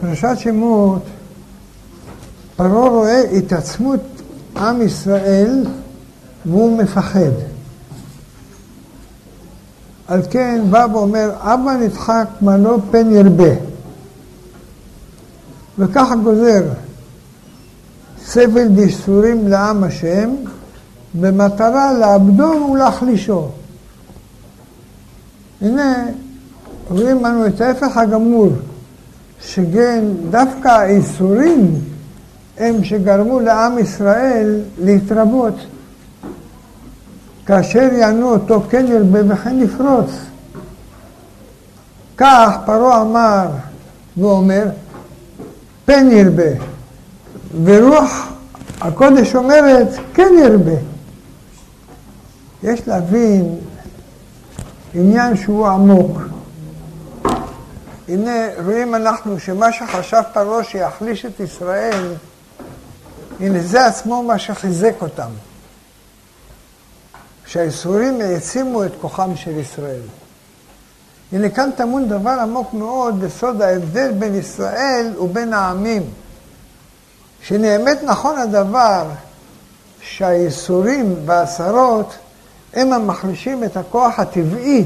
פרשת שמות, פרעה רואה התעצמות עם ישראל והוא מפחד. על כן בא ואומר, אבא נדחק מנו פן ירבה. וככה גוזר סבל וייסורים לעם השם, במטרה לעבדו ולהחלישו. הנה, רואים לנו את ההפך הגמור, שכן דווקא האיסורים הם שגרמו לעם ישראל להתרבות. כאשר יענו אותו כן ירבה וכן יפרוץ. כך פרעה אמר ואומר, פן ירבה. ורוח הקודש אומרת, כן ירבה. יש להבין עניין שהוא עמוק. הנה, רואים אנחנו שמה שחשב פרעה שיחליש את ישראל, הנה זה עצמו מה שחיזק אותם. שהאיסורים העצימו את כוחם של ישראל. הנה כאן טמון דבר עמוק מאוד בסוד ההבדל בין ישראל ובין העמים. שנאמת נכון הדבר שהאיסורים והעשרות הם המחלישים את הכוח הטבעי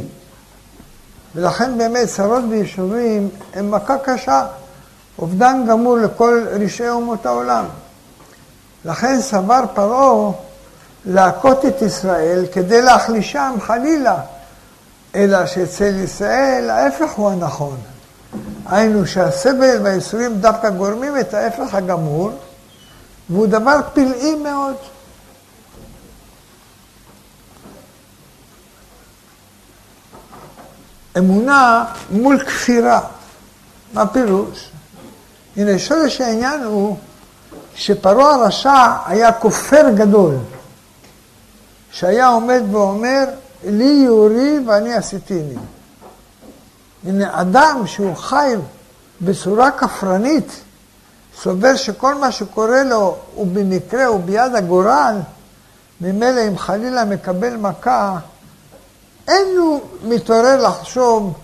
ולכן באמת צרות ויישובים הם מכה קשה, אובדן גמור לכל רשעי אומות העולם. לכן סבר פרעה להכות את ישראל כדי להחלישם חלילה, אלא שאצל ישראל ההפך הוא הנכון. היינו שהסבל והייסורים דווקא גורמים את ההפך הגמור, והוא דבר פלאי מאוד. אמונה מול כפירה. מה פירוש? הנה, שורש העניין הוא שפרעה הרשע היה כופר גדול, שהיה עומד ואומר, לי יורי ואני עשיתיני. הנה, אדם שהוא חי בצורה כפרנית, סובר שכל מה שקורה לו הוא במקרה, הוא ביד הגורל, ממילא אם חלילה מקבל מכה, אין הוא מתעורר לחשוב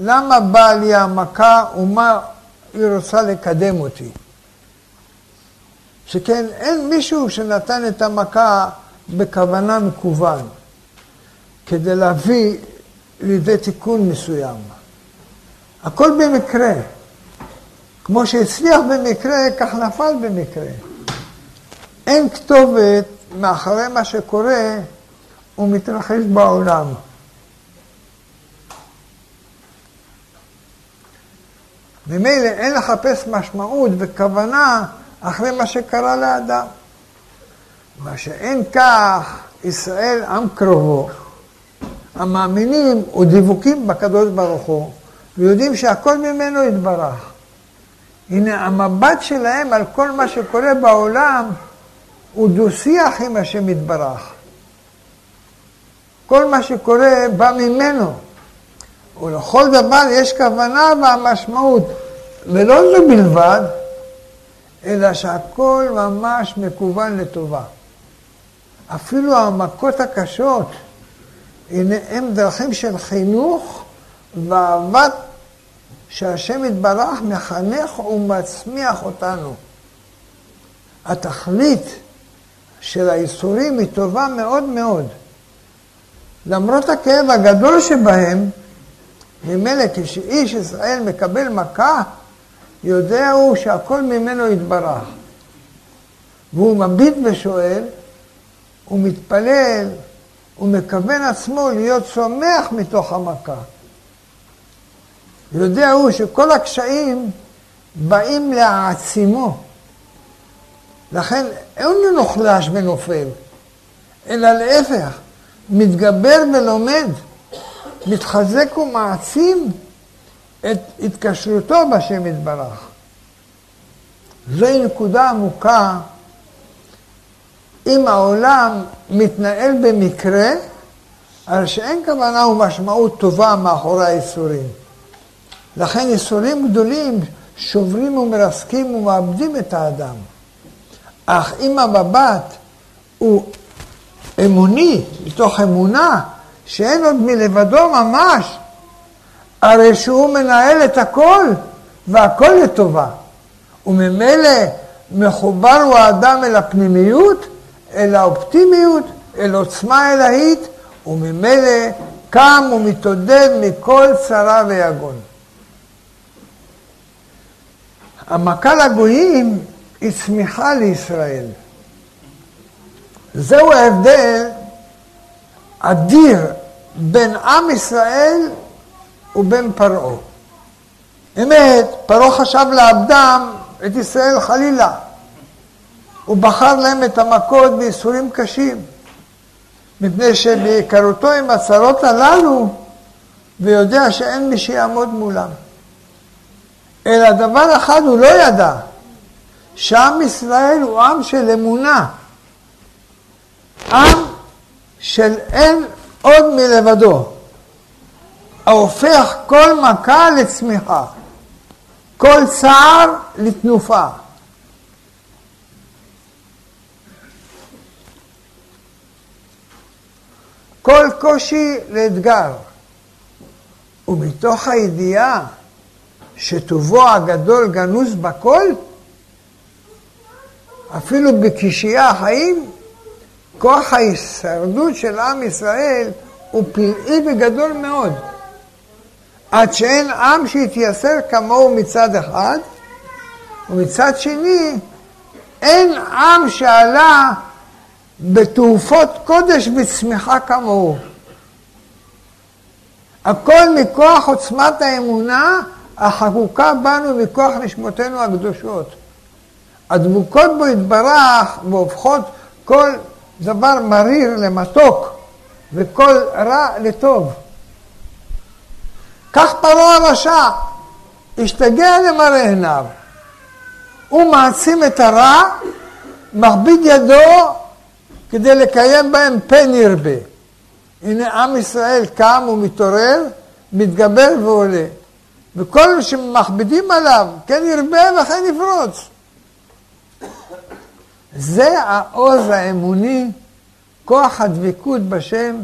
למה באה לי המכה ומה היא רוצה לקדם אותי. שכן אין מישהו שנתן את המכה בכוונה מקוון, כדי להביא לידי תיקון מסוים. הכל במקרה. כמו שהצליח במקרה, כך נפל במקרה. אין כתובת מאחורי מה שקורה ומתרחש בעולם. ממילא אין לחפש משמעות וכוונה אחרי מה שקרה לאדם. מה שאין כך, ישראל עם קרובו, המאמינים ודבוקים בקדוש ברוך הוא, ויודעים שהכל ממנו יתברך. הנה, המבט שלהם על כל מה שקורה בעולם הוא דו-שיח עם השם יתברך. כל מה שקורה בא ממנו. ולכל דבר יש כוונה והמשמעות. ולא זו בלבד, אלא שהכל ממש מקוון לטובה. אפילו המכות הקשות, הנה הם דרכים של חינוך ואהבת שהשם יתברך מחנך ומצמיח אותנו. התכלית של האיסורים היא טובה מאוד מאוד. למרות הכאב הגדול שבהם, ממילא כשאיש ישראל מקבל מכה, יודע הוא שהכל ממנו יתברך. והוא מביט ושואל, הוא מתפלל, הוא מכוון עצמו להיות צומח מתוך המכה. יודע הוא שכל הקשיים באים להעצימו. לכן אין הוא נחלש ונופל, אלא להפך, מתגבר ולומד, מתחזק ומעצים את התקשרותו בשם יתברך. זוהי נקודה עמוקה. אם העולם מתנהל במקרה, הרי שאין כוונה ומשמעות טובה מאחורי האיסורים. לכן ייסורים גדולים שוברים ומרסקים ומאבדים את האדם. אך אם המבט הוא אמוני, מתוך אמונה, שאין עוד מלבדו ממש, הרי שהוא מנהל את הכל, והכל לטובה. וממילא מחובר הוא האדם אל הפנימיות, אל האופטימיות, אל עוצמה אלהית, וממילא קם ומתעודד מכל צרה ויגון. המכה לגויים היא צמיחה לישראל. זהו ההבדל אדיר בין עם ישראל ובין פרעה. אמת, פרעה חשב לאבדם את ישראל חלילה. הוא בחר להם את המכות בייסורים קשים, מפני שבהיכרותו עם הצרות הללו, ויודע שאין מי שיעמוד מולם. אלא דבר אחד הוא לא ידע, שעם ישראל הוא עם של אמונה. עם של אין עוד מלבדו, ההופך כל מכה לצמיחה, כל צער לתנופה. כל קושי לאתגר. ומתוך הידיעה שטובו הגדול גנוז בכל, אפילו בקשייה החיים, כוח ההישרדות של עם ישראל הוא פלאי וגדול מאוד. עד שאין עם שיתייסר כמוהו מצד אחד, ומצד שני, אין עם שעלה בתעופות קודש וצמיחה כמוהו. הכל מכוח עוצמת האמונה החקוקה בנו מכוח נשמותינו הקדושות. הדבוקות בו יתברך והופכות כל דבר מריר למתוק וכל רע לטוב. כך פרעה הרשע, השתגע למראה עיניו. הוא מעצים את הרע, מכביד ידו כדי לקיים בהם פן ירבה. הנה עם ישראל קם ומתעורר, מתגבר ועולה. וכל שמכבידים עליו, כן ירבה וכן יפרוץ. זה העוז האמוני, כוח הדבקות בשם,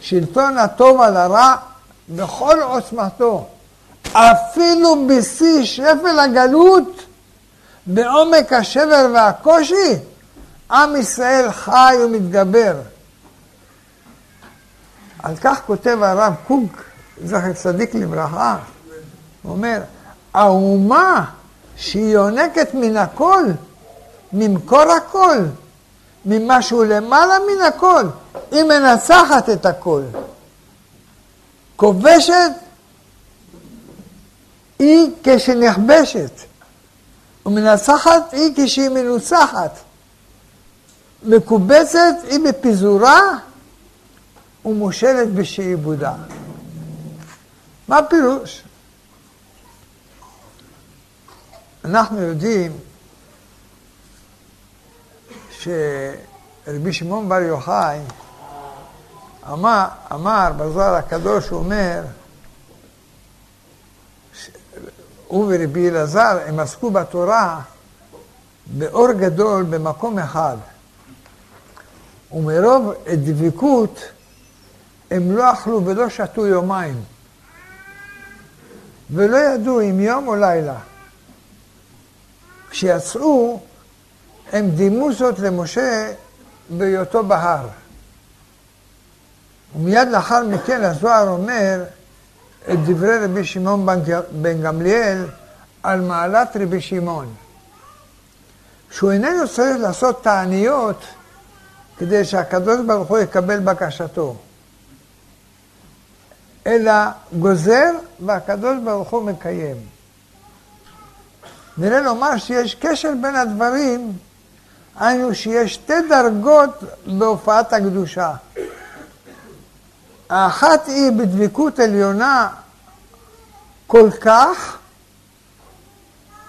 שלטון הטוב על הרע בכל עוצמתו. אפילו בשיא שפל הגלות, בעומק השבר והקושי, עם ישראל חי ומתגבר. על כך כותב הרב קוק, זכר צדיק לברכה, הוא אומר, האומה שהיא יונקת מן הכל, ממקור הכל, ממשהו למעלה מן הכל, היא מנצחת את הכל. כובשת היא כשנכבשת, ומנצחת היא כשהיא מנוצחת. מקובצת היא בפיזורה ומושלת בשעבודה. מה הפירוש? אנחנו יודעים שרבי שמעון בר יוחאי אמר, אמר בזוהר הקדוש, הוא אומר, הוא ורבי אלעזר, הם עסקו בתורה באור גדול במקום אחד. ומרוב דבקות הם לא אכלו ולא שתו יומיים. ולא ידעו אם יום או לילה. כשיצאו, הם דימו זאת למשה בהיותו בהר. ומיד לאחר מכן הזוהר אומר את דברי רבי שמעון בן גמליאל על מעלת רבי שמעון. שהוא איננו צריך לעשות תעניות כדי שהקדוש ברוך הוא יקבל בקשתו, אלא גוזר והקדוש ברוך הוא מקיים. נראה לומר שיש קשר בין הדברים, היינו שיש שתי דרגות בהופעת הקדושה. האחת היא בדבקות עליונה כל כך,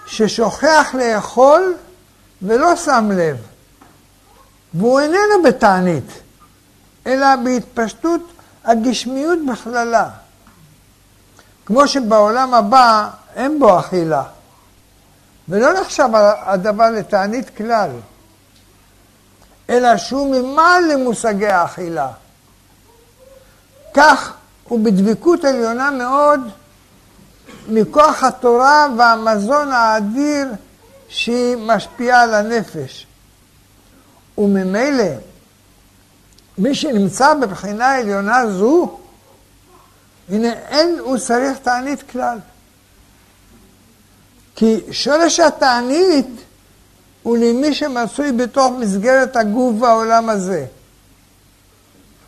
ששוכח לאכול ולא שם לב. והוא איננו בתענית, אלא בהתפשטות הגשמיות בכללה. כמו שבעולם הבא אין בו אכילה. ולא נחשב הדבר לתענית כלל, אלא שהוא ממעל למושגי האכילה. כך הוא בדבקות עליונה מאוד מכוח התורה והמזון האדיר שהיא משפיעה על הנפש. וממילא, מי שנמצא בבחינה עליונה זו, הנה אין הוא צריך תענית כלל. כי שורש התענית הוא למי שמצוי בתוך מסגרת הגוף והעולם הזה.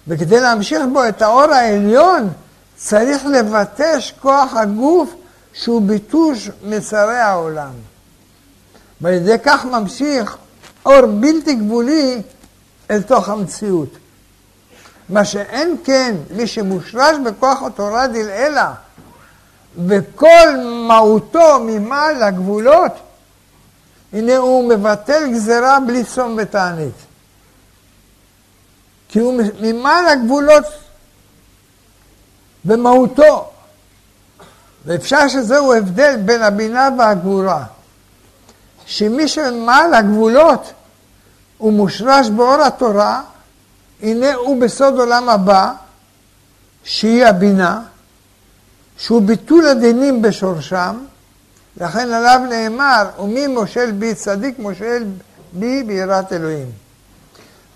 וכדי להמשיך בו את האור העליון, צריך לבטש כוח הגוף שהוא ביטוש מצרי העולם. ועל ידי כך ממשיך אור בלתי גבולי אל תוך המציאות. מה שאין כן, מי שמושרש בכוח התורה דלעילה, וכל מהותו ממעל הגבולות, הנה הוא מבטל גזרה בלי צום ותענית. כי הוא ממעל הגבולות במהותו. ואפשר שזהו הבדל בין הבינה והגבורה. שמי שמעל הגבולות הוא מושרש באור התורה, הנה הוא בסוד עולם הבא, שהיא הבינה, שהוא ביטול הדינים בשורשם, לכן עליו נאמר, ומי מושל בי צדיק מושל בי ביראת אלוהים.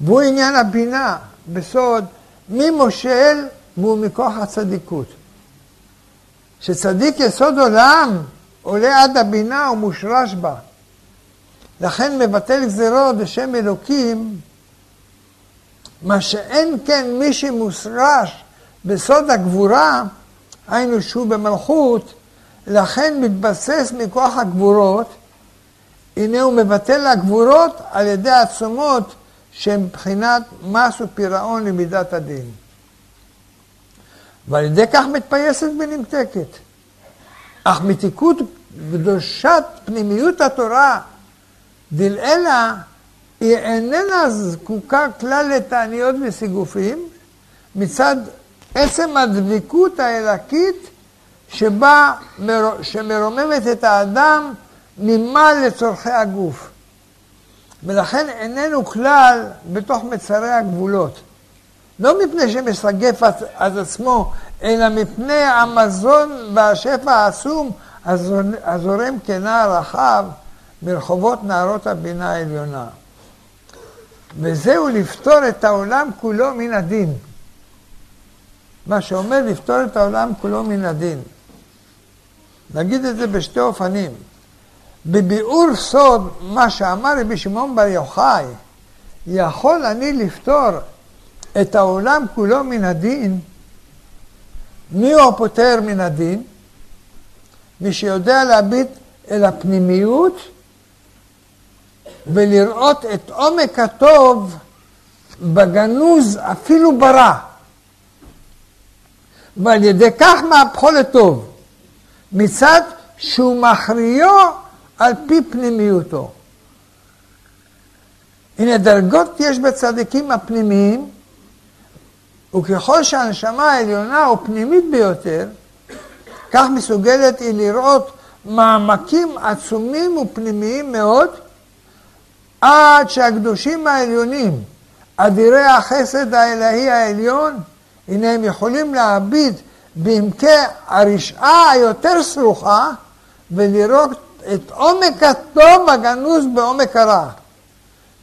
והוא עניין הבינה, בסוד, מי מושל והוא מכוח הצדיקות. שצדיק יסוד עולם עולה עד הבינה ומושרש בה. לכן מבטל גזירות בשם אלוקים, מה שאין כן מי שמושרש בסוד הגבורה, היינו שהוא במלכות, לכן מתבסס מכוח הגבורות, הנה הוא מבטל הגבורות על ידי עצומות שהן מבחינת מס ופירעון למידת הדין. ועל ידי כך מתפייסת ונמתקת. אך מתיקות קדושת פנימיות התורה דלעילה, היא איננה זקוקה כלל לתעניות וסיגופים, מצד עצם הדבקות האלקית שבה, שמרוממת את האדם ממעל לצורכי הגוף. ולכן איננו כלל בתוך מצרי הגבולות. לא מפני שמסגף את עצמו, אלא מפני המזון והשפע העצום הזורם כנער רחב מרחובות נערות הבינה העליונה. וזהו לפתור את העולם כולו מן הדין. מה שאומר לפתור את העולם כולו מן הדין. נגיד את זה בשתי אופנים. בביאור סוד מה שאמר רבי שמעון בר יוחאי, יכול אני לפתור את העולם כולו מן הדין, מי הוא הפוטר מן הדין? מי שיודע להביט אל הפנימיות ולראות את עומק הטוב בגנוז אפילו ברע. ועל ידי כך מהפכו לטוב, מצד שהוא מכריעו על פי פנימיותו. הנה דרגות יש בצדיקים הפנימיים, וככל שהנשמה העליונה הוא פנימית ביותר, כך מסוגלת היא לראות מעמקים עצומים ופנימיים מאוד, עד שהקדושים העליונים, אדירי החסד האלוהי העליון, הנה הם יכולים להביט בעמקי הרשעה היותר סרוחה ולראות את עומק הטוב הגנוז בעומק הרע.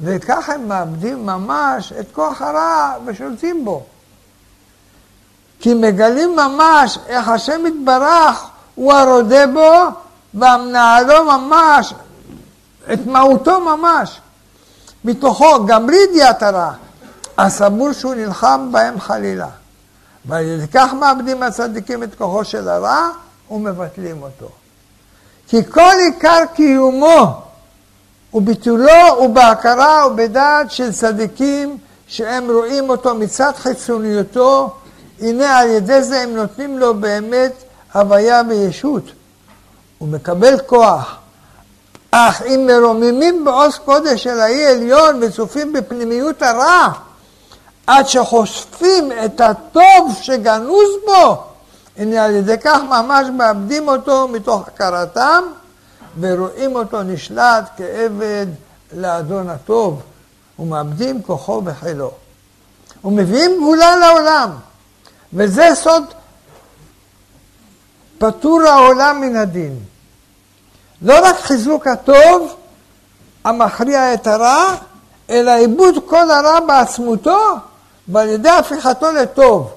וכך הם מאבדים ממש את כוח הרע ושולטים בו. כי מגלים ממש איך השם יתברך הוא הרודה בו והמנהלו ממש, את מהותו ממש. מתוכו, גם בלי ידיעת הרע, הסבור שהוא נלחם בהם חלילה. ועל ידי כך מאבדים הצדיקים את כוחו של הרע ומבטלים אותו. כי כל עיקר קיומו וביטולו הוא בהכרה ובדעת של צדיקים שהם רואים אותו מצד חיצוניותו, הנה על ידי זה הם נותנים לו באמת הוויה וישות. הוא מקבל כוח. אך אם מרוממים בעוז קודש של האי עליון וצופים בפנימיות הרע, עד שחושפים את הטוב שגנוז בו, הנה על ידי כך ממש מאבדים אותו מתוך הכרתם, ורואים אותו נשלט כעבד לאדון הטוב, ומאבדים כוחו וחילו. ומביאים גאולה לעולם, וזה סוד פטור העולם מן הדין. לא רק חיזוק הטוב המכריע את הרע, אלא עיבוד כל הרע בעצמותו ועל ידי הפיכתו לטוב.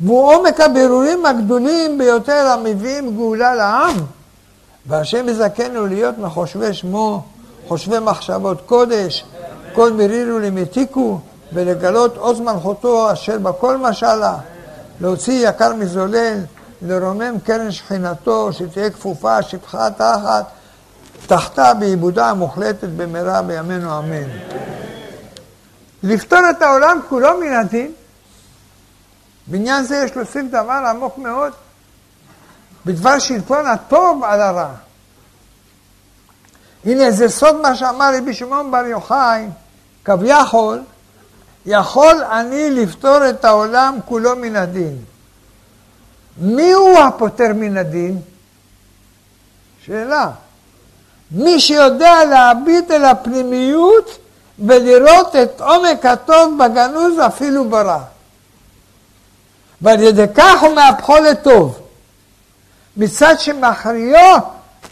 והוא עומק הבירורים הגדולים ביותר המביאים גאולה לעם. והשם יזכנו להיות מחושבי שמו, חושבי מחשבות קודש, כל מרירו למתיקו, ולגלות עוז מלכותו אשר בכל משלה, להוציא יקר מזולל, לרומם קרן שכינתו, שתהיה כפופה, שפחה תחת, תחתה בעיבודה המוחלטת במהרה בימינו אמן. לפתור את העולם כולו מן הדין, בעניין זה יש להוסיף דבר עמוק מאוד, בדבר שלטון הטוב על הרע. הנה זה סוד מה שאמר רבי שמעון בר יוחאי, כביכול, יכול אני לפתור את העולם כולו מן הדין. מי הוא הפותר מן הדין? שאלה. מי שיודע להביט אל הפנימיות ולראות את עומק הטוב בגנוז אפילו ברע. ועל ידי כך הוא מהפכו לטוב. מצד שמכריעו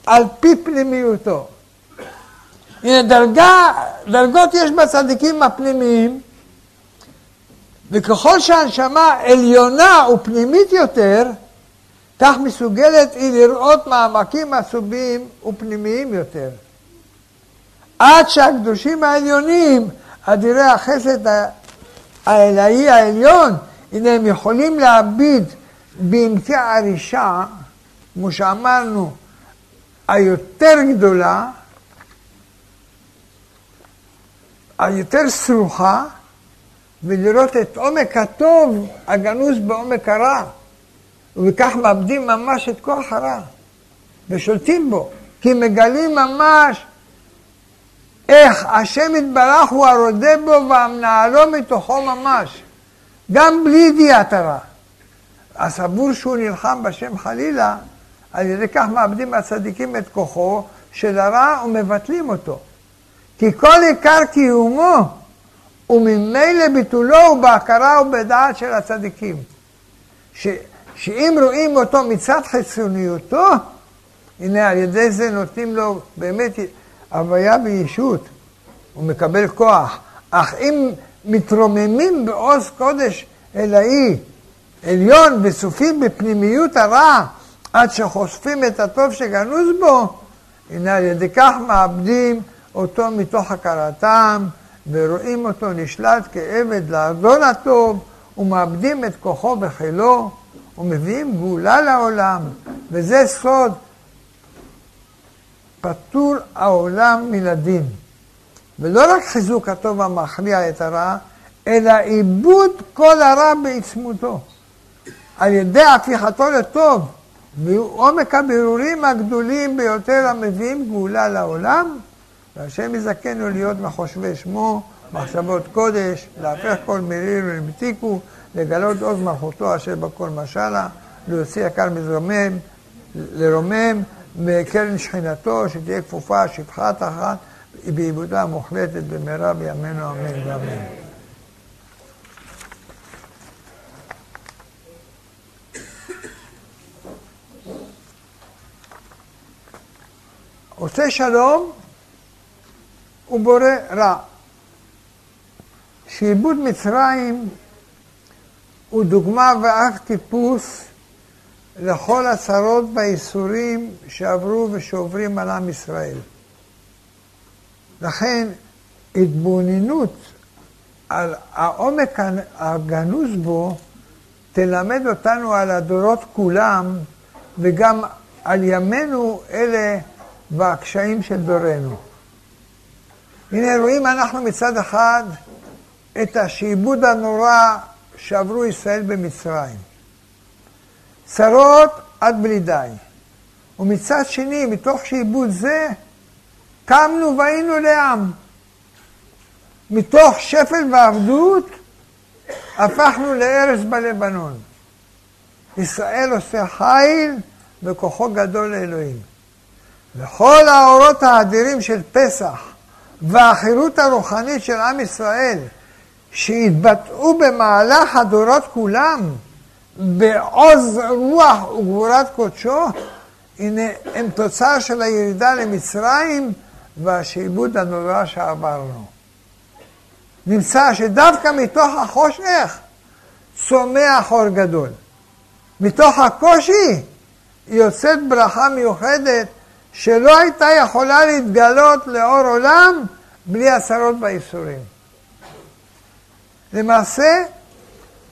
על פי פנימיותו. הנה דרגה, דרגות יש בצדיקים הפנימיים, וככל שהנשמה עליונה ופנימית יותר, כך מסוגלת היא לראות מעמקים עצובים ופנימיים יותר. עד שהקדושים העליונים, אדירי החסד האלוהי העליון, הנה הם יכולים להביט באמצעי הרישה, כמו שאמרנו, היותר גדולה, היותר סרוחה, ולראות את עומק הטוב הגנוז בעומק הרע, ובכך מאבדים ממש את כוח הרע, ושולטים בו, כי מגלים ממש איך השם יתברך הוא הרודה בו והמנהלו מתוכו ממש, גם בלי ידיעת הרע. הסבור שהוא נלחם בשם חלילה, על ידי כך מאבדים הצדיקים את כוחו של הרע ומבטלים אותו. כי כל עיקר קיומו וממילא ביטולו הוא בהכרה ובדעת של הצדיקים. ש, שאם רואים אותו מצד חיצוניותו, הנה על ידי זה נותנים לו באמת הוויה וישות, הוא מקבל כוח. אך אם מתרוממים בעוז קודש אלאי, עליון וסופים בפנימיות הרע, עד שחושפים את הטוב שגנוז בו, הנה על ידי כך מאבדים אותו מתוך הכרתם, ורואים אותו נשלט כעבד לאדון הטוב, ומאבדים את כוחו בחילו, ומביאים גאולה לעולם, וזה סוד פטור העולם מן הדין. ולא רק חיזוק הטוב המכריע את הרע, אלא עיבוד כל הרע בעצמותו. על ידי הפיכתו לטוב, ועומק הבירורים הגדולים ביותר המביאים גאולה לעולם, והשם יזכנו להיות מחושבי שמו, מחשבות קודש, להפך כל מריר ולמתיקו, לגלות עוז מלכותו אשר בכל משלה, להוציא יקר מזרומם, לרומם מקרן שכינתו, שתהיה כפופה שפחה תחת, בעיבודה המוחלטת במהרה בימינו אמן ואמן. עושה שלום הוא בורא רע. שעיבוד מצרים הוא דוגמה ואקט טיפוס לכל הצרות והייסורים שעברו ושעוברים על עם ישראל. לכן התבוננות על העומק הגנוז בו תלמד אותנו על הדורות כולם וגם על ימינו אלה והקשיים של דורנו. הנה רואים אנחנו מצד אחד את השעבוד הנורא שעברו ישראל במצרים. צרות עד בלי די. ומצד שני, מתוך שעבוד זה, קמנו והיינו לעם. מתוך שפל ועבדות, הפכנו לארץ בלבנון. ישראל עושה חיל וכוחו גדול לאלוהים. וכל האורות האדירים של פסח והחירות הרוחנית של עם ישראל שהתבטאו במהלך הדורות כולם בעוז רוח וגבורת קודשו, הנה הם תוצר של הירידה למצרים והשעבוד הנורא שעברנו. נמצא שדווקא מתוך החושך צומח אור גדול. מתוך הקושי יוצאת ברכה מיוחדת שלא הייתה יכולה להתגלות לאור עולם בלי הצרות והייסורים. למעשה,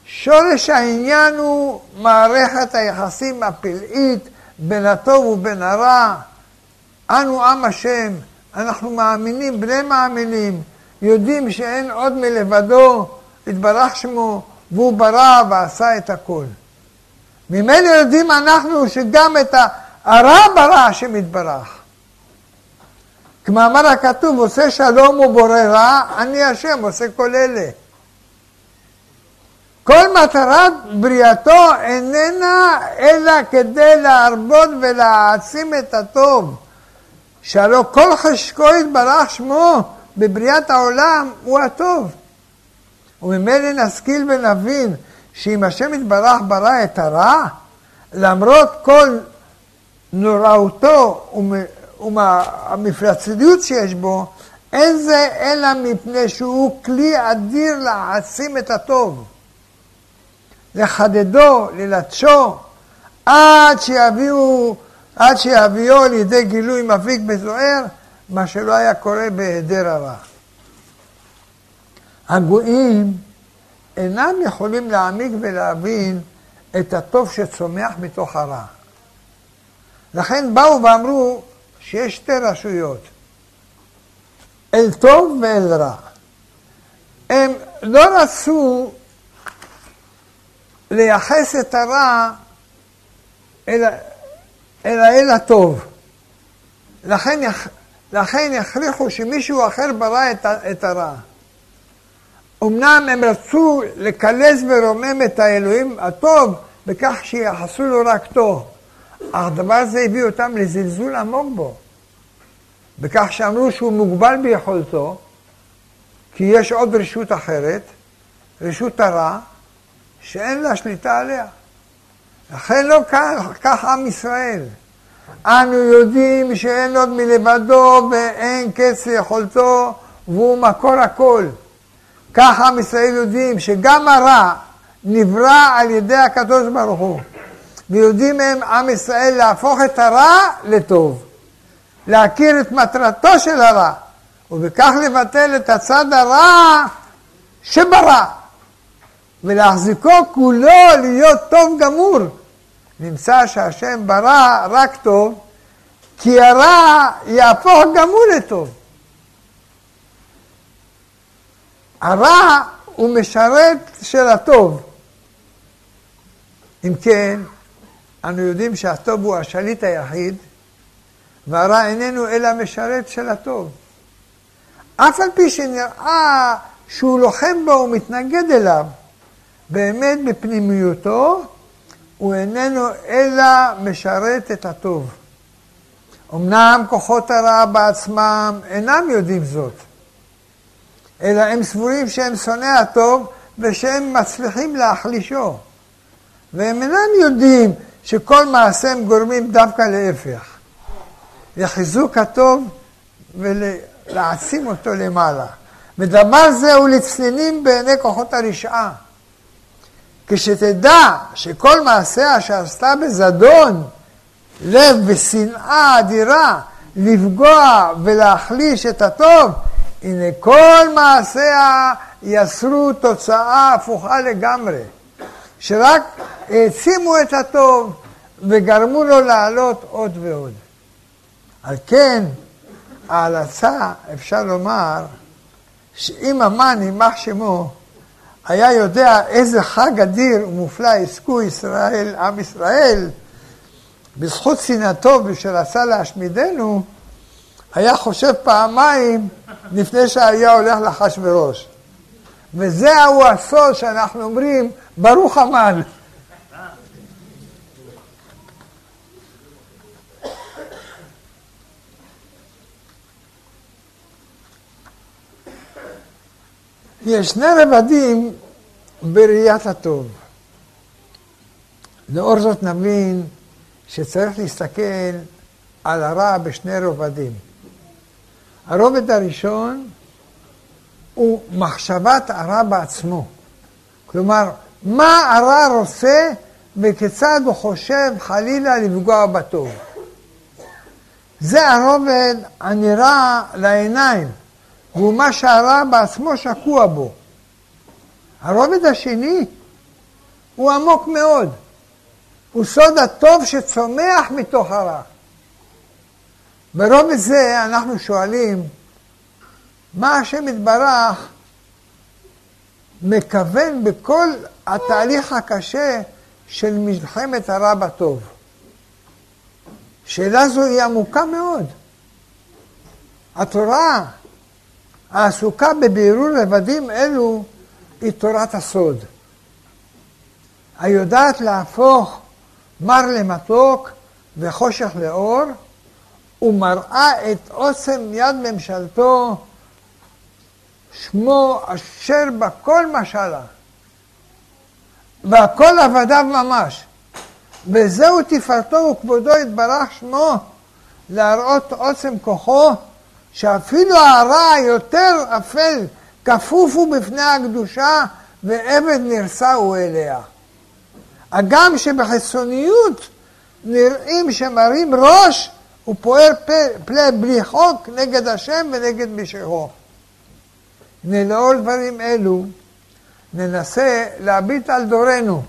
שורש העניין הוא מערכת היחסים הפלאית בין הטוב ובין הרע. אנו עם השם, אנחנו מאמינים, בני מאמינים, יודעים שאין עוד מלבדו, התברך שמו, והוא ברא ועשה את הכל. ממילא יודעים אנחנו שגם את הרע ברא השם יתברך. כמאמר הכתוב, עושה שלום ובורא רע, אני השם עושה כל אלה. כל מטרת בריאתו איננה אלא כדי להרבות ולהעצים את הטוב. שהלא כל חשקו יתברך שמו בבריאת העולם הוא הטוב. וממילא נשכיל ונבין שאם השם יתברך ברא את הרע, למרות כל נוראותו ומהמפלצתיות שיש בו, אין זה אלא מפני שהוא כלי אדיר להעצים את הטוב. לחדדו, ללטשו, עד שיביאו, עד שיביאו לידי גילוי מפיק וזוהר, מה שלא היה קורה בהיעדר הרע. הגויים אינם יכולים להעמיק ולהבין את הטוב שצומח מתוך הרע. לכן באו ואמרו שיש שתי רשויות, אל טוב ואל רע. הם לא רצו לייחס את הרע אל אל הטוב. לכן, לכן יכריחו שמישהו אחר ברא את, את הרע. אמנם הם רצו לקלס ורומם את האלוהים הטוב בכך שיחסו לו רק טוב, אך הדבר הזה הביא אותם לזלזול עמוק בו, בכך שאמרו שהוא מוגבל ביכולתו, כי יש עוד רשות אחרת, רשות הרע, שאין לה שליטה עליה. לכן לא כך, כך עם ישראל. אנו יודעים שאין עוד מלבדו ואין קץ ליכולתו והוא מקור הכל. כך עם ישראל יודעים שגם הרע נברא על ידי הקדוש ברוך הוא. ויודעים הם, עם ישראל, להפוך את הרע לטוב. להכיר את מטרתו של הרע, ובכך לבטל את הצד הרע שברא. ולהחזיקו כולו להיות טוב גמור. נמצא שהשם ברא רק טוב, כי הרע יהפוך הוא לטוב. הרע הוא משרת של הטוב. אם כן, אנו יודעים שהטוב הוא השליט היחיד, והרע איננו אלא משרת של הטוב. אף על פי שנראה שהוא לוחם בו ומתנגד אליו, באמת בפנימיותו הוא איננו אלא משרת את הטוב. אמנם כוחות הרע בעצמם אינם יודעים זאת, אלא הם סבורים שהם שונאי הטוב ושהם מצליחים להחלישו. והם אינם יודעים שכל מעשיהם גורמים דווקא להפך, לחיזוק הטוב ולהעצים אותו למעלה. ודבר זה הוא לצנינים בעיני כוחות הרשעה. כשתדע שכל מעשיה שעשתה בזדון, לב ושנאה אדירה, לפגוע ולהחליש את הטוב, הנה כל מעשיה יסרו תוצאה הפוכה לגמרי, שרק העצימו את הטוב וגרמו לו לעלות עוד ועוד. על כן, ההלצה, אפשר לומר, שאם המן יימח שמו, היה יודע איזה חג אדיר ומופלא יזכו ישראל, עם ישראל, בזכות שנאתו ושרצה להשמידנו, היה חושב פעמיים לפני שהיה הולך לאחשוורוש. וזהו הסוד שאנחנו אומרים, ברוך המן. יש שני רבדים בראיית הטוב. לאור זאת נבין שצריך להסתכל על הרע בשני רובדים. הרובד הראשון הוא מחשבת הרע בעצמו. כלומר, מה הרע רוצה וכיצד הוא חושב חלילה לפגוע בטוב. זה הרובד הנראה לעיניים, והוא מה שהרע בעצמו שקוע בו. הרובד השני הוא עמוק מאוד, הוא סוד הטוב שצומח מתוך הרע. ברובד זה אנחנו שואלים, מה השם יתברך מכוון בכל התהליך הקשה של מלחמת הרע בטוב? שאלה זו היא עמוקה מאוד. התורה העסוקה בבירור רבדים אלו היא תורת הסוד. היודעת להפוך מר למתוק וחושך לאור, ומראה את עוצם יד ממשלתו, שמו אשר בכל משלה, והכל עבדיו ממש. וזהו תפארתו וכבודו יתברך שמו, להראות עוצם כוחו, שאפילו הרע היותר אפל כפוף הוא בפני הקדושה, ועבד נרשע הוא אליה. הגם שבחיצוניות נראים שמרים ראש, הוא פועל פלא בלי חוק נגד השם ונגד משכו. לאור דברים אלו ננסה להביט על דורנו.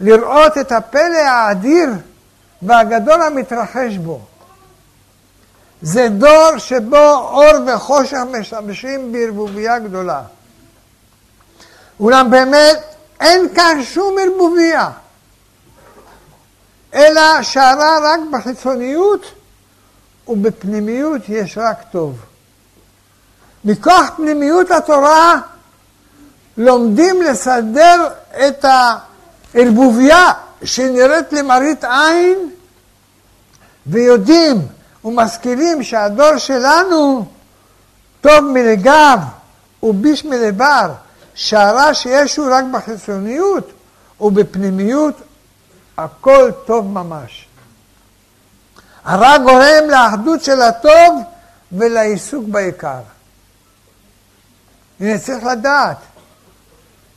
לראות את הפלא האדיר והגדול המתרחש בו. זה דור שבו אור וחושך משמשים בערבוביה גדולה. אולם באמת אין כאן שום ערבוביה, אלא שהרע רק בחיצוניות ובפנימיות יש רק טוב. מכוח פנימיות התורה לומדים לסדר את ה... ערבוביה שנראית למראית עין, ויודעים ומשכילים שהדור שלנו טוב מלגב וביש מלבר, שהרע שיש הוא רק בחיצוניות ובפנימיות הכל טוב ממש. הרע גורם לאחדות של הטוב ולעיסוק בעיקר. הנה צריך לדעת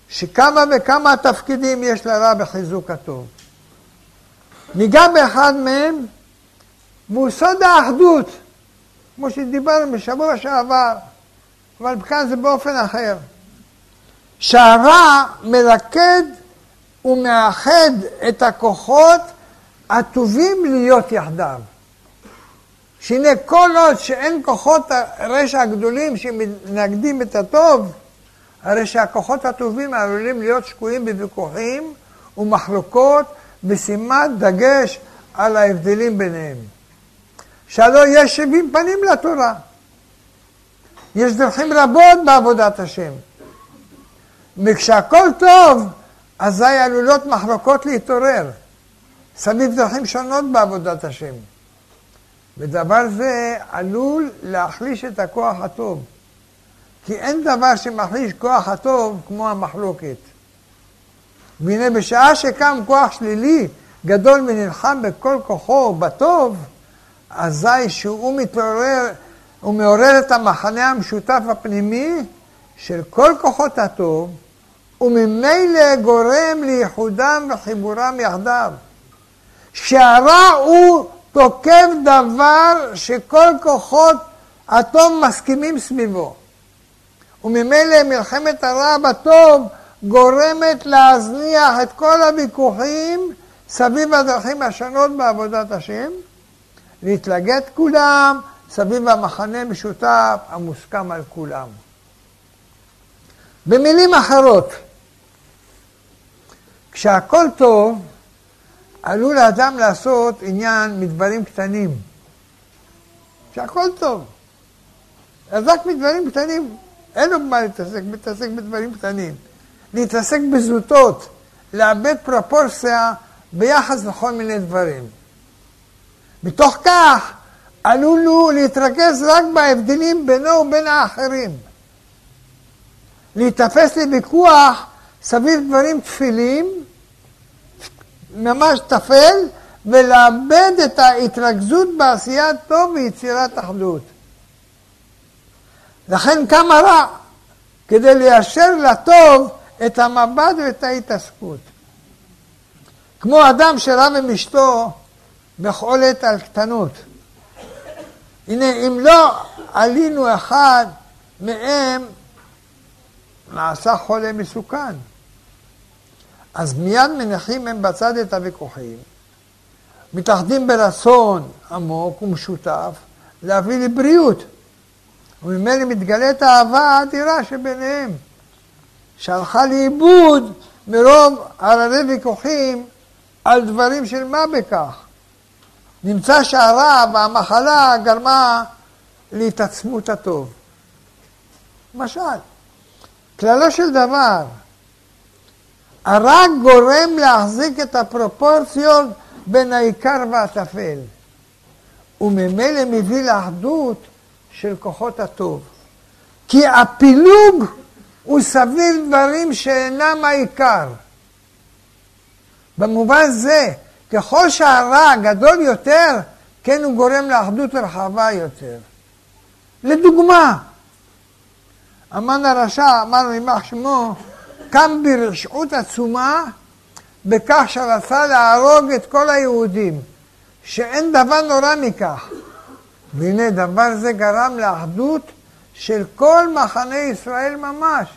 שכמה וכמה תפקידים יש לרע בחיזוק הטוב. ניגע באחד מהם, סוד האחדות, כמו שדיברנו בשבוע שעבר, אבל כאן זה באופן אחר. שהרע מלכד ומאחד את הכוחות הטובים להיות יחדיו. שהנה כל עוד שאין כוחות הרשע הגדולים שמנגדים את הטוב, הרי שהכוחות הטובים עלולים להיות שקועים בוויכוחים ומחלוקות בשימת דגש על ההבדלים ביניהם. שהלא יש שבעים פנים לתורה. יש דרכים רבות בעבודת השם. וכשהכול טוב, אזי עלולות מחלוקות להתעורר. סביב דרכים שונות בעבודת השם. ודבר זה עלול להחליש את הכוח הטוב. כי אין דבר שמחליש כוח הטוב כמו המחלוקת. והנה בשעה שקם כוח שלילי גדול ונלחם בכל כוחו בטוב, אזי שהוא מתעורר, הוא מעורר את המחנה המשותף הפנימי של כל כוחות הטוב, וממילא גורם לייחודם וחיבורם יחדיו. שהרע הוא תוקף דבר שכל כוחות הטוב מסכימים סביבו. וממילא מלחמת הרע בטוב גורמת להזניח את כל הוויכוחים סביב הדרכים השונות בעבודת השם, להתלגד כולם סביב המחנה משותף המוסכם על כולם. במילים אחרות, כשהכול טוב, עלול האדם לעשות עניין מדברים קטנים. כשהכול טוב. אז רק מדברים קטנים אין לו מה להתעסק, מתעסק בדברים קטנים. להתעסק בזוטות, לאבד פרופורציה ביחס לכל מיני דברים. מתוך כך עלול הוא להתרכז רק בהבדלים בינו ובין האחרים. להיתפס לוויכוח סביב דברים תפילים, ממש טפל, ולאבד את ההתרכזות בעשיית טוב ויצירת אחדות. לכן כמה רע, כדי ליישר לטוב את המבט ואת ההתעסקות. כמו אדם שרב עם אשתו עת על קטנות. הנה, אם לא עלינו אחד מהם, נעשה חולה מסוכן. אז מיד מניחים הם בצד את הוויכוחים, מתאחדים ברצון עמוק ומשותף להביא לבריאות. וממילא מתגלית האהבה האדירה שביניהם, שהלכה לאיבוד מרוב הררי ויכוחים על דברים של מה בכך. נמצא שהרע והמחלה גרמה להתעצמות הטוב. למשל, כללו של דבר, הרע גורם להחזיק את הפרופורציות בין העיקר והטפל, וממילא מביא לאחדות של כוחות הטוב. כי הפילוג הוא סביב דברים שאינם העיקר. במובן זה, ככל שהרע גדול יותר, כן הוא גורם לאחדות רחבה יותר. לדוגמה, המן הרשע, אמרנו יימח שמו, קם ברשעות עצומה בכך שרצה להרוג את כל היהודים, שאין דבר נורא מכך. והנה דבר זה גרם לאחדות של כל מחנה ישראל ממש,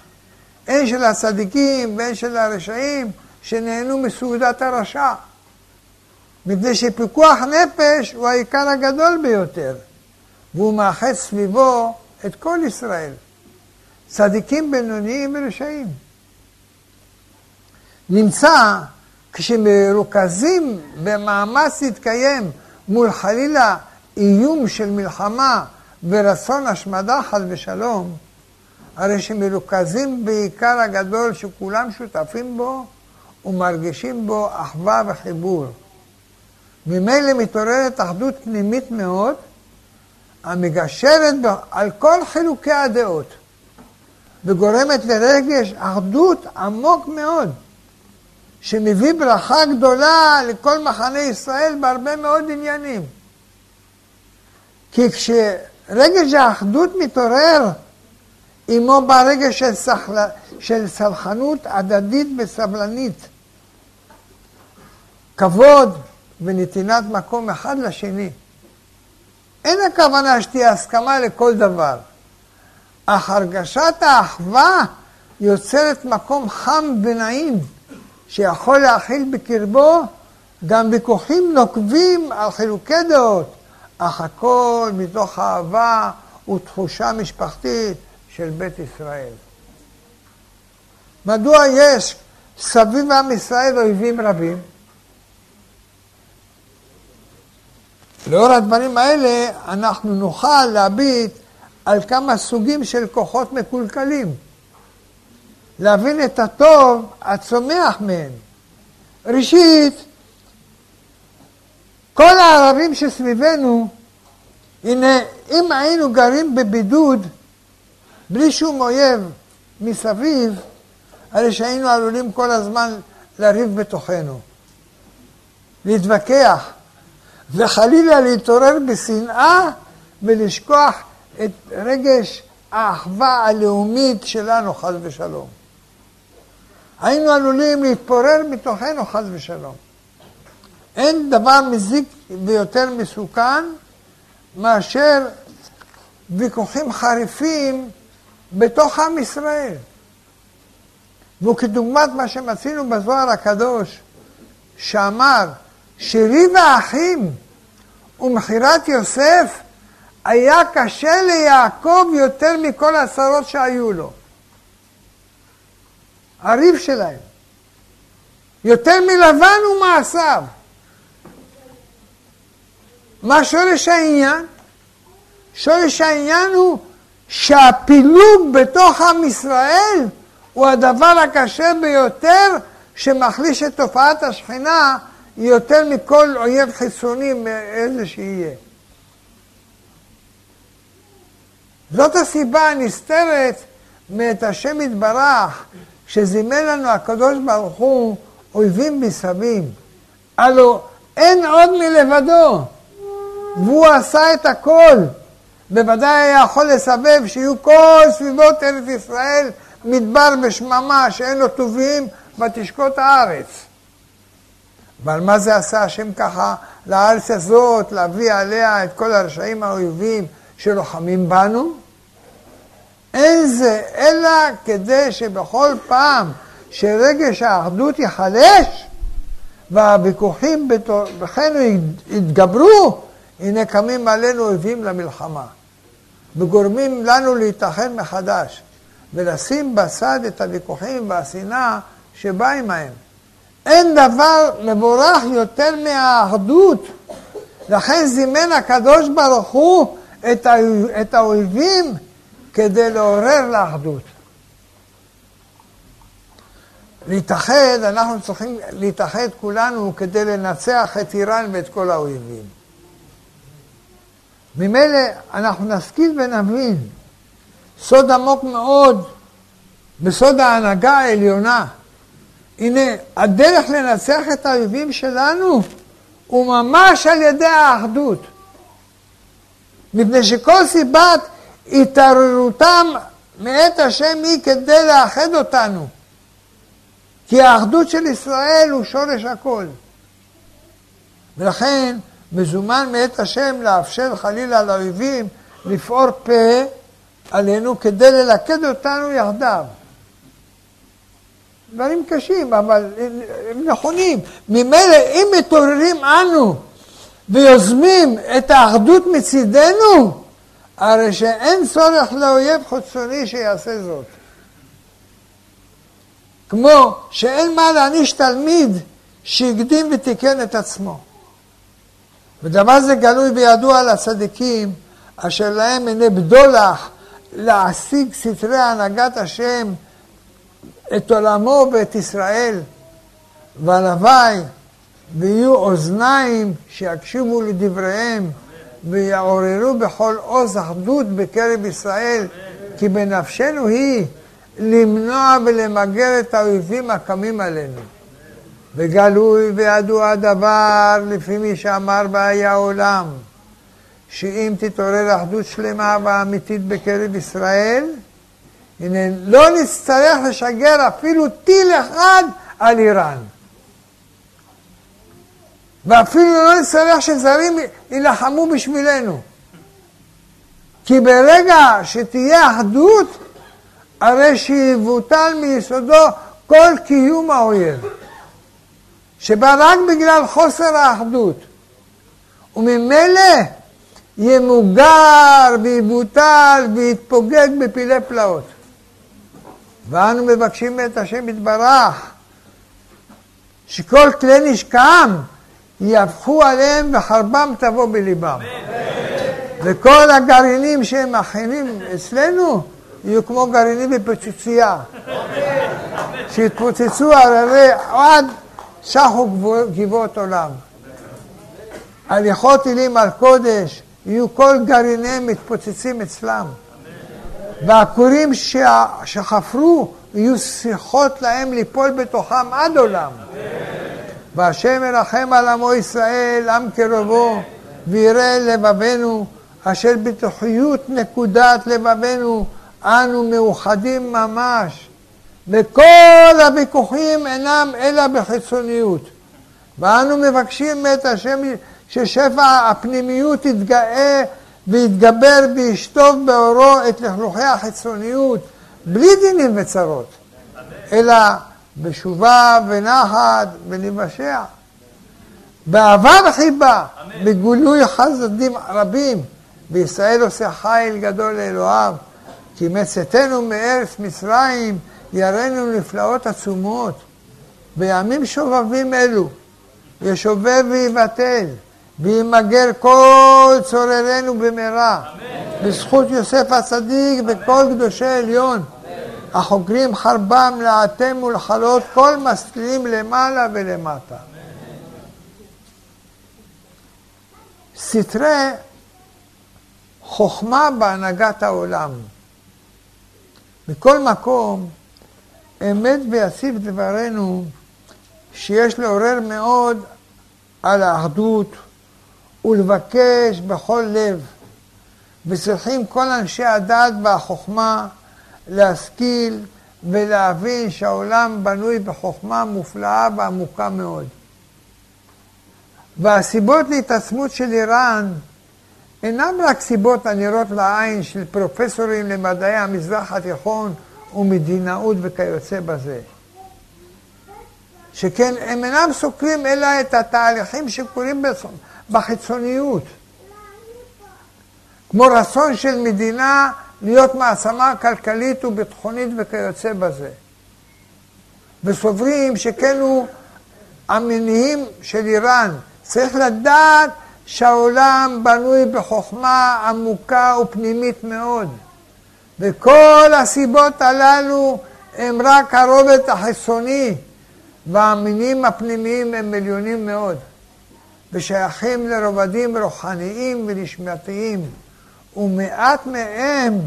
הן של הצדיקים והן של הרשעים שנהנו מסעודת הרשע. מפני שפיקוח נפש הוא העיקר הגדול ביותר, והוא מאחד סביבו את כל ישראל, צדיקים בינוניים ורשעים. נמצא כשמרוכזים במאמץ להתקיים מול חלילה איום של מלחמה ורצון השמדה חס ושלום, הרי שמרוכזים בעיקר הגדול שכולם שותפים בו ומרגישים בו אחווה וחיבור. ממילא מתעוררת אחדות פנימית מאוד, המגשרת על כל חילוקי הדעות, וגורמת לרגש אחדות עמוק מאוד, שמביא ברכה גדולה לכל מחנה ישראל בהרבה מאוד עניינים. כי כשרגש האחדות מתעורר, עמו בא רגש של, סחל... של סלחנות הדדית וסבלנית. כבוד ונתינת מקום אחד לשני. אין הכוונה שתהיה הסכמה לכל דבר, אך הרגשת האחווה יוצרת מקום חם ונעים, שיכול להכיל בקרבו גם ויכוחים נוקבים על חילוקי דעות, אך הכל מתוך אהבה ותחושה משפחתית של בית ישראל. מדוע יש סביב עם ישראל אויבים רבים? לאור הדברים האלה אנחנו נוכל להביט על כמה סוגים של כוחות מקולקלים. להבין את הטוב הצומח מהם. ראשית, כל הערבים שסביבנו, הנה, אם היינו גרים בבידוד, בלי שום אויב מסביב, הרי שהיינו עלולים כל הזמן לריב בתוכנו, להתווכח, וחלילה להתעורר בשנאה ולשכוח את רגש האחווה הלאומית שלנו, חס ושלום. היינו עלולים להתפורר מתוכנו, חס ושלום. אין דבר מזיק ויותר מסוכן מאשר ויכוחים חריפים בתוך עם ישראל. וכדוגמת מה שמצינו בזוהר הקדוש, שאמר שריב האחים ומכירת יוסף היה קשה ליעקב יותר מכל הצרות שהיו לו. הריב שלהם. יותר מלבן ומעשיו. מה שורש העניין? שורש העניין הוא שהפילוג בתוך עם ישראל הוא הדבר הקשה ביותר שמחליש את תופעת השכינה יותר מכל אויב חיצוני מאיזה שיהיה. זאת הסיבה הנסתרת מאת השם יתברך, שזימן לנו הקדוש ברוך הוא אויבים מסביב, הלו אין עוד מלבדו, והוא עשה את הכל. בוודאי היה יכול לסבב שיהיו כל סביבות ארץ ישראל מדבר ושממה שאין לו טובים ותשקוט הארץ. אבל מה זה עשה השם ככה לארץ הזאת, להביא עליה את כל הרשעים האויבים שלוחמים בנו? אין זה אלא כדי שבכל פעם שרגש האחדות ייחלש והוויכוחים בתוכנו יתגברו, הנה קמים עלינו אויבים למלחמה וגורמים לנו להתאחד מחדש ולשים בצד את הוויכוחים והשנאה שבא עמהם. אין דבר מבורך יותר מהאחדות. לכן זימן הקדוש ברוך הוא את האויבים כדי לעורר לאחדות. להתאחד, אנחנו צריכים להתאחד כולנו כדי לנצח את איראן ואת כל האויבים. ממילא אנחנו נשכיל ונבין סוד עמוק מאוד בסוד ההנהגה העליונה. הנה, הדרך לנצח את האויבים שלנו הוא ממש על ידי האחדות. מפני שכל סיבת התערערותם מאת השם היא כדי לאחד אותנו. כי האחדות של ישראל הוא שורש הכל. ולכן מזומן מאת השם לאפשר חלילה לאויבים לפעור פה עלינו כדי ללכד אותנו יחדיו. דברים קשים, אבל הם נכונים. ממילא אם מתעוררים אנו ויוזמים את האחדות מצידנו, הרי שאין צורך לאויב חיצוני שיעשה זאת. כמו שאין מה להעניש תלמיד שהקדים ותיקן את עצמו. ודבר זה גלוי וידוע לצדיקים, אשר להם עיני בדולח להשיג סתרי הנהגת השם את עולמו ואת ישראל, והלוואי ויהיו אוזניים שיקשיבו לדבריהם ויעוררו בכל עוז אחדות בקרב ישראל, כי בנפשנו היא למנוע ולמגר את האויבים הקמים עלינו. וגלוי וידוע הדבר לפי מי שאמר והיה עולם, שאם תתעורר אחדות שלמה ואמיתית בקרב ישראל, הנה לא נצטרך לשגר אפילו טיל אחד על איראן. ואפילו לא נצטרך שזרים יילחמו בשבילנו. כי ברגע שתהיה אחדות, הרי שיבוטל מיסודו כל קיום האויב, שבא רק בגלל חוסר האחדות. וממילא ימוגר ויבוטל ויתפוגג בפלאי פלאות. ואנו מבקשים את השם יתברך, שכל כלי נשקם יהפכו עליהם וחרבם תבוא בליבם. וכל הגרעינים שהם מכינים אצלנו יהיו כמו גרעינים בפיצוצייה. שיתפוצצו הררי עד שחו גבעות עולם. הליכות טילים על קודש, יהיו כל גרעיניהם מתפוצצים אצלם. והכורים שחפרו יהיו שיחות להם ליפול בתוכם עד עולם. והשם ירחם על עמו ישראל, עם קרובו, ויראה לבבינו, אשר בתוכיות נקודת לבבינו, אנו מאוחדים ממש. וכל הוויכוחים אינם אלא בחיצוניות. ואנו מבקשים את השם ששפע הפנימיות יתגאה ויתגבר וישטוף באורו את לכלוכי החיצוניות, בלי דינים וצרות, אלא בשובה ונחת ולבשע. באהבה וחיבה, בגילוי חסדים רבים, וישראל עושה חיל גדול לאלוהיו, כי מצאתנו מארץ מצרים, יראנו נפלאות עצומות. בימים שובבים אלו, ישובב ויבטל. וימגר כל צוררנו במהרה. בזכות יוסף הצדיק וכל קדושי עליון. החוקרים חרבם לאתם ולכלות כל מסתירים למעלה ולמטה. סתרי חוכמה בהנהגת העולם. מכל מקום, אמת ויציב דברנו שיש לעורר מאוד על האחדות ולבקש בכל לב, וצריכים כל אנשי הדת והחוכמה להשכיל ולהבין שהעולם בנוי בחוכמה מופלאה ועמוקה מאוד. והסיבות להתעצמות של איראן אינם רק סיבות הנראות לעין של פרופסורים למדעי המזרח התיכון ומדינאות וכיוצא בזה. שכן הם אינם סוקרים אלא את התהליכים שקורים בחיצוניות. כמו רצון של מדינה להיות מעצמה כלכלית וביטחונית וכיוצא בזה. וסוברים שכן הוא המניעים של איראן. צריך לדעת שהעולם בנוי בחוכמה עמוקה ופנימית מאוד. וכל הסיבות הללו הם רק הרובד החיצוני, והמינים הפנימיים הם עליונים מאוד, ושייכים לרובדים רוחניים ונשמתיים, ומעט מהם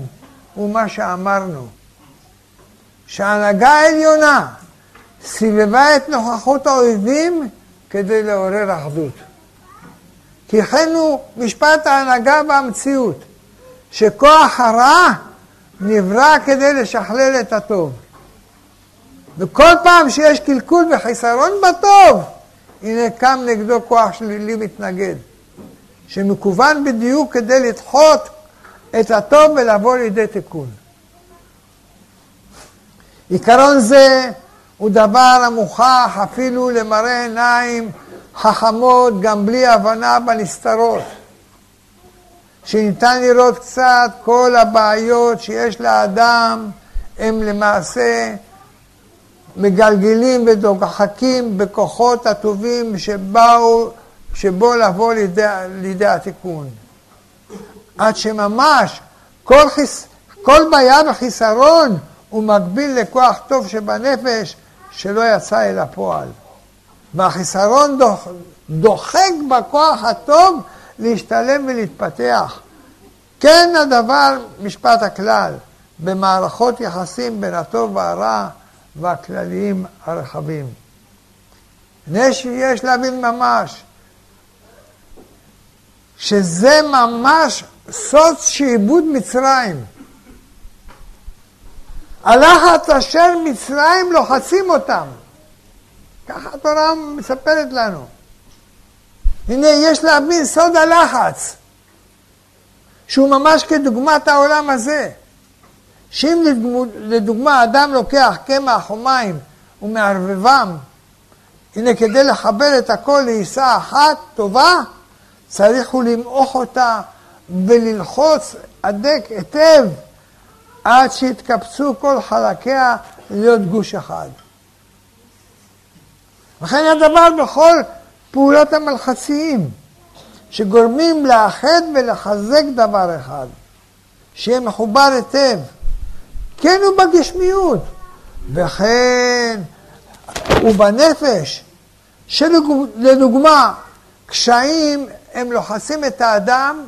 הוא מה שאמרנו, שההנהגה העליונה סיבבה את נוכחות האויבים כדי לעורר אחדות. כי כן הוא משפט ההנהגה והמציאות, שכוח הרע נברא כדי לשכלל את הטוב. וכל פעם שיש קלקול וחיסרון בטוב, הנה קם נגדו כוח שלילי מתנגד, שמכוון בדיוק כדי לדחות את הטוב ולבוא לידי תיקון. עיקרון זה הוא דבר המוכח אפילו למראה עיניים חכמות גם בלי הבנה בנסתרות. שניתן לראות קצת כל הבעיות שיש לאדם הם למעשה מגלגלים ודוחקים בכוחות הטובים שבאו, שבו לבוא לידי, לידי התיקון. עד שממש כל, חיס, כל בעיה וחיסרון הוא מקביל לכוח טוב שבנפש שלא יצא אל הפועל. והחיסרון דוח, דוחק בכוח הטוב להשתלם ולהתפתח. כן הדבר משפט הכלל במערכות יחסים בין הטוב והרע והכלליים הרחבים. יש, יש להבין ממש שזה ממש סוד שעבוד מצרים. הלחץ אשר מצרים לוחצים אותם. ככה התורה מספרת לנו. הנה, יש להבין סוד הלחץ, שהוא ממש כדוגמת העולם הזה. שאם לדוגמה אדם לוקח קמח או מים ומערבבם, הנה כדי לחבר את הכל לעיסה אחת טובה, צריך הוא למעוך אותה וללחוץ הדק היטב עד שיתקבצו כל חלקיה להיות גוש אחד. וכן הדבר בכל פעולות המלחציים, שגורמים לאחד ולחזק דבר אחד, שיהיה מחובר היטב. כן הוא בגשמיות, וכן הוא בנפש, שלדוגמה, קשיים הם לוחצים את האדם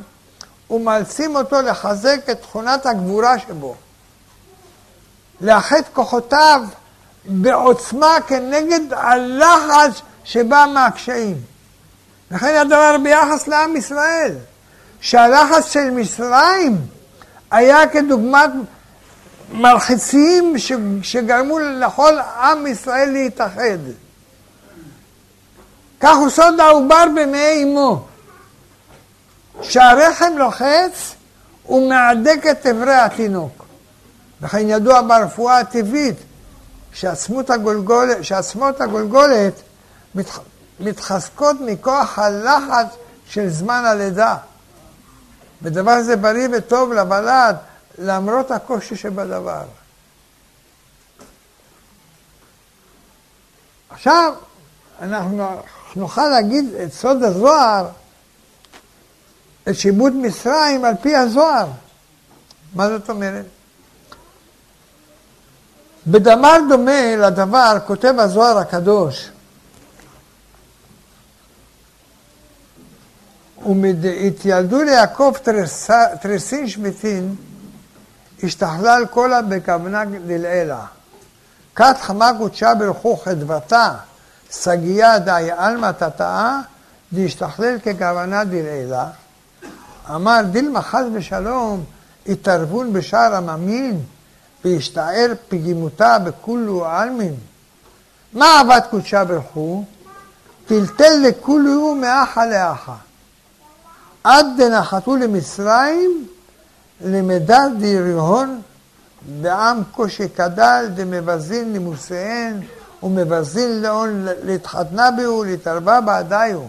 ומאלצים אותו לחזק את תכונת הגבורה שבו. לאחד כוחותיו בעוצמה כנגד הלחץ שבא מהקשיים. לכן הדבר ביחס לעם ישראל, שהלחץ של מצרים היה כדוגמת מלחיצים שגרמו לכל עם ישראל להתאחד. כך הוא סוד העובר במעי אמו, שהרחם לוחץ ומהדק את אברי התינוק. וכן ידוע ברפואה הטבעית שעצמות הגולגולת, שעצמות הגולגולת מת, מתחזקות מכוח הלחץ של זמן הלידה. ודבר זה בריא וטוב לוולד למרות הקושי שבדבר. עכשיו, אנחנו נוכל להגיד את סוד הזוהר, את שיבוד מצרים על פי הזוהר. מה זאת אומרת? בדבר דומה לדבר כותב הזוהר הקדוש, ומתיילדו ליעקב תרסין שמיטין, השתכלל קולה בכוונה דלעילה. כת חמה קודשה ברכו חדבתה, סגיה דאי עלמא תתאה, להשתכלל ככוונה דלעילה, אמר דילמה חס ושלום התערבון בשער הממין והשתער פגימותה בכולו עלמין. מה עבד קודשה ברכו? טלטל לכולו מאחה לאחה. עד דנחתו למצרים למדד דיריהון בעם קושי כדל דמבזין נימוסיהן ומבזין לאון להתחתנה בהו להתערבה בעדיו.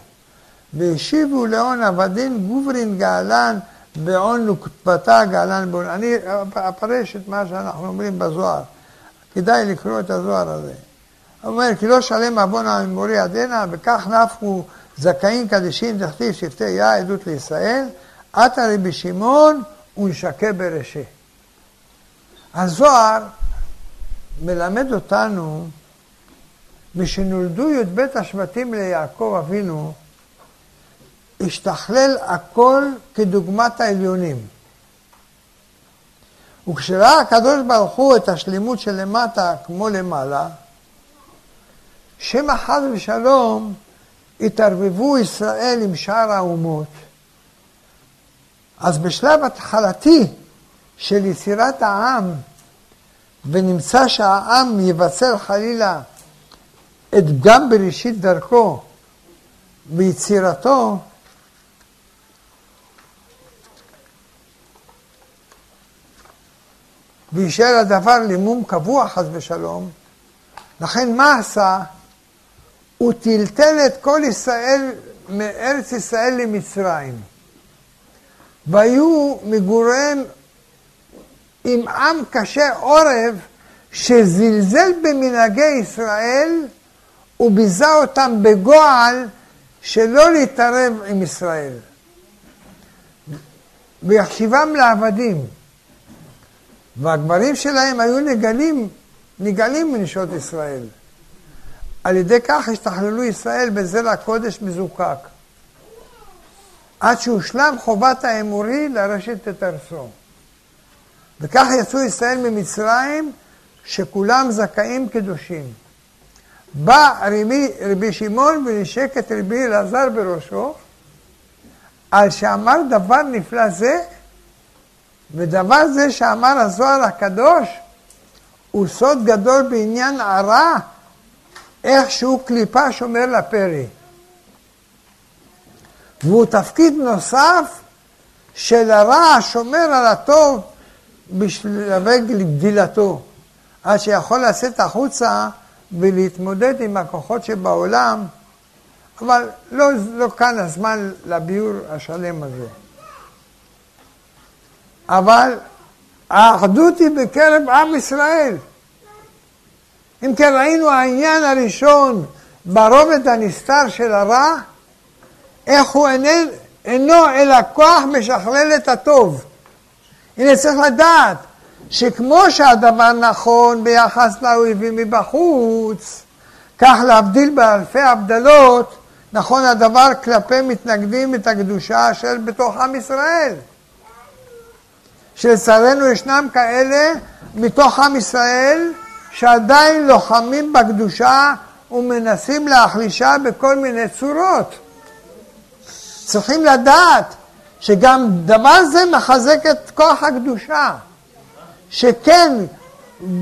והשיבו לאון עבדין גוברין גאלן בעון נוקפתה גאלן בעון. אני אפרש את מה שאנחנו אומרים בזוהר. כדאי לקרוא את הזוהר הזה. הוא אומר, כי לא שלם עוון הממורי עדנה, וכך נפקו זכאים קדישים דכתיב שבטי יה עדות לישראל, עתה רבי שמעון ונשקה ברשי. הזוהר מלמד אותנו, משנולדו י"ב השבטים ליעקב אבינו, השתכלל הכל כדוגמת העליונים. וכשראה הקדוש ברוך הוא את השלימות של למטה כמו למעלה, שמא חס ושלום התערבבו ישראל עם שאר האומות. אז בשלב התחלתי של יצירת העם, ונמצא שהעם יבצר חלילה את פגם בראשית דרכו ביצירתו, ויישאר הדבר למום קבוע חס ושלום, לכן מה עשה? הוא טלטל את כל ישראל מארץ ישראל למצרים. והיו מגוריהם עם עם קשה עורף שזלזל במנהגי ישראל וביזה אותם בגועל שלא להתערב עם ישראל. ויחשיבם לעבדים. והגברים שלהם היו נגלים, נגלים מנשות ישראל. על ידי כך השתכללו ישראל בזרע קודש מזוקק. עד שהושלם חובת האמורי לרשת את ארצו. וכך יצאו ישראל ממצרים, שכולם זכאים קדושים. בא רבי, רבי שמעון ונשק את רבי אלעזר בראשו, על שאמר דבר נפלא זה, ודבר זה שאמר הזוהר הקדוש, הוא סוד גדול בעניין הרע, איך שהוא קליפה שומר לפרי. והוא תפקיד נוסף של הרע השומר על הטוב בשביל גדילתו, עד שיכול לצאת החוצה ולהתמודד עם הכוחות שבעולם, אבל לא, לא כאן הזמן לביאור השלם הזה. אבל האחדות היא בקרב עם ישראל. אם כן ראינו העניין הראשון ברובד הנסתר של הרע, איך הוא אינו, אינו אלא כוח משכלל את הטוב. הנה צריך לדעת שכמו שהדבר נכון ביחס לאויבים מבחוץ, כך להבדיל באלפי הבדלות, נכון הדבר כלפי מתנגדים את הקדושה של בתוך עם ישראל. שלצערנו ישנם כאלה מתוך עם ישראל שעדיין לוחמים בקדושה ומנסים להחלישה בכל מיני צורות. צריכים לדעת שגם דבר זה מחזק את כוח הקדושה, שכן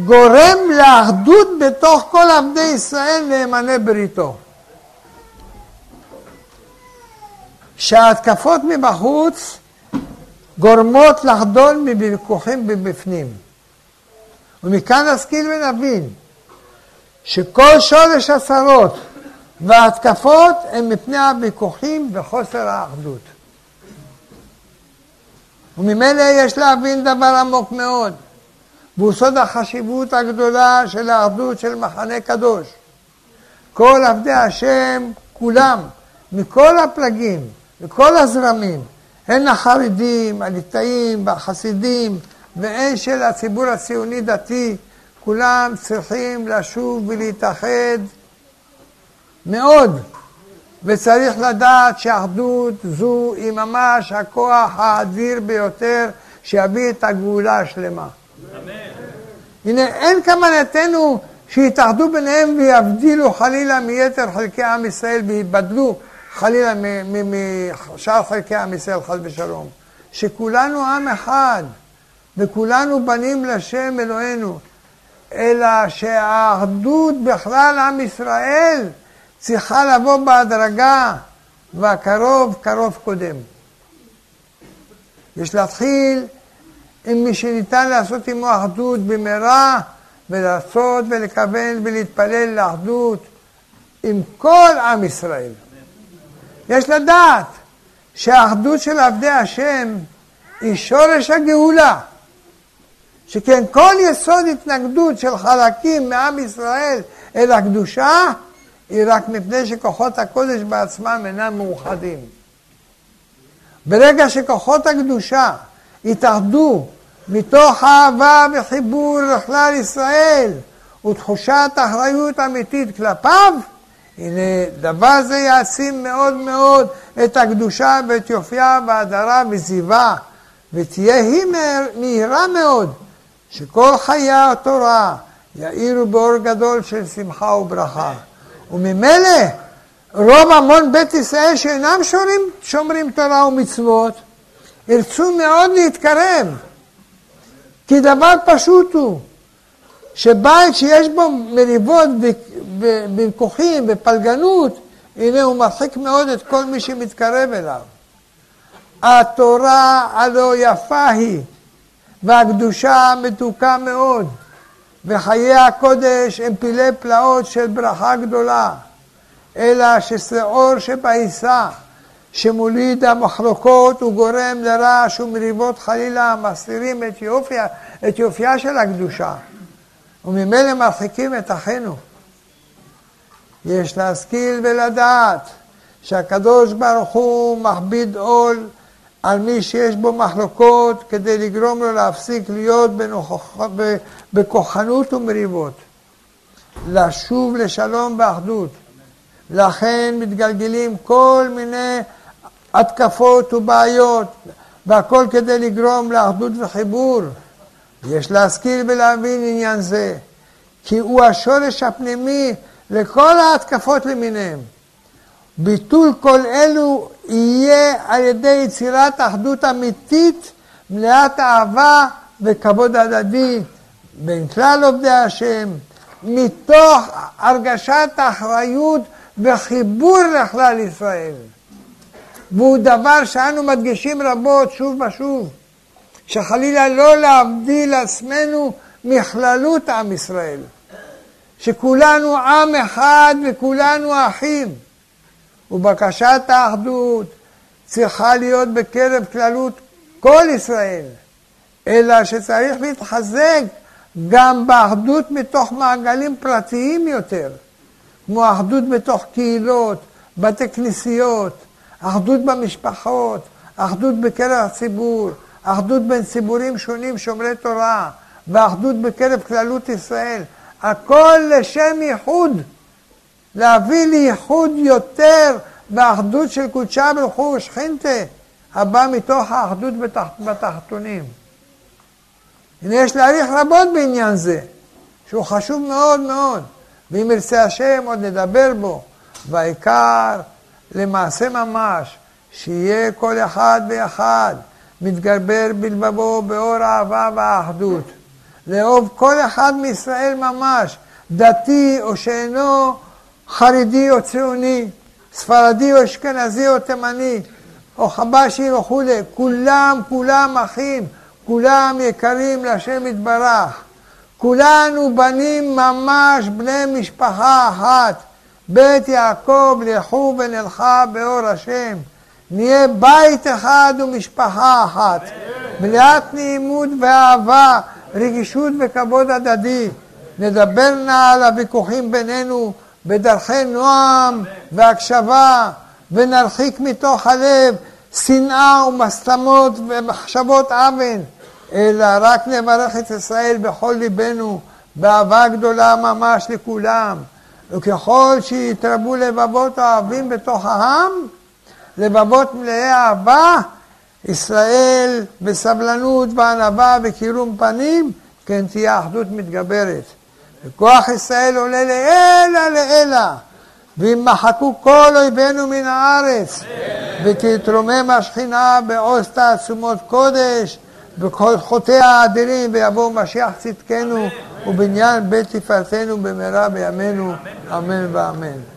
גורם לאחדות בתוך כל עבדי ישראל נאמני בריתו. שההתקפות מבחוץ גורמות לחדול מוויכוחים מבפנים. ומכאן נשכיל ונבין שכל שורש הצרות וההתקפות הם מפני הוויכוחים וחוסר האחדות. וממילא יש להבין דבר עמוק מאוד, והוא סוד החשיבות הגדולה של האחדות של מחנה קדוש. כל עבדי השם, כולם, מכל הפלגים, מכל הזרמים, הן החרדים, הליטאים והחסידים, והן של הציבור הציוני-דתי, כולם צריכים לשוב ולהתאחד מאוד. וצריך לדעת שאחדות זו היא ממש הכוח האדיר ביותר שיביא את הגאולה השלמה. אמן. הנה, אין כוונתנו שיתאחדו ביניהם ויבדילו חלילה מיתר חלקי עם ישראל ויבדלו חלילה משאר חלקי עם ישראל, חס ושלום. שכולנו עם אחד, וכולנו בנים לשם אלוהינו, אלא שהאחדות בכלל עם ישראל צריכה לבוא בהדרגה, והקרוב קרוב קודם. יש להתחיל עם מי שניתן לעשות עמו אחדות במהרה, ולעשות ולכוון ולהתפלל לאחדות עם כל עם ישראל. יש לדעת שהאחדות של עבדי השם היא שורש הגאולה. שכן כל יסוד התנגדות של חלקים מעם ישראל אל הקדושה היא רק מפני שכוחות הקודש בעצמם אינם מאוחדים. ברגע שכוחות הקדושה יתאחדו מתוך אהבה וחיבור לכלל ישראל ותחושת אחריות אמיתית כלפיו, הנה דבר זה יעצים מאוד מאוד את הקדושה ואת יופייה והדרה וזיווה, ותהיה היא מהירה מאוד שכל חיי התורה יאירו באור גדול של שמחה וברכה. וממילא רוב המון בית ישראל שאינם שומרים, שומרים תורה ומצוות, ירצו מאוד להתקרב. כי דבר פשוט הוא, שבית שיש בו מריבות ויכוחים ופלגנות, הנה הוא מרחיק מאוד את כל מי שמתקרב אליו. התורה הלא יפה היא, והקדושה מתוקה מאוד, וחיי הקודש הם פילי פלאות של ברכה גדולה, אלא ששעור שבעיסה, שמוליד המחלוקות וגורם לרעש ומריבות חלילה, מסתירים את, יופיה, את יופייה של הקדושה, וממילא מרחיקים את אחינו. יש להשכיל ולדעת שהקדוש ברוך הוא מכביד עול על מי שיש בו מחלוקות כדי לגרום לו להפסיק להיות בנוכח, בכוחנות ומריבות, לשוב לשלום ואחדות. לכן מתגלגלים כל מיני התקפות ובעיות, והכל כדי לגרום לאחדות וחיבור. יש להשכיל ולהבין עניין זה, כי הוא השורש הפנימי לכל ההתקפות למיניהם. ביטול כל אלו יהיה על ידי יצירת אחדות אמיתית, מלאת אהבה וכבוד הדדי בין כלל עובדי השם, מתוך הרגשת אחריות וחיבור לכלל ישראל. והוא דבר שאנו מדגישים רבות שוב ושוב, שחלילה לא להבדיל עצמנו מכללות עם ישראל, שכולנו עם אחד וכולנו אחים. ובקשת האחדות צריכה להיות בקרב כללות כל ישראל, אלא שצריך להתחזק גם באחדות מתוך מעגלים פרטיים יותר, כמו אחדות בתוך קהילות, בתי כנסיות, אחדות במשפחות, אחדות בקרב הציבור, אחדות בין ציבורים שונים שומרי תורה, ואחדות בקרב כללות ישראל, הכל לשם ייחוד. להביא לייחוד יותר באחדות של קודשה ברוך הוא ושכינתה, הבא מתוך האחדות בתח... בתחתונים. הנה יש להעריך רבות בעניין זה, שהוא חשוב מאוד מאוד, ואם ירצה השם עוד נדבר בו, והעיקר למעשה ממש, שיהיה כל אחד ואחד מתגבר בלבבו באור האהבה והאחדות, לאהוב כל אחד מישראל ממש, דתי או שאינו חרדי או ציוני, ספרדי או אשכנזי או תימני, או חבשי וכולי, כולם, כולם אחים, כולם יקרים להשם יתברך. כולנו בנים ממש בני משפחה אחת. בית יעקב לכו ונלכה באור השם. נהיה בית אחד ומשפחה אחת. מלאת נעימות ואהבה, רגישות וכבוד הדדי. נדבר נא על הוויכוחים בינינו בדרכי נועם והקשבה, ונרחיק מתוך הלב שנאה ומסתמות ומחשבות אוון, אלא רק נברך את ישראל בכל ליבנו, באהבה גדולה ממש לכולם. וככל שיתרבו לבבות אוהבים בתוך העם, לבבות מלאי אהבה, ישראל בסבלנות וענווה וקירום פנים, כן תהיה אחדות מתגברת. וכוח ישראל עולה לעילא לעילא, וימחקו כל אויבינו מן הארץ, ותתרומם השכינה בעוז תעצומות קודש, בכוחותיה האדירים, ויבוא משיח צדקנו, ובניין בית תפארתנו במהרה בימינו, אמן ואמן.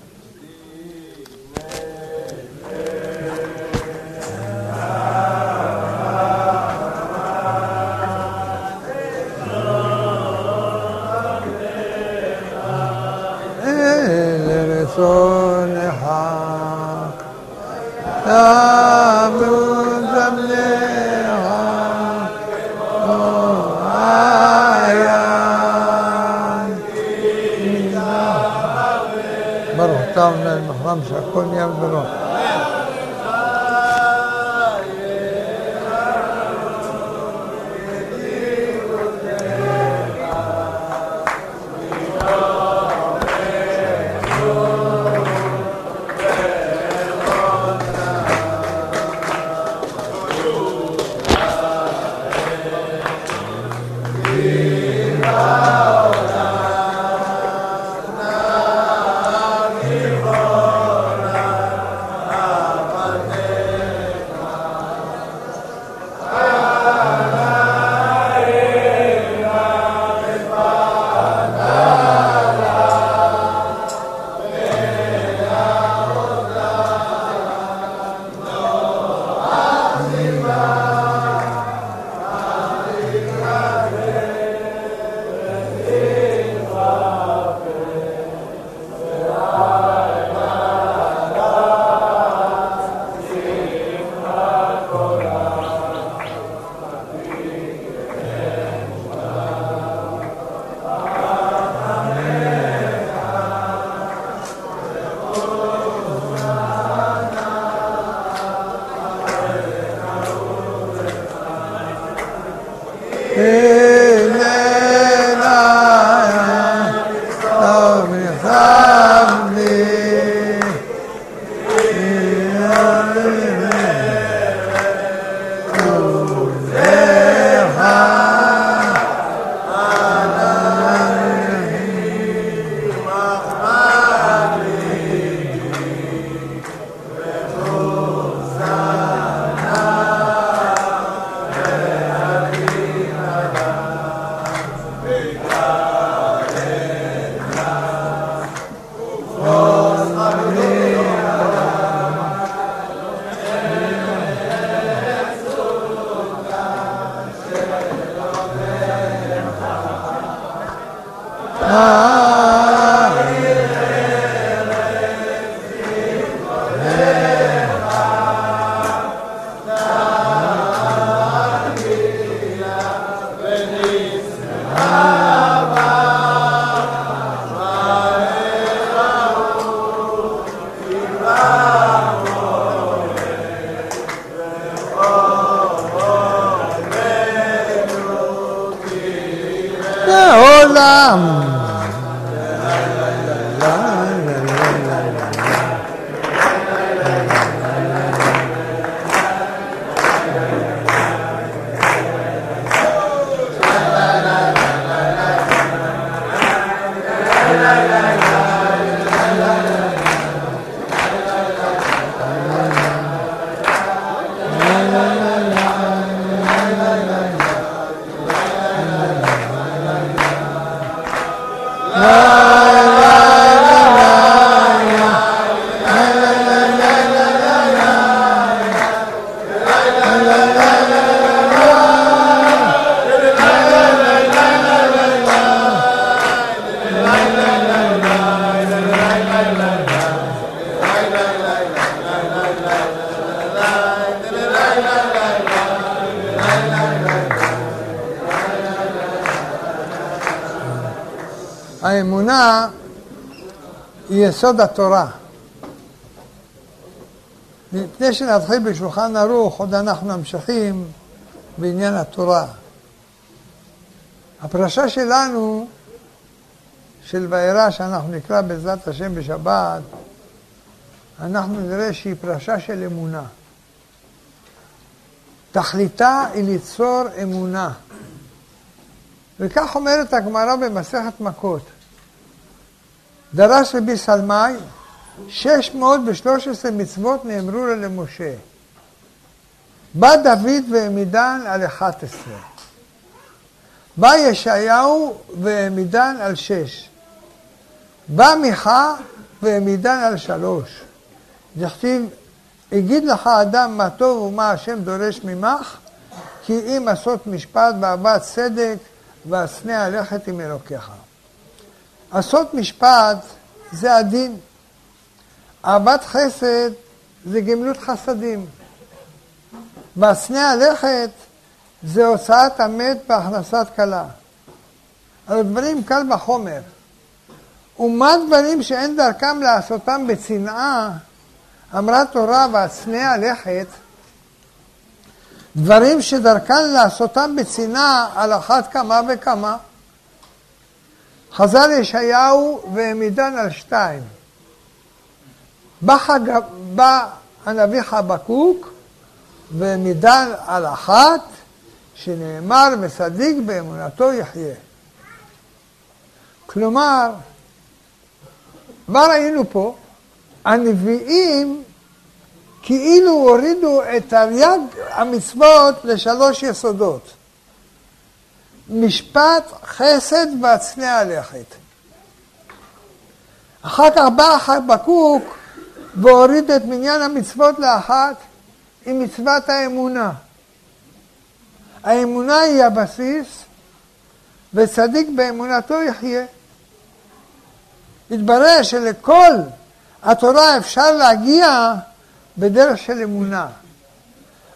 יסוד התורה. לפני שנתחיל בשולחן ערוך, עוד אנחנו ממשיכים בעניין התורה. הפרשה שלנו, של וארא, שאנחנו נקרא בעזרת השם בשבת, אנחנו נראה שהיא פרשה של אמונה. תכליתה היא ליצור אמונה. וכך אומרת הגמרא במסכת מכות. דרש רבי סלמאי 613 מצוות נאמרו לה למשה. בא דוד והעמידן על 11. בא ישעיהו והעמידן על 6. בא מיכה והעמידן על 3. דכתיב, הגיד לך אדם מה טוב ומה השם דורש ממך, כי אם עשות משפט ואהבת צדק והשנא הלכת עם אלוקיך. עשות משפט זה הדין. אהבת חסד זה גמלות חסדים. והשנא הלכת זה הוצאת המת בהכנסת כלה. על דברים קל וחומר. ומה דברים שאין דרכם לעשותם בצנעה, אמרה תורה והשנא הלכת, דברים שדרכן לעשותם בצנעה על אחת כמה וכמה. חזר ישעיהו והעמידן על שתיים. בא, חג... בא הנביא חבקוק והעמידן על אחת, שנאמר וצדיק באמונתו יחיה. כלומר, מה ראינו פה? הנביאים כאילו הורידו את תרי"ג המצוות לשלוש יסודות. משפט, חסד והצנע הלכת. אחר כך בא חבקוק והוריד את מניין המצוות לאחת עם מצוות האמונה. האמונה היא הבסיס, וצדיק באמונתו יחיה. התברר שלכל התורה אפשר להגיע בדרך של אמונה.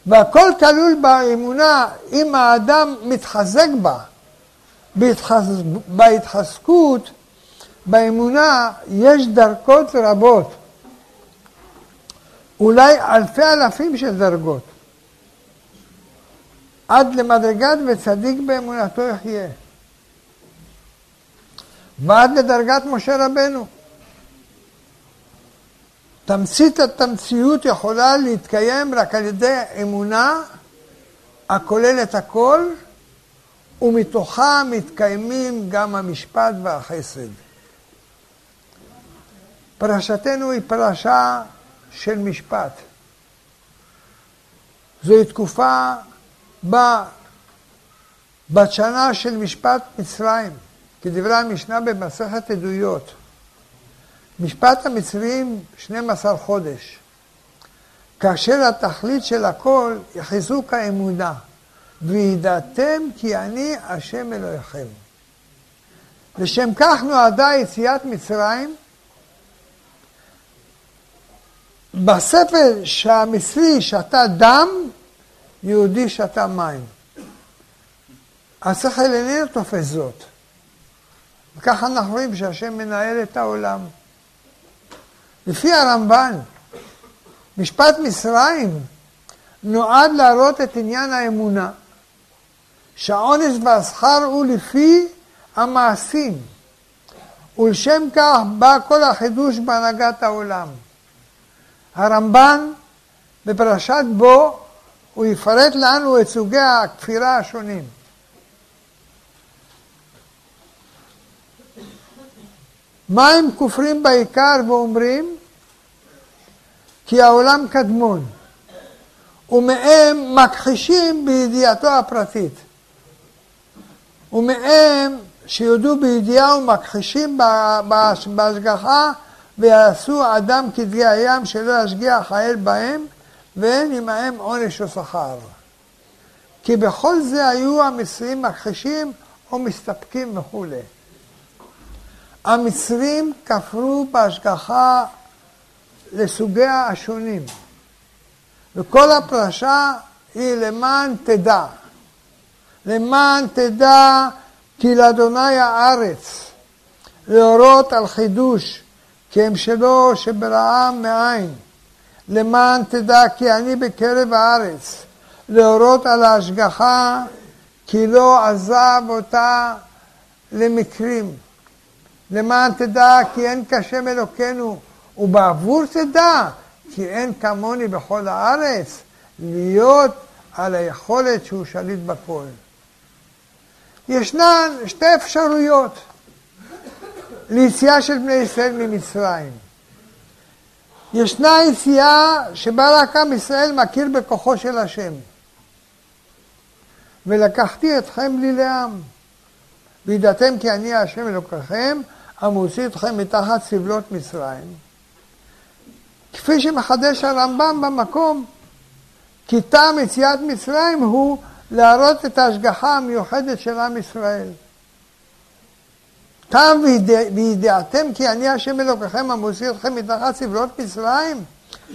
והכל כלול באמונה אם האדם מתחזק בה, בהתחז... בהתחזקות, באמונה יש דרכות רבות, אולי אלפי אלפים של דרגות, עד למדרגת וצדיק באמונתו יחיה, ועד לדרגת משה רבנו. תמצית התמציות יכולה להתקיים רק על ידי אמונה הכוללת הכל, ומתוכה מתקיימים גם המשפט והחסד. פרשתנו היא פרשה של משפט. זוהי תקופה בה בת שנה של משפט מצרים, כדברי המשנה במסכת עדויות. משפט המצרים 12 חודש, כאשר התכלית של הכל היא חיזוק האמונה, וידעתם כי אני השם אלוהיכם. לשם כך נועדה יציאת מצרים. בספר שהמצרי שתה דם, יהודי שתה מים. השכל איננו תופס זאת. וככה אנחנו רואים שהשם מנהל את העולם. לפי הרמב"ן, משפט מצרים נועד להראות את עניין האמונה, שהעונש והשכר הוא לפי המעשים, ולשם כך בא כל החידוש בהנהגת העולם. הרמב"ן בפרשת בו הוא יפרט לנו את סוגי הכפירה השונים. מה הם כופרים בעיקר ואומרים? כי העולם קדמון, ומהם מכחישים בידיעתו הפרטית. ומהם שיודו בידיעה ומכחישים בהשגחה ויעשו אדם כדגי הים שלא ישגיח האל בהם ואין עמהם עונש או שכר. כי בכל זה היו המצרים מכחישים או מסתפקים וכולי. המצרים כפרו בהשגחה לסוגיה השונים, וכל הפרשה היא למען תדע. למען תדע כי לאדוני הארץ, להורות על חידוש, כי הם שלו שברעם מאין. למען תדע כי אני בקרב הארץ, להורות על ההשגחה, כי לא עזב אותה למקרים. למען תדע כי אין כשם אלוקינו, ובעבור תדע כי אין כמוני בכל הארץ, להיות על היכולת שהוא שליט בכל. ישנן שתי אפשרויות ליציאה של בני ישראל ממצרים. ישנה יציאה שבה רק עם ישראל מכיר בכוחו של השם. ולקחתי אתכם לי לעם. וידעתם כי אני השם אלוקיכם, המוציא אתכם מתחת סבלות מצרים. כפי שמחדש הרמב"ם במקום, כי טעם יציאת מצרים הוא להראות את ההשגחה המיוחדת של עם ישראל. טעם וידעתם כי אני השם אלוקיכם המוציא אתכם מתחת סבלות מצרים?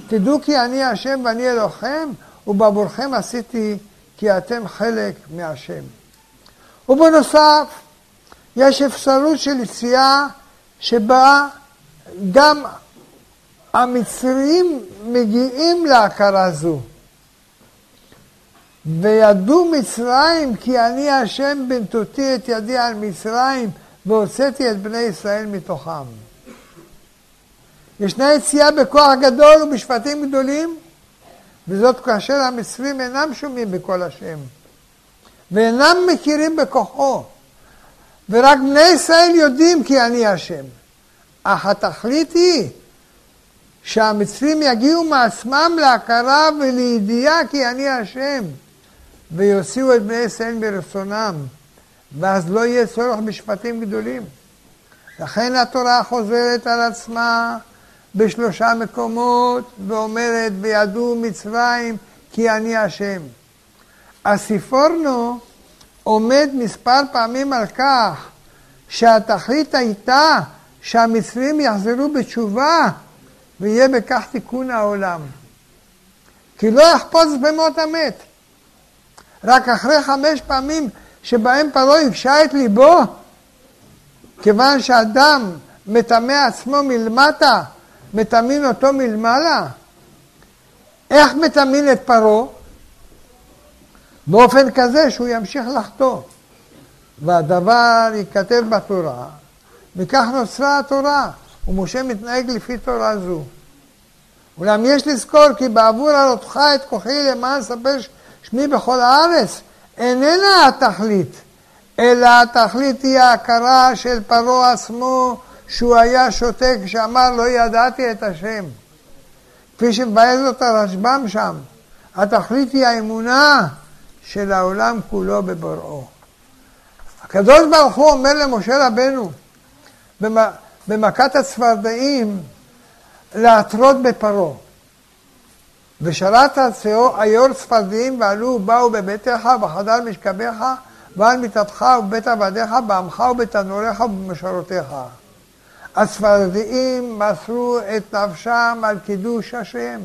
תדעו כי אני השם ואני אלוהיכם, ובעבורכם עשיתי כי אתם חלק מהשם. ובנוסף, יש אפשרות של יציאה שבה גם המצרים מגיעים להכרה זו. וידעו מצרים כי אני השם בנתותי את ידי על מצרים והוצאתי את בני ישראל מתוכם. ישנה יציאה בכוח גדול ובשבטים גדולים, וזאת כאשר המצרים אינם שומעים בקול השם, ואינם מכירים בכוחו, ורק בני ישראל יודעים כי אני השם. אך התכלית היא שהמצרים יגיעו מעצמם להכרה ולידיעה כי אני השם, ויוציאו את בני ישראל מרצונם. ואז לא יהיה צורך בשפטים גדולים. לכן התורה חוזרת על עצמה בשלושה מקומות ואומרת, וידעו מצרים כי אני השם. הסיפורנו עומד מספר פעמים על כך שהתכלית הייתה שהמצרים יחזרו בתשובה ויהיה בכך תיקון העולם. כי לא יחפוץ במות המת. רק אחרי חמש פעמים שבהם פרעה הקשה את ליבו, כיוון שאדם מטמא עצמו מלמטה, מטמאים אותו מלמעלה. איך מטמאים את פרעה? באופן כזה שהוא ימשיך לחטוא. והדבר ייכתב בתורה, וכך נוצרה התורה, ומשה מתנהג לפי תורה זו. אולם יש לזכור כי בעבור הראותך את כוחי למען ספר שמי בכל הארץ, איננה התכלית, אלא התכלית היא ההכרה של פרעה עצמו שהוא היה שותק כשאמר לא ידעתי את השם. כפי שמבאר זאת הרשב"ם שם, התכלית היא האמונה של העולם כולו בבוראו. הקדוש ברוך הוא אומר למשה רבנו במכת הצפרדעים להתרות בפרעה. ושרת היור צפרדעים ועלו באו בביתך וחדר משכבך ועל מיטתך ובבית עבדיך בעמך ובתנוריך ובמשורותיך. הצפרדעים מסרו את נפשם על קידוש השם,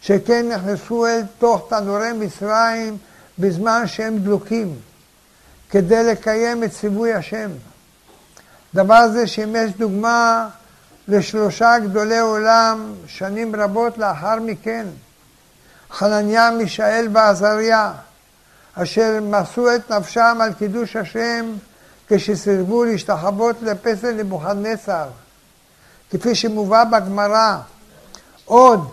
שכן נכנסו אל תוך תנורי מצרים בזמן שהם דלוקים, כדי לקיים את ציווי השם. דבר זה שימש דוגמה לשלושה גדולי עולם שנים רבות לאחר מכן, חנניה, מישאל ועזריה, אשר מסרו את נפשם על קידוש השם כשסירבו להשתחוות לפסל נבוכדנצר, כפי שמובא בגמרא. עוד,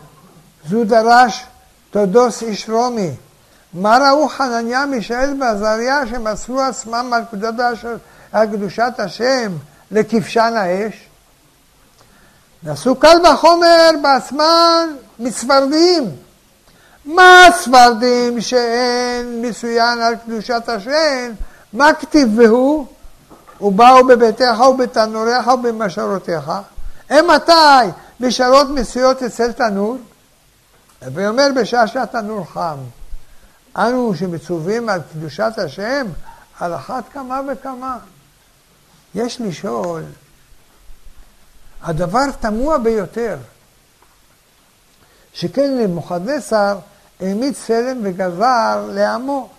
זו דרש תודוס איש רומי. מה ראו חנניה, מישאל ועזריה שמסרו עצמם על קדושת השם לכבשן האש? נעשו קל וחומר בעצמן מצוורדים. מה צוורדים שאין מצוין על קדושת השם? מה כתיב והוא? ובאו בביתך ובתנוריך ובמשרותיך. הם מתי? בשעות מסויות אצל תנור? ואומר בשעה שהתנור חם. אנו שמצווים על קדושת השם, על אחת כמה וכמה. יש לשאול, הדבר תמוה ביותר, שכן נבוכדנצר העמיד צלם וגזר לעמו.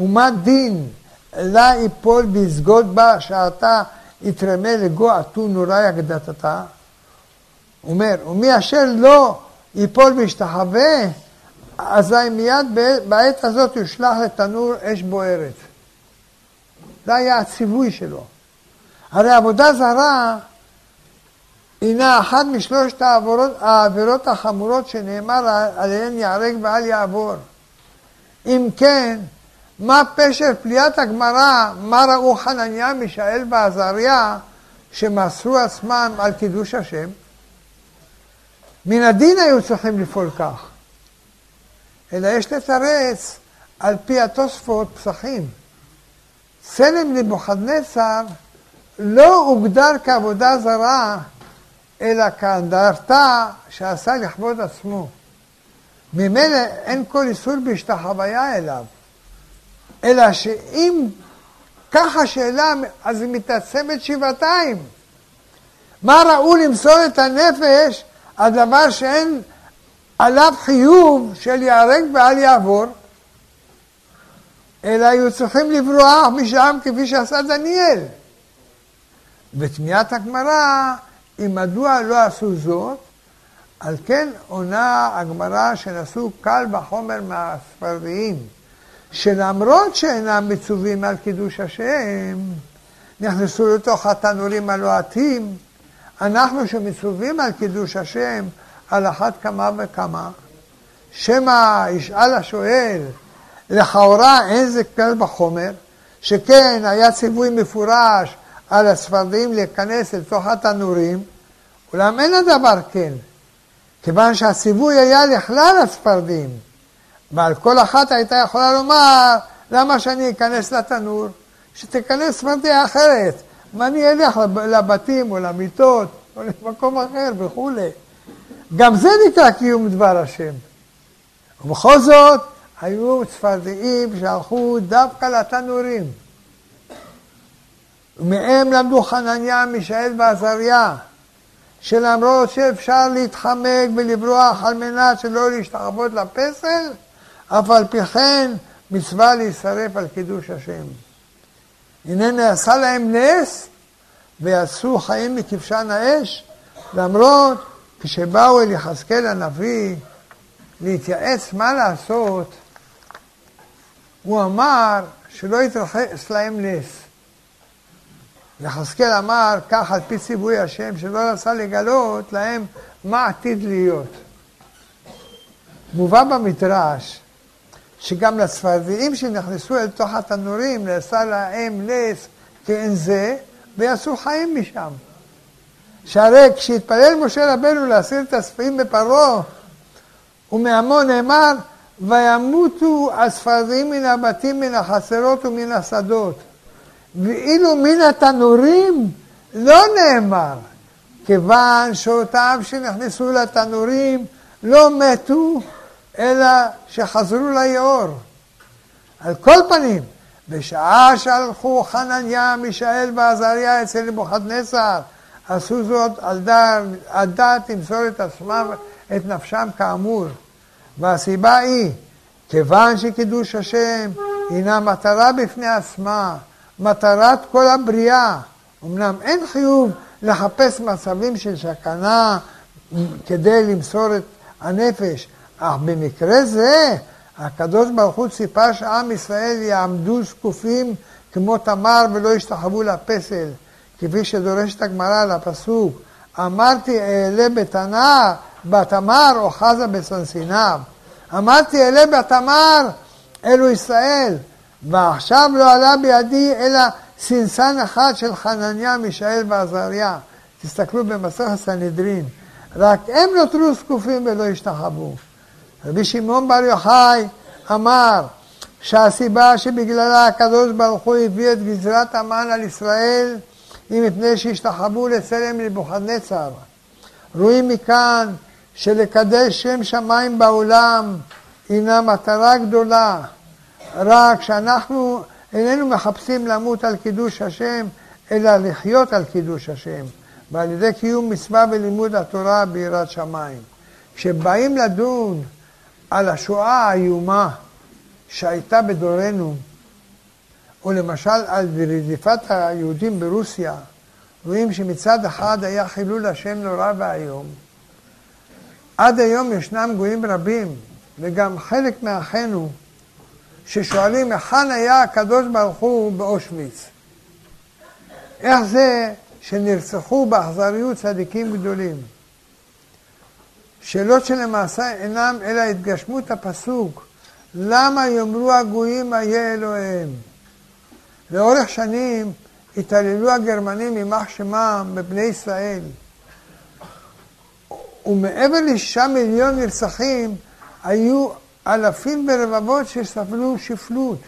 ומה דין לה יפול ויסגוד בה שעתה יתרמה לגו עטו נוראי אגדתתה? אומר, ומי אשר לא ייפול וישתחווה, אזי מיד בעת הזאת יושלך לתנור אש בוערת. זה היה הציווי שלו. הרי עבודה זרה הינה אחת משלושת העבירות, העבירות החמורות שנאמר עליהן ייהרג ואל יעבור. אם כן, מה פשר פליאת הגמרא, מה ראו חנניה, מישאל ועזריה, שמסרו עצמם על קידוש השם? מן הדין היו צריכים לפעול כך. אלא יש לתרץ על פי התוספות פסחים. צלם נבוכדנצר לא הוגדר כעבודה זרה, אלא כאנדרטה שעשה לכבוד עצמו. ממילא אין כל איסור בהשתחוויה אליו, אלא שאם ככה שאלה, אז היא מתעצמת שבעתיים. מה ראו למסור את הנפש על דבר שאין עליו חיוב של ייהרג ואל יעבור, אלא היו צריכים לברוח משם כפי שעשה דניאל. ותמיהת הגמרא היא מדוע לא עשו זאת, על כן עונה הגמרא שנשאו קל וחומר מהספרדיים, שלמרות שאינם מצווים על קידוש השם, נכנסו לתוך התנורים הלוהטים, אנחנו שמצווים על קידוש השם, על אחת כמה וכמה, שמא ישאל השואל, לכאורה אין זה קל בחומר, שכן היה ציווי מפורש על הספרדים להיכנס לתוך התנורים, אולם אין הדבר כן, כיוון שהציווי היה לכלל הספרדים, ועל כל אחת הייתה יכולה לומר, למה שאני אכנס לתנור? שתיכנס ספרדיה אחרת, ואני אלך לבתים או למיטות או למקום אחר וכולי. גם זה נקרא קיום דבר השם. ובכל זאת, היו צפרדעים שהלכו דווקא לתנורים. ומהם למדו חנניה, מישאל ועזריה, שלמרות שאפשר להתחמק ולברוח על מנת שלא להשתחוות לפסל, אף על פי כן מצווה להישרף על קידוש השם. הנה נעשה להם נס ויצאו חיים מכבשן האש, למרות כשבאו אל יחזקאל הנביא להתייעץ מה לעשות, הוא אמר שלא יתרחש להם נס. יחזקאל אמר כך על פי ציווי השם, שלא רצה לגלות להם מה עתיד להיות. מובא במדרש שגם לצפרדעים שנכנסו אל תוך התנורים נעשה להם נס כאין זה, ויעשו חיים משם. שהרי כשהתפלל משה רבנו להסיר את הספרים בפרעה, ומעמו נאמר, וימותו הספרדים מן הבתים, מן החצרות ומן השדות. ואילו מן התנורים לא נאמר, כיוון שאותם שנכנסו לתנורים לא מתו, אלא שחזרו ליאור. על כל פנים, בשעה שהלכו חנניה, מישאל ועזריה אצל נבוכדנצר, עשו זאת על דעת, למסור את עצמם, את נפשם כאמור. והסיבה היא, כיוון שקידוש השם הינה מטרה בפני עצמה, מטרת כל הבריאה. אמנם אין חיוב לחפש מצבים של סכנה כדי למסור את הנפש, אך במקרה זה הקדוש ברוך הוא ציפה שעם ישראל יעמדו זקופים כמו תמר ולא ישתחוו לפסל. כפי שדורשת הגמרא על הפסוק, אמרתי אעלה בתנר, בתמר או חזה בסנסיניו. אמרתי אעלה בתמר, אלו ישראל, ועכשיו לא עלה בידי אלא סנסן אחד של חנניה, מישאל ועזריה. תסתכלו במסכת סנהדרין. רק הם נותרו זקופים ולא השתחוו. רבי שמעון בר יוחאי אמר שהסיבה שבגללה הקדוש ברוך הוא הביא את גזרת המן על ישראל היא מפני שהשתחוו לצלם נבוכדנצר. רואים מכאן שלקדש שם שמיים בעולם הינה מטרה גדולה, רק שאנחנו איננו מחפשים למות על קידוש השם, אלא לחיות על קידוש השם, ועל ידי קיום מצווה ולימוד התורה ביראת שמיים. כשבאים לדון על השואה האיומה שהייתה בדורנו, או למשל על רדיפת היהודים ברוסיה, רואים שמצד אחד היה חילול השם נורא ואיום. עד היום ישנם גויים רבים, וגם חלק מאחינו, ששואלים היכן היה הקדוש ברוך הוא באושוויץ. איך זה שנרצחו באכזריות צדיקים גדולים? שאלות שלמעשה אינם אלא התגשמות הפסוק, למה יאמרו הגויים איה אלוהיהם? לאורך שנים התעללו הגרמנים יימח שמם בבני ישראל. ומעבר לשישה מיליון נרצחים, היו אלפים ורבבות שסבלו שפלות.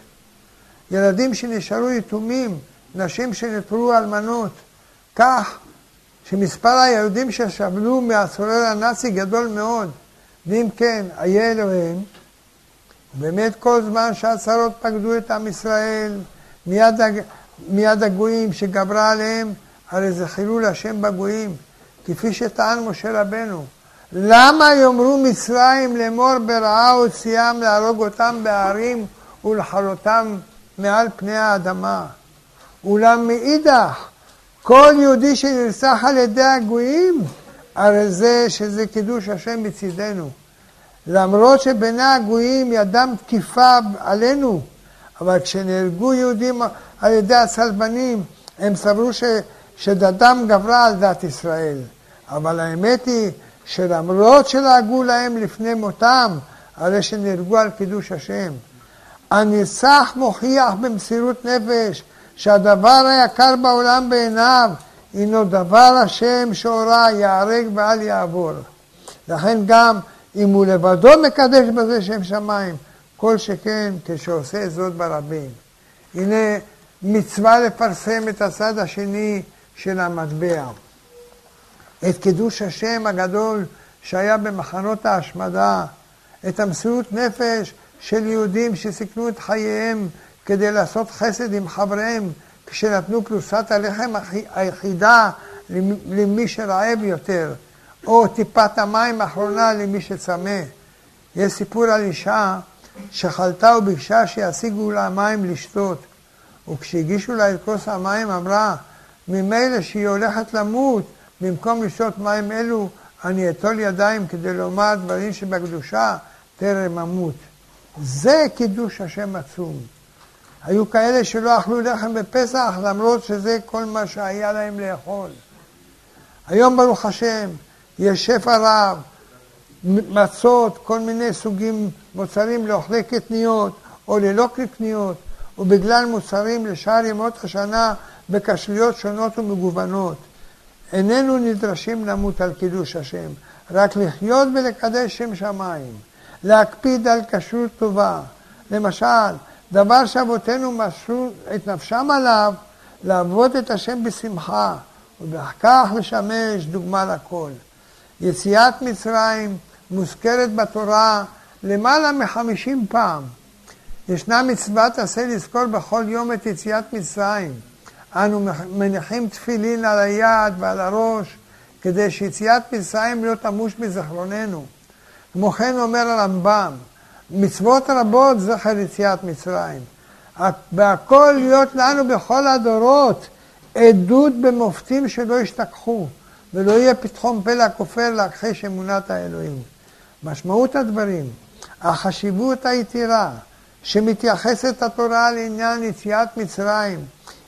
ילדים שנשארו יתומים, נשים שנותרו אלמנות. כך שמספר היהודים שסבלו מהצורר הנאצי גדול מאוד. ואם כן, איה אלוהים, באמת כל זמן שהצרות פקדו את עם ישראל, מיד. מיד הגויים שגברה עליהם, הרי זה חילול השם בגויים, כפי שטען משה רבנו. למה יאמרו מצרים לאמור ברעה הוציאם להרוג אותם בהרים ולחרותם מעל פני האדמה? אולם מאידך, כל יהודי שנרצח על ידי הגויים, הרי זה שזה קידוש השם מצידנו. למרות שבעיני הגויים ידם תקיפה עלינו, אבל כשנהרגו יהודים על ידי הצלבנים, הם סברו ש, שדתם גברה על דת ישראל. אבל האמת היא שלמרות שלעגו להם לפני מותם, הרי שנהרגו על קידוש השם. הנרצח מוכיח במסירות נפש שהדבר היקר בעולם בעיניו הינו דבר השם שהורה ייהרג ואל יעבור. לכן גם אם הוא לבדו מקדש בזה שם שמיים, כל שכן כשעושה זאת ברבים. הנה מצווה לפרסם את הצד השני של המטבע. את קידוש השם הגדול שהיה במחנות ההשמדה, את המסירות נפש של יהודים שסיכנו את חייהם כדי לעשות חסד עם חבריהם כשנתנו פרוסת הלחם היחידה למי שרעב יותר, או טיפת המים האחרונה למי שצמא. יש סיפור על אישה שחלתה וביקשה שישיגו לה מים לשתות, וכשהגישו לה את כוס המים אמרה, ממילא שהיא הולכת למות, במקום לשתות מים אלו, אני אטול ידיים כדי לומר דברים שבקדושה טרם אמות. זה קידוש השם עצום. היו כאלה שלא אכלו לחם בפסח למרות שזה כל מה שהיה להם לאכול. היום ברוך השם יש שפע רב, מצות, כל מיני סוגים מוצרים לאוכלי קטניות או ללא קטניות, ובגלל מוצרים לשאר ימות השנה בכשלויות שונות ומגוונות. איננו נדרשים למות על קידוש השם, רק לחיות ולקדש שם שמיים, להקפיד על כשרות טובה. למשל, דבר שאבותינו מסרו את נפשם עליו, לעבוד את השם בשמחה, ובכך לשמש דוגמה לכל. יציאת מצרים מוזכרת בתורה למעלה מחמישים פעם. ישנה מצוות עשה לזכור בכל יום את יציאת מצרים. אנו מניחים תפילין על היד ועל הראש, כדי שיציאת מצרים לא תמוש בזיכרוננו. כמו כן אומר הרמב"ם, מצוות רבות זכר יציאת מצרים. והכל להיות לנו בכל הדורות עדות במופתים שלא ישתכחו, ולא יהיה פתחון פה לכופר להכחיש אמונת האלוהים. משמעות הדברים, החשיבות היתירה שמתייחסת התורה לעניין יציאת מצרים,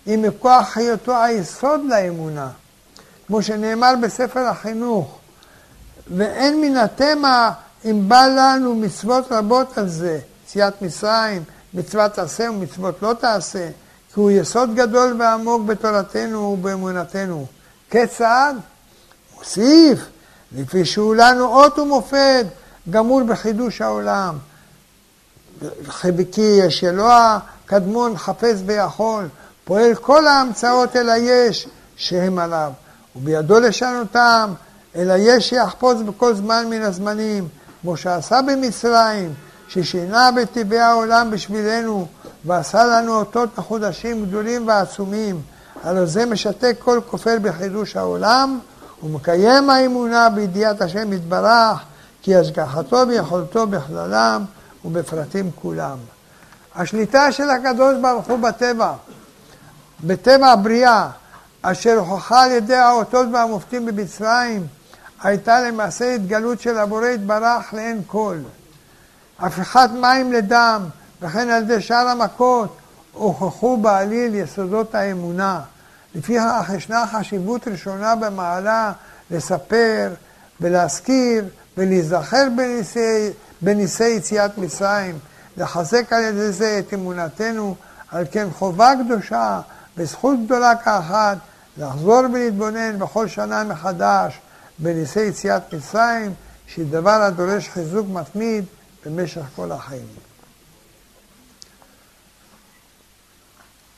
היא מכוח היותו היסוד לאמונה, כמו שנאמר בספר החינוך, ואין מן התמה אם בא לנו מצוות רבות על זה, יציאת מצרים, מצוות תעשה ומצוות לא תעשה, כי הוא יסוד גדול ועמוק בתורתנו ובאמונתנו. כיצד? מוסיף, לפי שהוא לנו אות ומופת, גמור בחידוש העולם. כי יש אלוה קדמון חפש ויכול, פועל כל ההמצאות אל היש שהם עליו, ובידו לשנותם, אל היש שיחפוץ בכל זמן מן הזמנים, כמו שעשה במצרים, ששינה בטבעי העולם בשבילנו, ועשה לנו אותות מחודשים גדולים ועצומים. הלא זה משתק כל כופר בחידוש העולם, ומקיים האמונה בידיעת השם יתברך, כי השגחתו ויכולתו בכללם ובפרטים כולם. השליטה של הקדוש ברוך הוא בטבע, בטבע הבריאה, אשר הוכחה על ידי האותות והמופתים במצרים, הייתה למעשה התגלות של הבורא יתברך לעין כל. הפיכת מים לדם, וכן על ידי שאר המכות, הוכחו בעליל יסודות האמונה. לפיכך ישנה חשיבות ראשונה במעלה לספר ולהזכיר ולהיזכר בניסי, בניסי יציאת מצרים, לחזק על ידי זה את אמונתנו, על כן חובה קדושה וזכות גדולה כאחת לחזור ולהתבונן בכל שנה מחדש בניסי יציאת מצרים, שהיא דבר הדורש חיזוק מתמיד במשך כל החיים.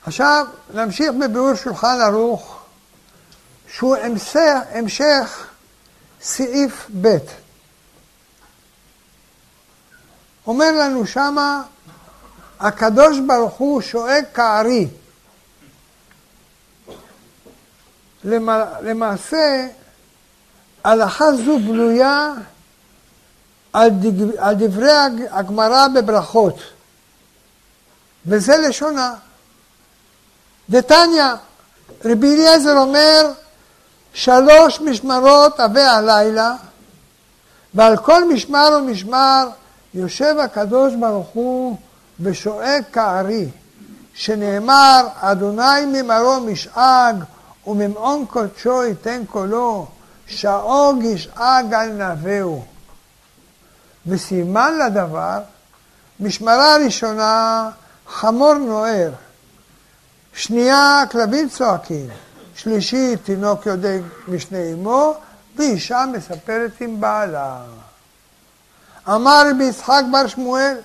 עכשיו, נמשיך בביאור שולחן ערוך, שהוא המשך, המשך סעיף ב'. אומר לנו שמה, הקדוש ברוך הוא שואג כארי. למעשה, הלכה זו בנויה על, דברי הגמרא בברכות, וזה לשונה. דתניא, רבי אליעזר אומר, שלוש משמרות עבי הלילה, ועל כל משמר ומשמר יושב הקדוש ברוך הוא ושואג כארי, שנאמר, אדוני ממרום משאג וממעון קודשו ייתן קולו, שאוג ישאג על נביאו. וסימן לדבר, משמרה ראשונה חמור נוער, שנייה כלבים צועקים, שלישית תינוק יודע משני אמו, ואישה מספרת עם בעלה. אמר רבי יצחק בר שמואל,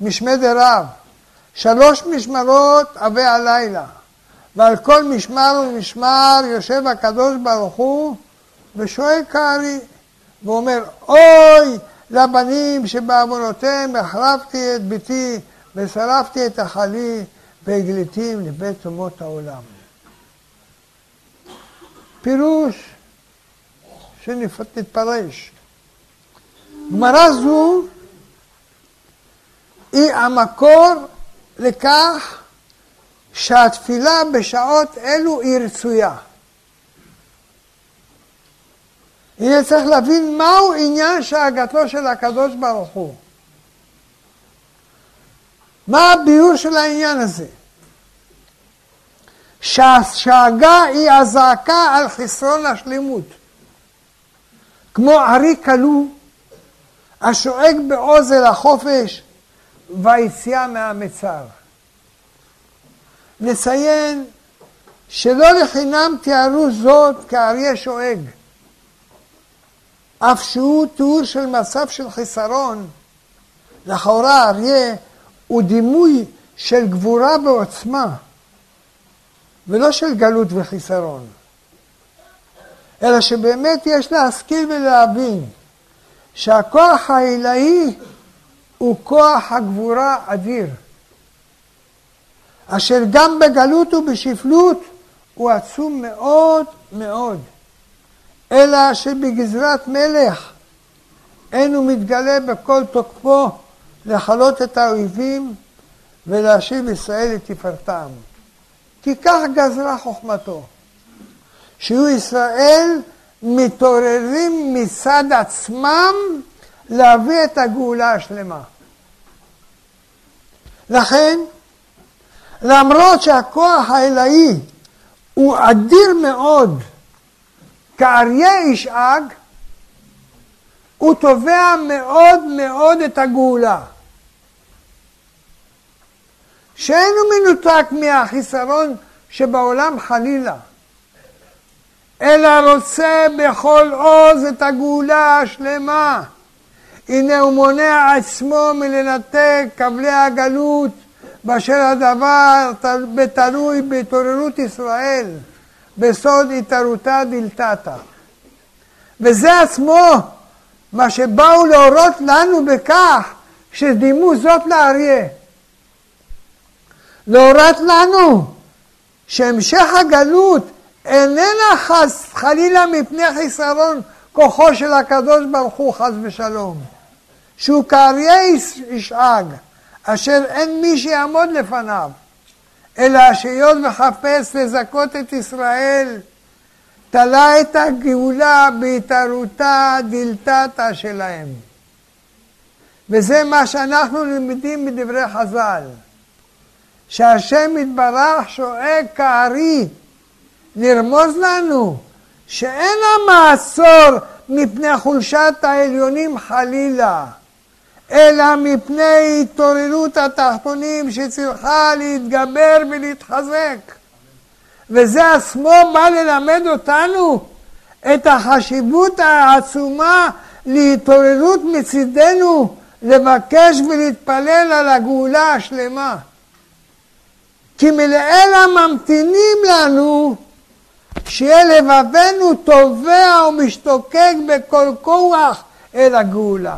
משמי דרב, שלוש משמרות עבי הלילה, ועל כל משמר ומשמר יושב הקדוש ברוך הוא ושואל כארי, ואומר, אוי לבנים שבעוונותיהם החרבתי את ביתי ושרפתי את החלי והגליתים לבית אומות העולם. פירוש שנתפרש. גמרא זו היא המקור לכך שהתפילה בשעות אלו היא רצויה. יהיה צריך להבין מהו עניין שאגתו של הקדוש ברוך הוא. מה הביאור של העניין הזה? שהשאגה היא הזעקה על חסרון השלמות. כמו ארי כלוא השואג בעוז החופש והיציאה מהמצר. נציין שלא לחינם תיארו זאת כאריה שואג. אף שהוא תיאור של מצב של חיסרון, לכאורה אריה הוא דימוי של גבורה ועוצמה, ולא של גלות וחיסרון, אלא שבאמת יש להשכיל ולהבין שהכוח העילאי הוא כוח הגבורה אדיר, אשר גם בגלות ובשפלות הוא עצום מאוד מאוד. אלא שבגזרת מלך אין הוא מתגלה בכל תוקפו לכלות את האויבים ולהשיב ישראל לתפארתם. כי כך גזרה חוכמתו, שיהיו ישראל מתעוררים מצד עצמם להביא את הגאולה השלמה. לכן, למרות שהכוח האלוהי הוא אדיר מאוד, כאריה ישאג, הוא תובע מאוד מאוד את הגאולה. שאינו מנותק מהחיסרון שבעולם חלילה, אלא רוצה בכל עוז את הגאולה השלמה. הנה הוא מונע עצמו מלנתק כבלי הגלות, באשר הדבר בתלוי בהתעוררות ישראל. בסוד התערותה דלתתא. וזה עצמו מה שבאו להורות לנו בכך שדימו זאת לאריה. להורות לנו שהמשך הגלות איננה חס חלילה מפני חיסרון כוחו של הקדוש ברוך הוא חס ושלום, שהוא כאריה ישאג, אשר אין מי שיעמוד לפניו. אלא שהיות וחפש לזכות את ישראל, תלה את הגאולה בהתערותה דלתתא שלהם. וזה מה שאנחנו למדים מדברי חז"ל, שהשם יתברך שואג כארי לרמוז לנו שאין המעצור מפני חולשת העליונים חלילה, אלא מפני התעוררות התחתונים שצריכה להתגבר ולהתחזק. וזה עצמו בא ללמד אותנו את החשיבות העצומה להתעוררות מצידנו לבקש ולהתפלל על הגאולה השלמה. כי מלאלה ממתינים לנו שיהיה לבבנו תובע ומשתוקק בכל כוח אל הגאולה.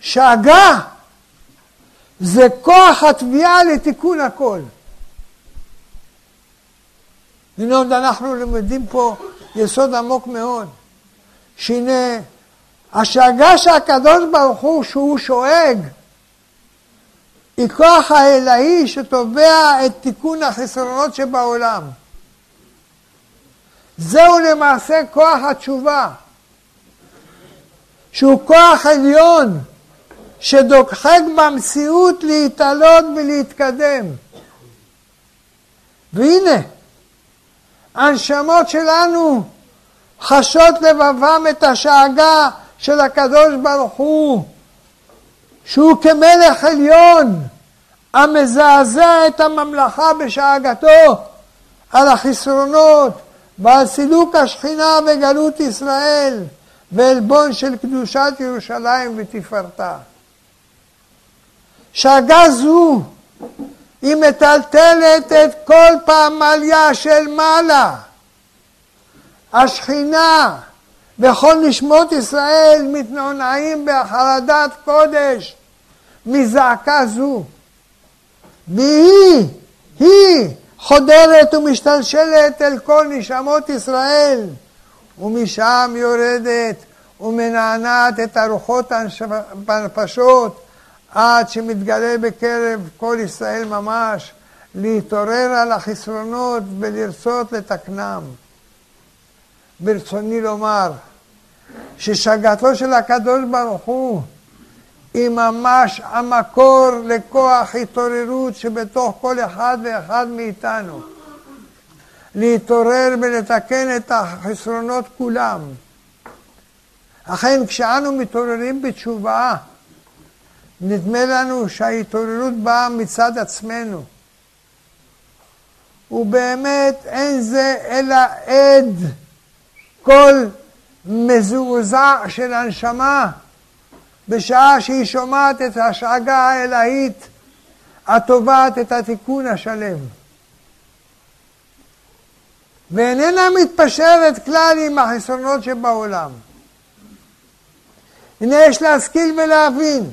שאגה זה כוח התביעה לתיקון הכל. הנה עוד אנחנו למדים פה יסוד עמוק מאוד, שהנה השאגה שהקדוש ברוך הוא שהוא שואג היא כוח האלוהי שתובע את תיקון החסרונות שבעולם. זהו למעשה כוח התשובה, שהוא כוח עליון שדוחק במציאות להתעלות ולהתקדם. והנה, הנשמות שלנו חשות לבבם את השאגה של הקדוש ברוך הוא, שהוא כמלך עליון המזעזע את הממלכה בשאגתו על החסרונות ועל סילוק השכינה וגלות ישראל ועלבון של קדושת ירושלים ותפארתה. שאגה זו היא מטלטלת את כל פעמליה של מעלה. השכינה וכל נשמות ישראל מתנונעים בחרדת קודש מזעקה זו. והיא, היא חודרת ומשתלשלת אל כל נשמות ישראל, ומשם יורדת ומנענעת את הרוחות הנפשות עד שמתגלה בקרב כל ישראל ממש להתעורר על החסרונות ולרצות לתקנם. ברצוני לומר ששגתו של הקדוש ברוך הוא היא ממש המקור לכוח התעוררות שבתוך כל אחד ואחד מאיתנו. להתעורר ולתקן את החסרונות כולם. אכן כשאנו מתעוררים בתשובה, נדמה לנו שההתעוררות באה מצד עצמנו. ובאמת אין זה אלא עד קול מזועזע של הנשמה בשעה שהיא שומעת את השאגה האלוהית התובעת את התיקון השלם. ואיננה מתפשרת כלל עם החסרונות שבעולם. הנה יש להשכיל ולהבין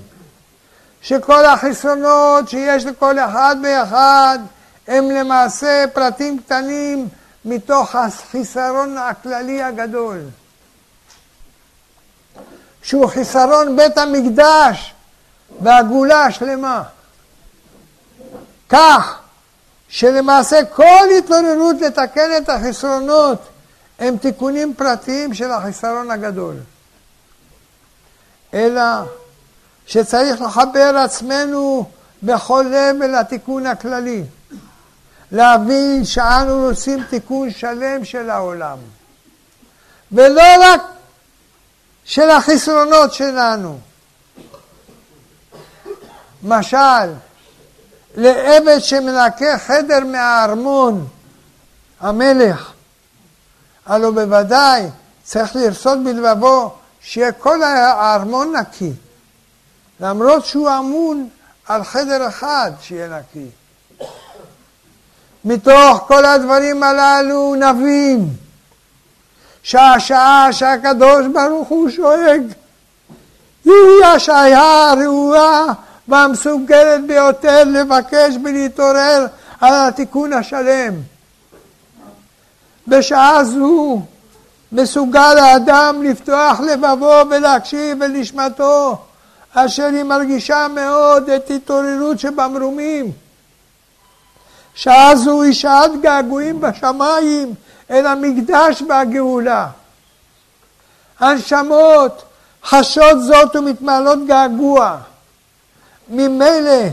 שכל החסרונות שיש לכל אחד ואחד הם למעשה פרטים קטנים מתוך החיסרון הכללי הגדול. שהוא חיסרון בית המקדש והגאולה השלמה. כך שלמעשה כל התלוננות לתקן את החסרונות הם תיקונים פרטיים של החיסרון הגדול. אלא שצריך לחבר עצמנו בכל לב אל התיקון הכללי. להבין שאנו רוצים תיקון שלם של העולם. ולא רק של החסרונות שלנו. משל, לעבד שמנקה חדר מהארמון, המלך, הלוא בוודאי צריך לרצות בלבבו שיהיה כל הארמון נקי, למרות שהוא אמון על חדר אחד שיהיה נקי. מתוך כל הדברים הללו נבין שהשעה שהקדוש ברוך הוא שואג היא השעה הראויה והמסוגלת ביותר לבקש ולהתעורר על התיקון השלם. בשעה זו מסוגל האדם לפתוח לבבו ולהקשיב אל נשמתו, אשר היא מרגישה מאוד את התעוררות שבמרומים. שעה זו היא שעת געגועים בשמיים אל המקדש והגאולה. הנשמות חשות זאת ומתמלאות געגוע. ממילא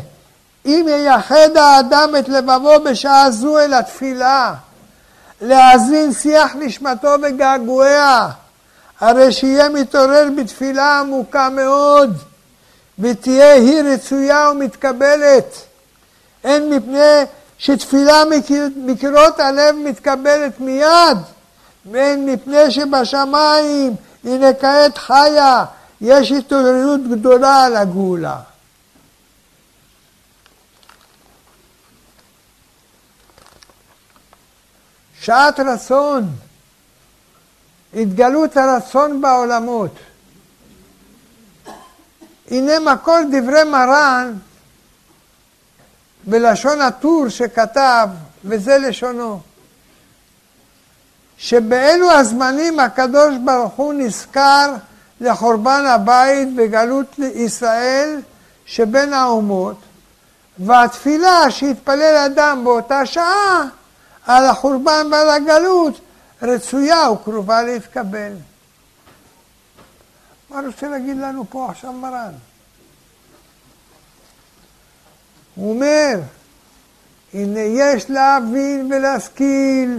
אם ייחד האדם את לבבו בשעה זו אל התפילה, להאזין שיח נשמתו וגעגועיה, הרי שיהיה מתעורר בתפילה עמוקה מאוד, ותהיה היא רצויה ומתקבלת, הן מפני שתפילה מקרות הלב מתקבלת מיד, ואין מפני שבשמיים, הנה כעת חיה, יש התעוררות גדולה על הגאולה. שעת רצון, התגלות הרצון בעולמות. הנה מקור דברי מרן בלשון הטור שכתב, וזה לשונו, שבאלו הזמנים הקדוש ברוך הוא נזכר לחורבן הבית וגלות ישראל שבין האומות, והתפילה שהתפלל אדם באותה שעה על החורבן ועל הגלות רצויה וקרובה להתקבל. מה רוצה להגיד לנו פה עכשיו מרן? הוא אומר, הנה יש להבין ולהשכיל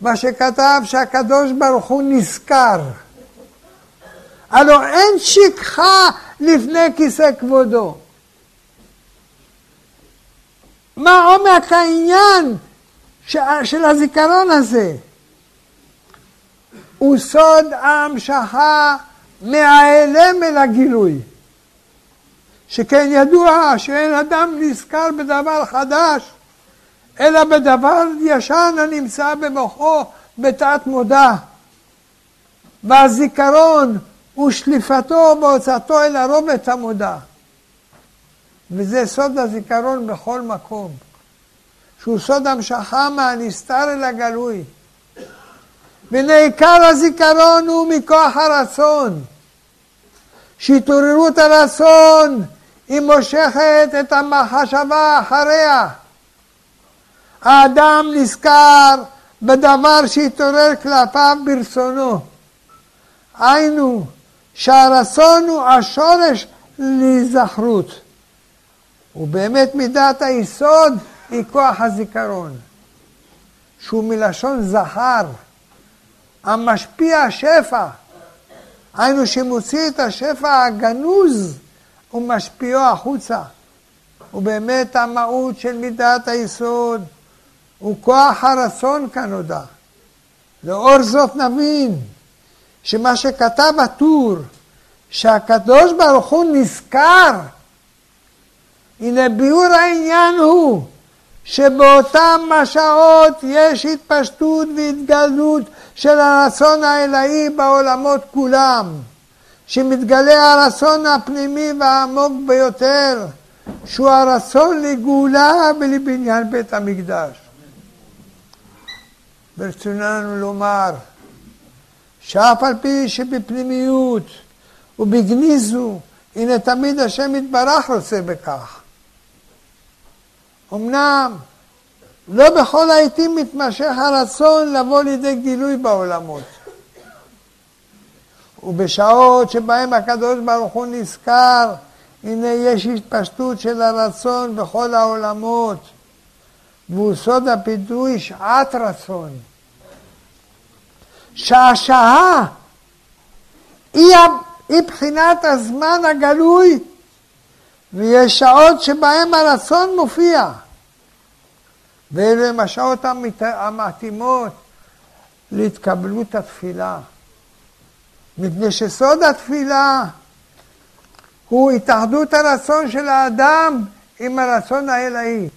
מה שכתב שהקדוש ברוך הוא נזכר. הלא אין שכחה לפני כיסא כבודו. מה עומק העניין של הזיכרון הזה? הוא סוד ההמשכה מההלם אל הגילוי. שכן ידוע שאין אדם נזכר בדבר חדש, אלא בדבר ישן הנמצא במוחו בתת מודע. והזיכרון הוא שליפתו בהוצאתו אל הרובץ המודע. וזה סוד הזיכרון בכל מקום, שהוא סוד המשכה מהנסתר אל הגלוי. ונעיקר הזיכרון הוא מכוח הרצון. שהתעוררות הרצון היא מושכת את המחשבה אחריה. האדם נזכר בדבר שהתעורר כלפיו ברצונו. היינו, שהרצון הוא השורש להיזכרות. ובאמת מידת היסוד היא כוח הזיכרון, שהוא מלשון זכר, המשפיע שפע, היינו שמוציא את השפע הגנוז ומשפיעו החוצה. ובאמת המהות של מידת היסוד הוא כוח הרצון כנודע. לאור זאת נבין שמה שכתב הטור, שהקדוש ברוך הוא נזכר, הנה ביאור העניין הוא שבאותם השעות יש התפשטות והתגלות של הרצון האלוהי בעולמות כולם, שמתגלה הרצון הפנימי והעמוק ביותר, שהוא הרצון לגאולה ולבניין בית המקדש. ברצוננו לומר שאף על פי שבפנימיות ובגניזו, הנה תמיד השם יתברך רוצה בכך. אמנם לא בכל העיתים מתמשך הרצון לבוא לידי גילוי בעולמות. ובשעות שבהם הקדוש ברוך הוא נזכר, הנה יש התפשטות של הרצון בכל העולמות, והוא סוד הפיתוי שעת רצון. שהשעה היא, היא בחינת הזמן הגלוי, ויש שעות שבהם הרצון מופיע. ואלה הם השעות המתאימות להתקבלות התפילה. מפני שסוד התפילה הוא התאחדות הרצון של האדם עם הרצון האלוהי.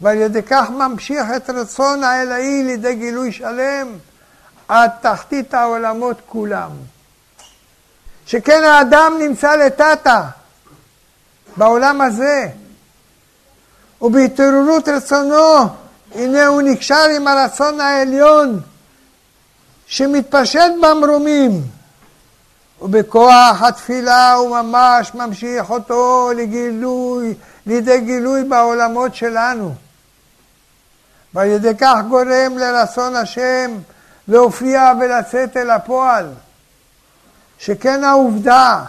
ועל ידי כך ממשיך את רצון האלוהי לידי גילוי שלם עד תחתית העולמות כולם. שכן האדם נמצא לטאטה בעולם הזה, ובהתעוררות רצונו, הנה הוא נקשר עם הרצון העליון שמתפשט במרומים, ובכוח התפילה הוא ממש ממשיך אותו לגילוי, לידי גילוי בעולמות שלנו. ועל ידי כך גורם לרצון השם להופיע ולצאת אל הפועל. שכן העובדה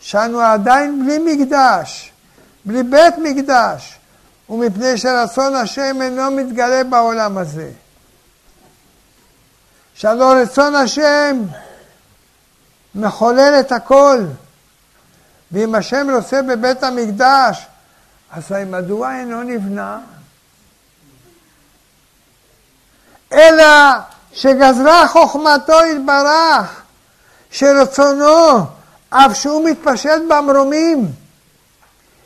שאנו עדיין בלי מקדש, בלי בית מקדש, ומפני שרצון השם אינו מתגלה בעולם הזה. שהלא רצון השם מחולל את הכל, ואם השם רוצה בבית המקדש, אז מדוע אינו נבנה? אלא שגזרה חוכמתו יתברך, שרצונו, אף שהוא מתפשט במרומים,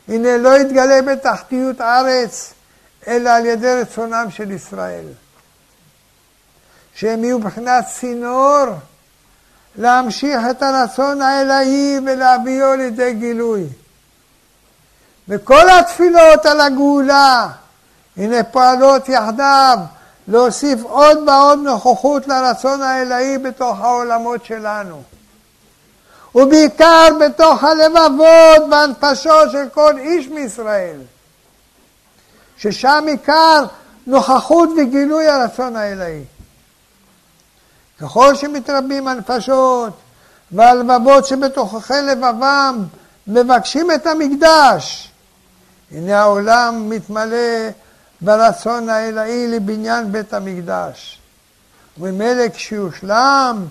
הנה לא יתגלה בתחתיות הארץ, אלא על ידי רצונם של ישראל. שהם יהיו מבחינת צינור להמשיך את הרצון האלוהי ולהביאו לידי גילוי. וכל התפילות על הגאולה, הנה פועלות יחדיו להוסיף עוד ועוד נוכחות לרצון האלוהי בתוך העולמות שלנו. ובעיקר בתוך הלבבות והנפשות של כל איש מישראל, ששם עיקר נוכחות וגילוי הרצון האלוהי. ככל שמתרבים הנפשות והלבבות שבתוככי לבבם מבקשים את המקדש, הנה העולם מתמלא ברצון האלוהי לבניין בית המקדש. וממילא כשיושלם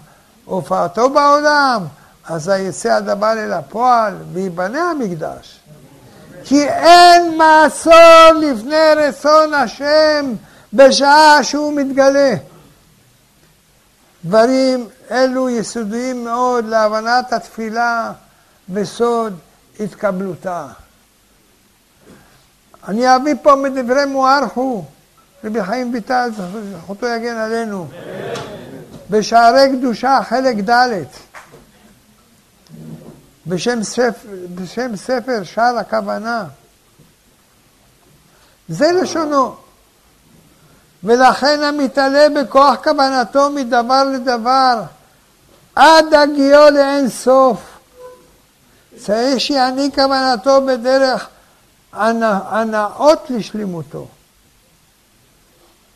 הופעתו בעולם, אז יצא הדבר אל הפועל וייבנה המקדש. כי אין מעשור לפני רצון השם בשעה שהוא מתגלה. דברים אלו יסודיים מאוד להבנת התפילה וסוד התקבלותה. אני אביא פה מדברי מוארכו, רבי חיים ויטל, זכותו יגן עלינו, בשערי קדושה, חלק ד', בשם ספר, בשם ספר שער הכוונה. זה לשונו. ולכן המתעלה בכוח כוונתו מדבר לדבר, עד הגיעו לאין סוף. צריך שיעניק כוונתו בדרך הנאות לשלימותו,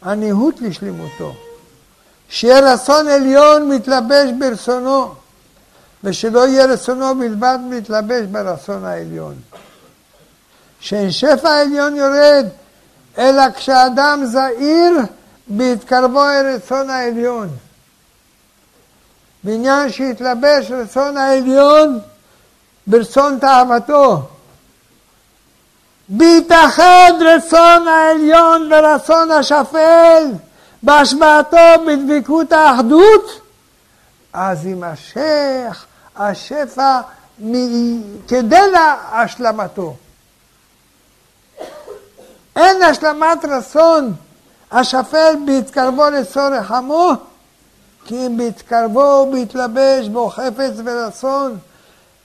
הניהות לשלימותו, שיהיה רצון עליון מתלבש ברצונו, ושלא יהיה רצונו בלבד מתלבש ברצון העליון. שאין שפע העליון יורד, אלא כשאדם זהיר בהתקרבו אל רצון העליון. בעניין שהתלבש רצון העליון ברצון תאוותו. בהתאחד רצון העליון ורצון השפל בהשבעתו בדבקות האחדות, אז יימשך השפע כדי להשלמתו. אין השלמת רצון השפל בהתקרבו לצורך עמו, כי אם בהתקרבו ובהתלבש בו חפץ ורצון,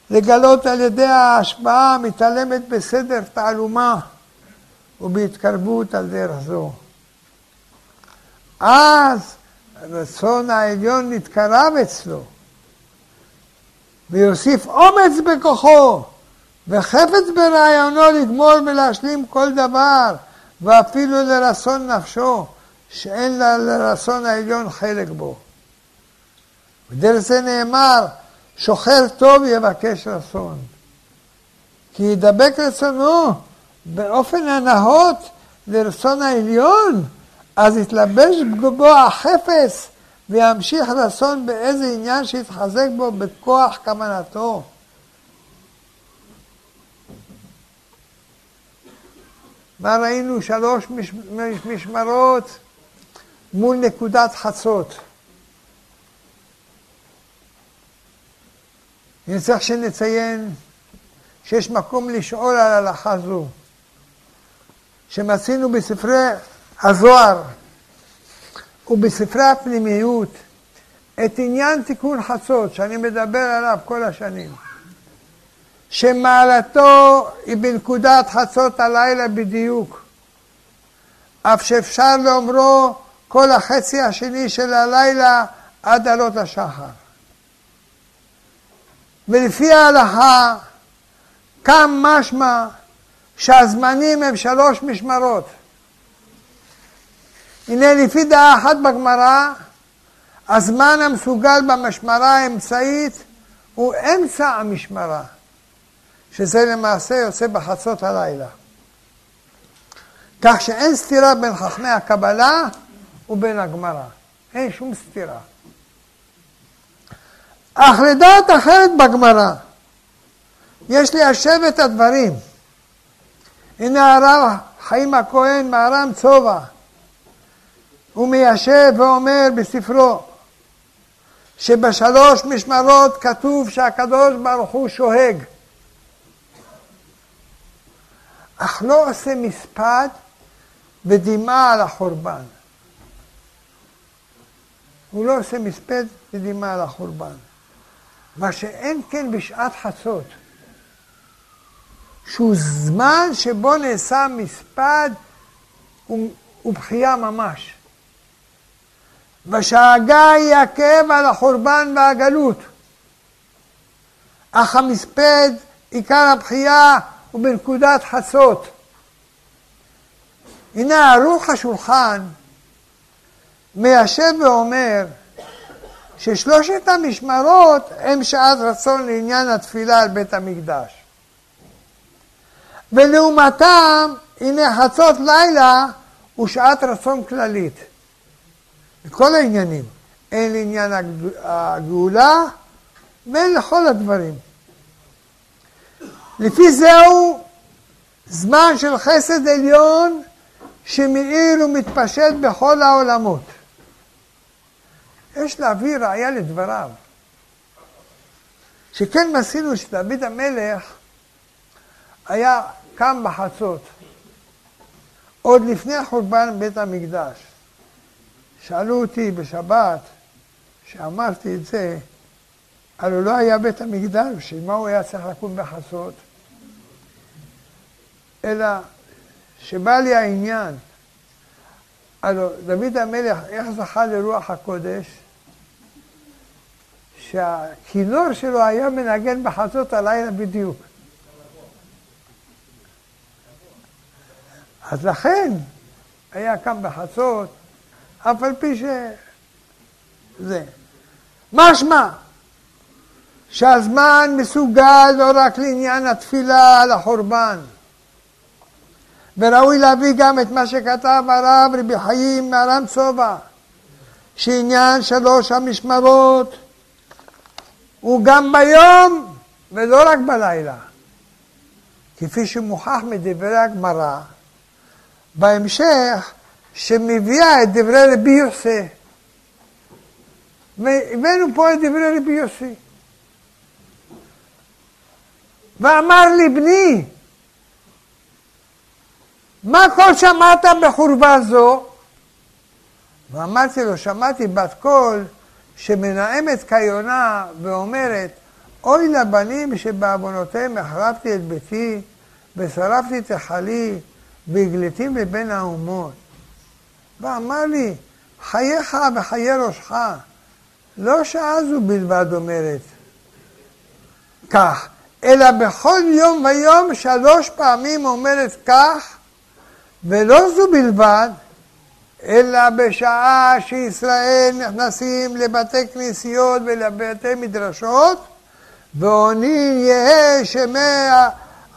לגלות על ידי ההשפעה המתעלמת בסדר תעלומה ובהתקרבות על דרך זו. אז הרצון העליון נתקרב אצלו ויוסיף אומץ בכוחו וחפץ ברעיונו לגמור ולהשלים כל דבר ואפילו לרצון נפשו שאין לה לרצון העליון חלק בו. בדרך זה נאמר שוחר טוב יבקש רצון. כי ידבק רצונו באופן הנאות לרצון העליון, אז יתלבש בו החפץ וימשיך רצון באיזה עניין שיתחזק בו בכוח כוונתו. מה ראינו? שלוש משמרות מול נקודת חצות. אני צריך שנציין שיש מקום לשאול על הלכה זו, שמצינו בספרי הזוהר ובספרי הפנימיות את עניין תיקון חצות, שאני מדבר עליו כל השנים, שמעלתו היא בנקודת חצות הלילה בדיוק, אף שאפשר לאומרו כל החצי השני של הלילה עד עלות השחר. ולפי ההלכה, קם משמע שהזמנים הם שלוש משמרות. הנה לפי דעה אחת בגמרא, הזמן המסוגל במשמרה האמצעית הוא אמצע המשמרה, שזה למעשה יוצא בחצות הלילה. כך שאין סתירה בין חכמי הקבלה ובין הגמרא. אין שום סתירה. אך לדעת אחרת בגמרא, יש ליישב את הדברים. הנה הרב חיים הכהן מארם צובע, הוא מיישב ואומר בספרו שבשלוש משמרות כתוב שהקדוש ברוך הוא שוהג, אך לא עושה מספד ודמעה על החורבן. הוא לא עושה מספד ודמעה על החורבן. מה שאין כן בשעת חצות, שהוא זמן שבו נעשה מספד ובכייה ממש. ושהגה היא הכאב על החורבן והגלות. אך המספד, עיקר הבכייה, הוא בנקודת חצות. הנה ערוך השולחן מיישב ואומר ששלושת המשמרות הם שעת רצון לעניין התפילה על בית המקדש. ולעומתם, הנה חצות לילה הוא שעת רצון כללית. לכל העניינים. אין לעניין הגאולה ואין לכל הדברים. לפי זהו זמן של חסד עליון שמאיר ומתפשט בכל העולמות. יש להביא ראיה לדבריו. שכן מסינו שדוד המלך היה קם בחצות, עוד לפני חורבן בית המקדש. שאלו אותי בשבת, שאמרתי את זה, הלוא לא היה בית המקדש, בשביל מה הוא היה צריך לקום בחצות? אלא שבא לי העניין, הלוא דוד המלך, איך זכה לרוח הקודש? שהכינור שלו היה מנגן בחצות הלילה בדיוק. אז לכן היה קם בחצות, אף על פי ש... זה. משמע שהזמן מסוגל לא רק לעניין התפילה על החורבן, וראוי להביא גם את מה שכתב הרב רבי חיים מארם צובע, שעניין שלוש המשמרות הוא גם ביום ולא רק בלילה. כפי שמוכח מדברי הגמרא, בהמשך, שמביאה את דברי רבי יוסי. והבאנו פה את דברי רבי יוסי. ואמר לי, בני, מה כל שמעת בחורבה זו? ואמרתי לו, שמעתי בת קול שמנעמת כיונה ואומרת, אוי לבנים שבעוונותיהם החרבתי את ביתי ושרפתי את היכלי והגליתים לבין האומות. ואמר לי, חייך וחיי ראשך, לא שעה זו בלבד אומרת כך, אלא בכל יום ויום שלוש פעמים אומרת כך, ולא זו בלבד, אלא בשעה שישראל נכנסים לבתי כנסיות ולבתי מדרשות, ועונים יהא שמי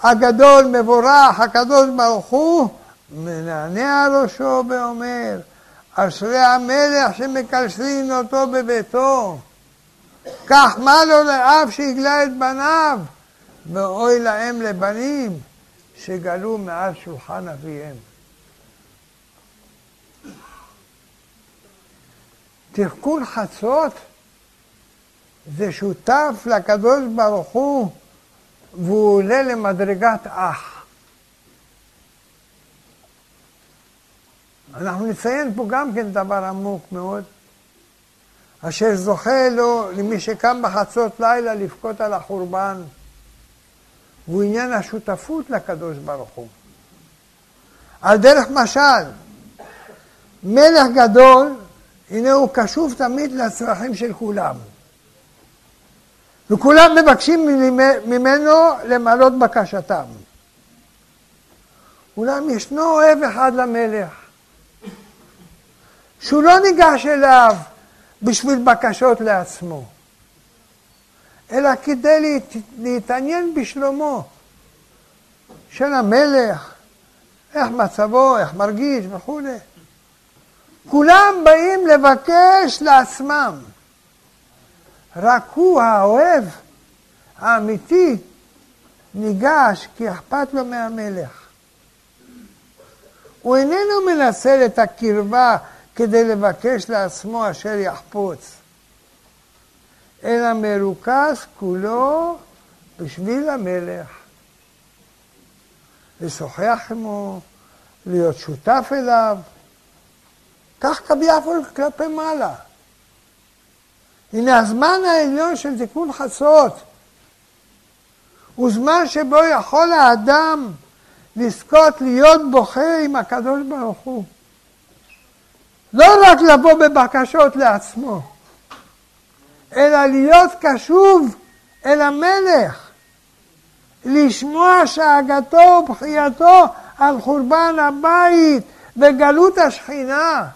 הגדול מבורך הקדוש ברוך הוא, מנענע ראשו ואומר, אשרי המלך שמקלסין אותו בביתו. כך מה לו לאב שהגלה את בניו, ואוי להם לבנים שגלו מעל שולחן אביהם. תחכון חצות זה שותף לקדוש ברוך הוא והוא עולה למדרגת אח. אנחנו נציין פה גם כן דבר עמוק מאוד, אשר זוכה לו למי שקם בחצות לילה לבכות על החורבן, והוא עניין השותפות לקדוש ברוך הוא. על דרך משל, מלך גדול, הנה הוא קשוב תמיד לצרכים של כולם. וכולם מבקשים ממנו למלות בקשתם. אולם ישנו אוהב אחד למלך, שהוא לא ניגש אליו בשביל בקשות לעצמו, אלא כדי להתעניין בשלומו של המלך, איך מצבו, איך מרגיש וכולי. כולם באים לבקש לעצמם. רק הוא האוהב האמיתי ניגש כי אכפת לו מהמלך. הוא איננו מנצל את הקרבה כדי לבקש לעצמו אשר יחפוץ, אלא מרוכז כולו בשביל המלך. לשוחח עמו, להיות שותף אליו. כך כביכול כלפי מעלה. הנה הזמן העליון של תיקון חצות הוא זמן שבו יכול האדם לזכות להיות בוכה עם הקדוש ברוך הוא. לא רק לבוא בבקשות לעצמו, אלא להיות קשוב אל המלך, לשמוע שאגתו ובחייתו על חורבן הבית וגלות השכינה.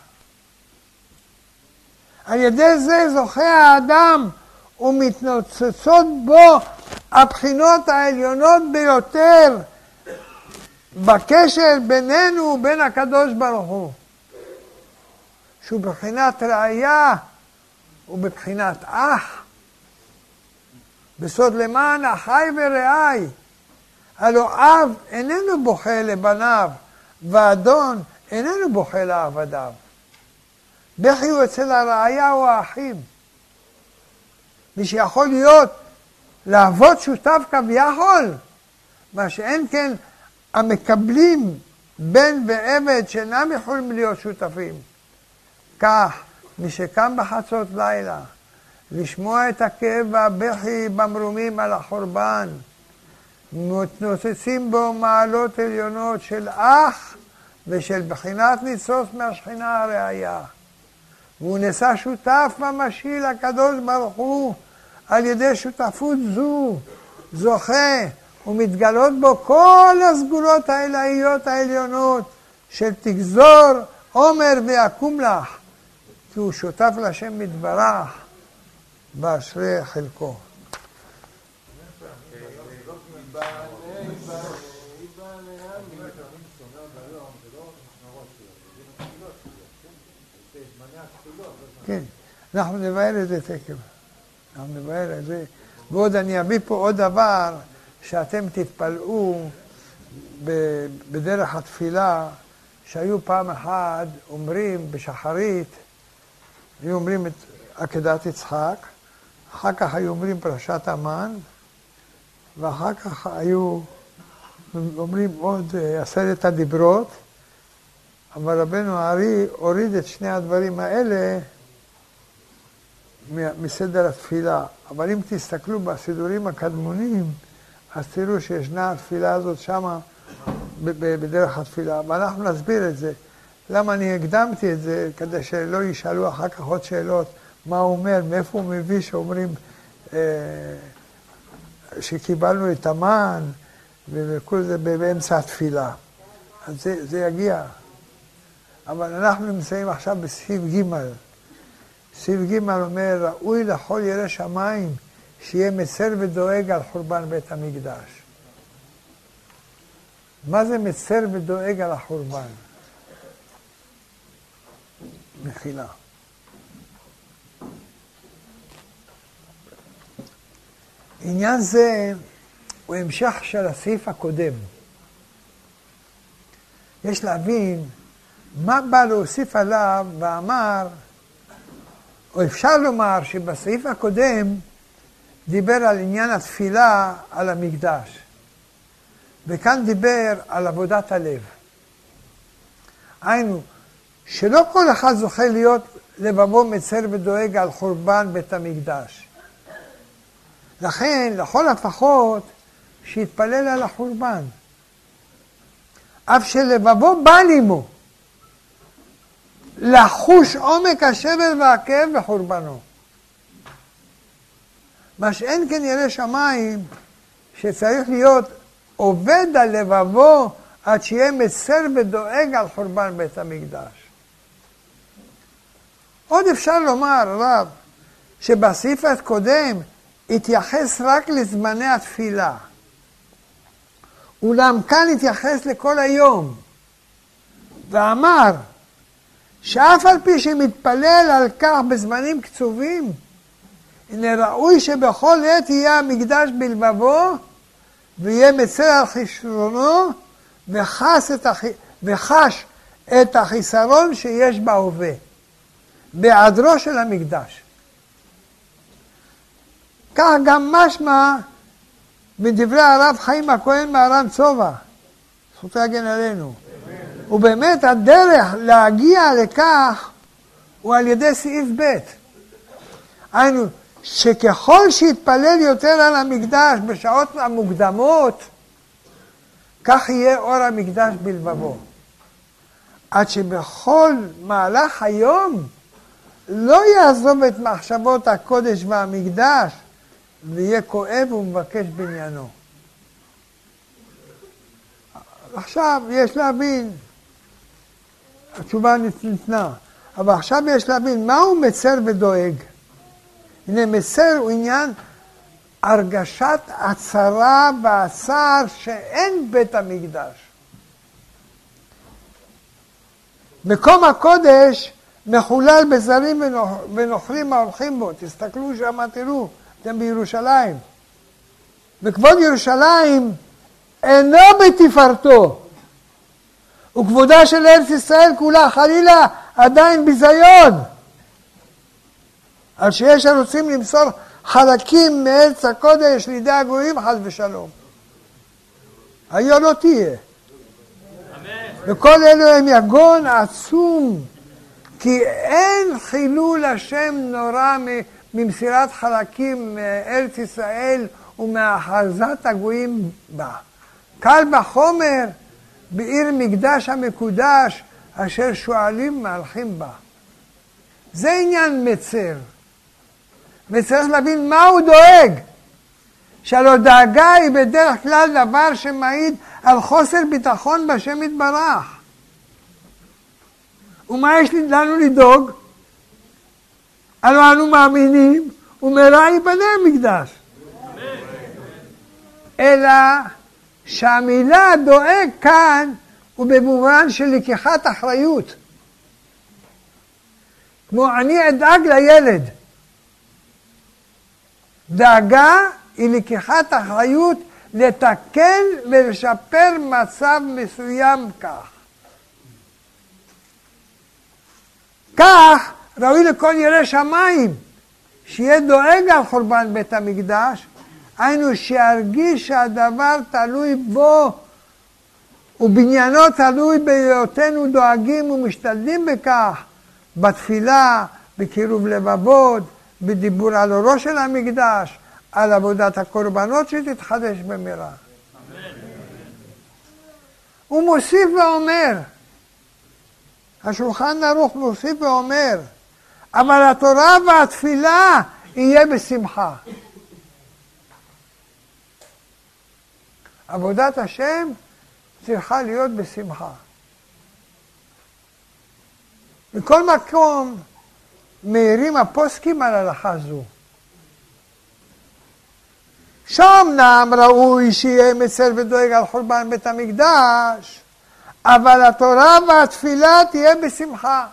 על ידי זה זוכה האדם ומתנוצצות בו הבחינות העליונות ביותר בקשר בינינו ובין הקדוש ברוך הוא, שהוא בבחינת ראייה ובבחינת אח. בסוד למען אחי ורעי. הלא אב איננו בוכה לבניו, ואדון איננו בוכה לעבדיו. בכי הוא אצל הרעיה או האחים. מי שיכול להיות, לעבוד שותף כביכול, מה שאין כן המקבלים בן ועבד שאינם יכולים להיות שותפים. כך, מי שקם בחצות לילה, לשמוע את הכאב והבכי במרומים על החורבן, מתנוצצים בו מעלות עליונות של אח ושל בחינת ניצוץ מהשכינה הראייה. והוא נעשה שותף ממשי לקדוש ברוך הוא על ידי שותפות זו, זוכה ומתגלות בו כל הסגולות העילאיות העליונות של תגזור עומר ויקום לך, כי הוא שותף להשם מתברך באשרי חלקו. כן, אנחנו נבהר את זה תכף. אנחנו נבהר את זה. ועוד אני אביא פה עוד דבר, שאתם תתפלאו בדרך התפילה, שהיו פעם אחת אומרים בשחרית, היו אומרים את עקדת יצחק, אחר כך היו אומרים פרשת המן, ואחר כך היו אומרים עוד אה, עשרת הדיברות, אבל רבנו הארי הוריד את שני הדברים האלה מסדר התפילה. אבל אם תסתכלו בסידורים הקדמונים, אז תראו שישנה התפילה הזאת שמה בדרך התפילה, ואנחנו נסביר את זה. למה אני הקדמתי את זה? כדי שלא ישאלו אחר כך עוד שאלות, מה הוא אומר, מאיפה הוא מביא שאומרים אה, שקיבלנו את המן וכל זה באמצע התפילה. אז זה, זה יגיע. אבל אנחנו נמצאים עכשיו בסעיף ג'. סעיף ג' אומר, ראוי לכל ירא שמיים שיהיה מצר ודואג על חורבן בית המקדש. מה זה מצר ודואג על החורבן? מחילה. עניין זה הוא המשך של הסעיף הקודם. יש להבין מה בא להוסיף עליו ואמר, או אפשר לומר שבסעיף הקודם דיבר על עניין התפילה על המקדש, וכאן דיבר על עבודת הלב. היינו, שלא כל אחד זוכה להיות לבבו מצר ודואג על חורבן בית המקדש. לכן, לכל הפחות, שיתפלל על החורבן. אף שלבבו בא לימו לחוש עומק השבר והכאב בחורבנו. מה שאין כן ירא שמיים, שצריך להיות עובד על לבבו עד שיהיה מצר ודואג על חורבן בית המקדש. עוד אפשר לומר, רב, שבסעיף הקודם התייחס רק לזמני התפילה. אולם כאן התייחס לכל היום, ואמר שאף על פי שמתפלל על כך בזמנים קצובים, הנה ראוי שבכל עת יהיה המקדש בלבבו, ויהיה מצר על חשבונו, וחש את, הח... וחש את החיסרון שיש בהווה, בהיעדרו של המקדש. כך גם משמע מדברי הרב חיים הכהן מהר"ן צובע, זכותו יגן עלינו. ובאמת הדרך להגיע לכך הוא על ידי סעיף ב'. היינו, שככל שיתפלל יותר על המקדש בשעות המוקדמות, כך יהיה אור המקדש בלבבו. עד שבכל מהלך היום לא יעזוב את מחשבות הקודש והמקדש, ויהיה כואב ומבקש בעניינו. עכשיו יש להבין, התשובה ניתנה, אבל עכשיו יש להבין מה הוא מצר ודואג. הנה מצר הוא עניין הרגשת הצרה והצער שאין בית המקדש. מקום הקודש מחולל בזרים ונוכלים ההולכים בו, תסתכלו שם, תראו, אתם בירושלים. וכבוד ירושלים אינו בתפארתו, וכבודה של ארץ ישראל כולה חלילה עדיין ביזיון. על שיש הרוצים למסור חלקים מארץ הקודש לידי הגויים חס ושלום. היה לא תהיה. וכל אלו הם יגון עצום, כי אין חילול השם נורא ממסירת חלקים מארץ ישראל ומהאחזת הגויים בה. קל וחומר בעיר מקדש המקודש אשר שועלים מהלכים בה. זה עניין מצר. וצריך להבין מה הוא דואג. שהלא דאגה היא בדרך כלל דבר שמעיד על חוסר ביטחון בשם יתברך. ומה יש לנו לדאוג? הלוא אנו מאמינים, ומהרה ייבנה המקדש. אלא שהמילה דואג כאן הוא במובן של לקיחת אחריות. כמו אני אדאג לילד. דאגה היא לקיחת אחריות לתקן ולשפר מצב מסוים כך. כך ראוי לכל ירא שמיים שיהיה דואג על חורבן בית המקדש, היינו שירגיש שהדבר תלוי בו ובניינו תלוי בהיותנו דואגים ומשתדלים בכך, בתפילה, בקירוב לבבות, בדיבור על אורו של המקדש, על עבודת הקורבנות שתתחדש במהרה. הוא מוסיף ואומר, השולחן ערוך מוסיף ואומר, אבל התורה והתפילה יהיה בשמחה. עבודת השם צריכה להיות בשמחה. מכל מקום מעירים הפוסקים על הלכה זו. שאומנם ראוי שיהיה מצר ודואג על חורבן בית המקדש, אבל התורה והתפילה תהיה בשמחה.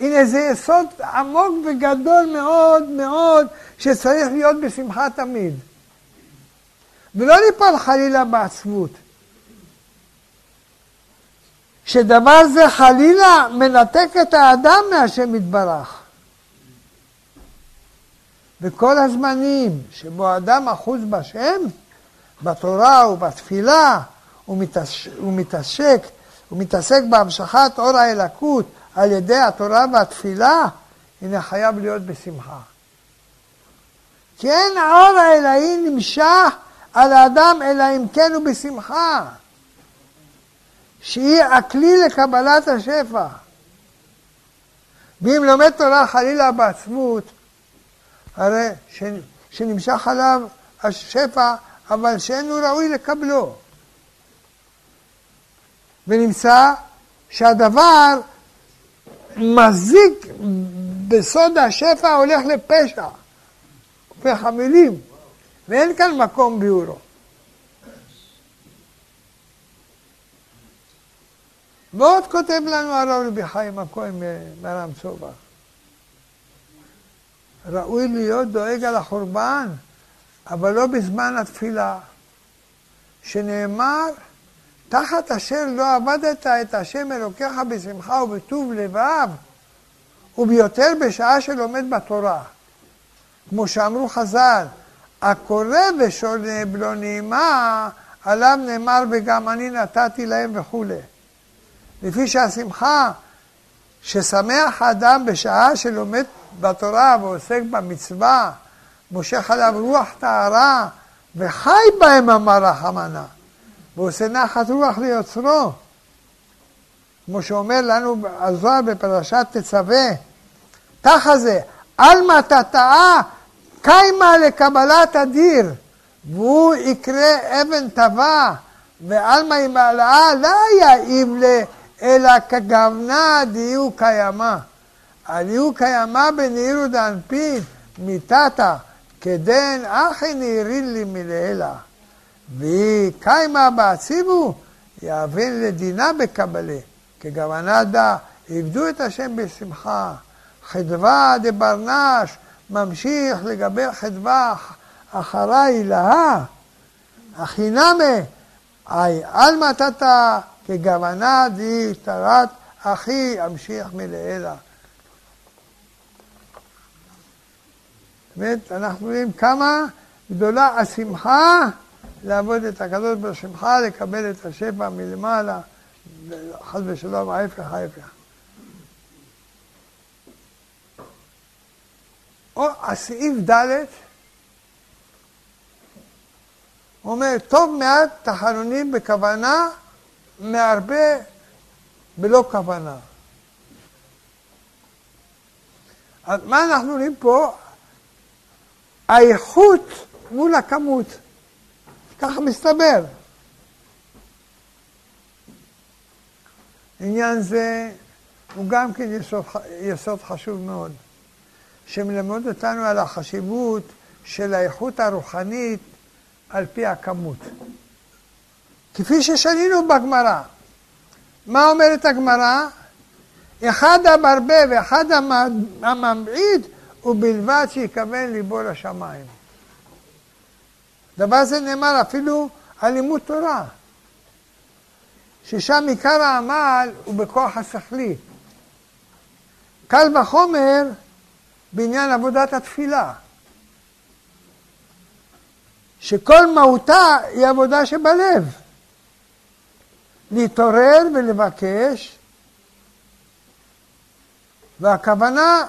הנה זה יסוד עמוק וגדול מאוד מאוד שצריך להיות בשמחה תמיד. ולא ליפול חלילה בעצבות. שדבר זה חלילה מנתק את האדם מהשם יתברך. בכל הזמנים שבו האדם אחוז בשם, בתורה ובתפילה, הוא מתעסק, הוא מתעסק בהמשכת אור האלקות על ידי התורה והתפילה, הנה חייב להיות בשמחה. כי אין האור האלוהי נמשך על האדם אלא אם כן הוא בשמחה. שהיא הכלי לקבלת השפע. ואם לומד תורה חלילה בעצמות, הרי שנמשך עליו השפע, אבל שאינו ראוי לקבלו. ונמצא שהדבר מזיק בסוד השפע הולך לפשע, הופך המילים, ואין כאן מקום ביורו. ועוד כותב לנו הרב רבי חיים הכהן מרם צובח. ראוי להיות דואג על החורבן, אבל לא בזמן התפילה, שנאמר, תחת אשר לא עבדת את השם אלוקיך בשמחה ובטוב לבב, וביותר בשעה שלומד בתורה. כמו שאמרו חז"ל, הקורא ושונה בלא נעימה, עליו נאמר וגם אני נתתי להם וכולי. לפי שהשמחה ששמח האדם בשעה שלומד בתורה ועוסק במצווה, מושך עליו רוח טהרה וחי בהם אמר רחמנה, ועושה נחת רוח ליוצרו. כמו שאומר לנו הזוהר בפרשת תצווה, ככה זה, עלמא תתאה קיימה לקבלת הדיר, והוא יקרה אבן טבע, ועלמא אם העלאה לא יעיב ל... אלא כגוונה דיו קיימה. הדיו קיימה בנעירו דאנפין מיתתא, כדן אחי נעירין לי מלעילה. והיא קיימה בעציבו, יאבין לדינה בקבלה. כגוונה דא, עבדו את השם בשמחה. חדווה דברנש, ממשיך לגבי חדווה אחריי להה. החינמה, אי עלמא תתא כגוונה די תרת אחי אמשיך מלעילה. באמת, אנחנו רואים כמה גדולה השמחה לעבוד את הקדוש בשמחה, לקבל את השפע מלמעלה, חס ושלום, ההפך ההפך. או הסעיף ד' אומר, טוב מעט תחנונים בכוונה מהרבה בלא כוונה. אז מה אנחנו רואים פה? האיכות מול הכמות. ככה מסתבר. עניין זה הוא גם כן יסוד, יסוד חשוב מאוד, שמלמד אותנו על החשיבות של האיכות הרוחנית על פי הכמות. כפי ששנינו בגמרא. מה אומרת הגמרא? אחד המרבה ואחד הממעיט, ובלבד שיכוון ליבו לשמיים. דבר זה נאמר אפילו על לימוד תורה, ששם עיקר העמל הוא בכוח השכלי. קל וחומר בעניין עבודת התפילה, שכל מהותה היא עבודה שבלב. להתעורר ולבקש, והכוונה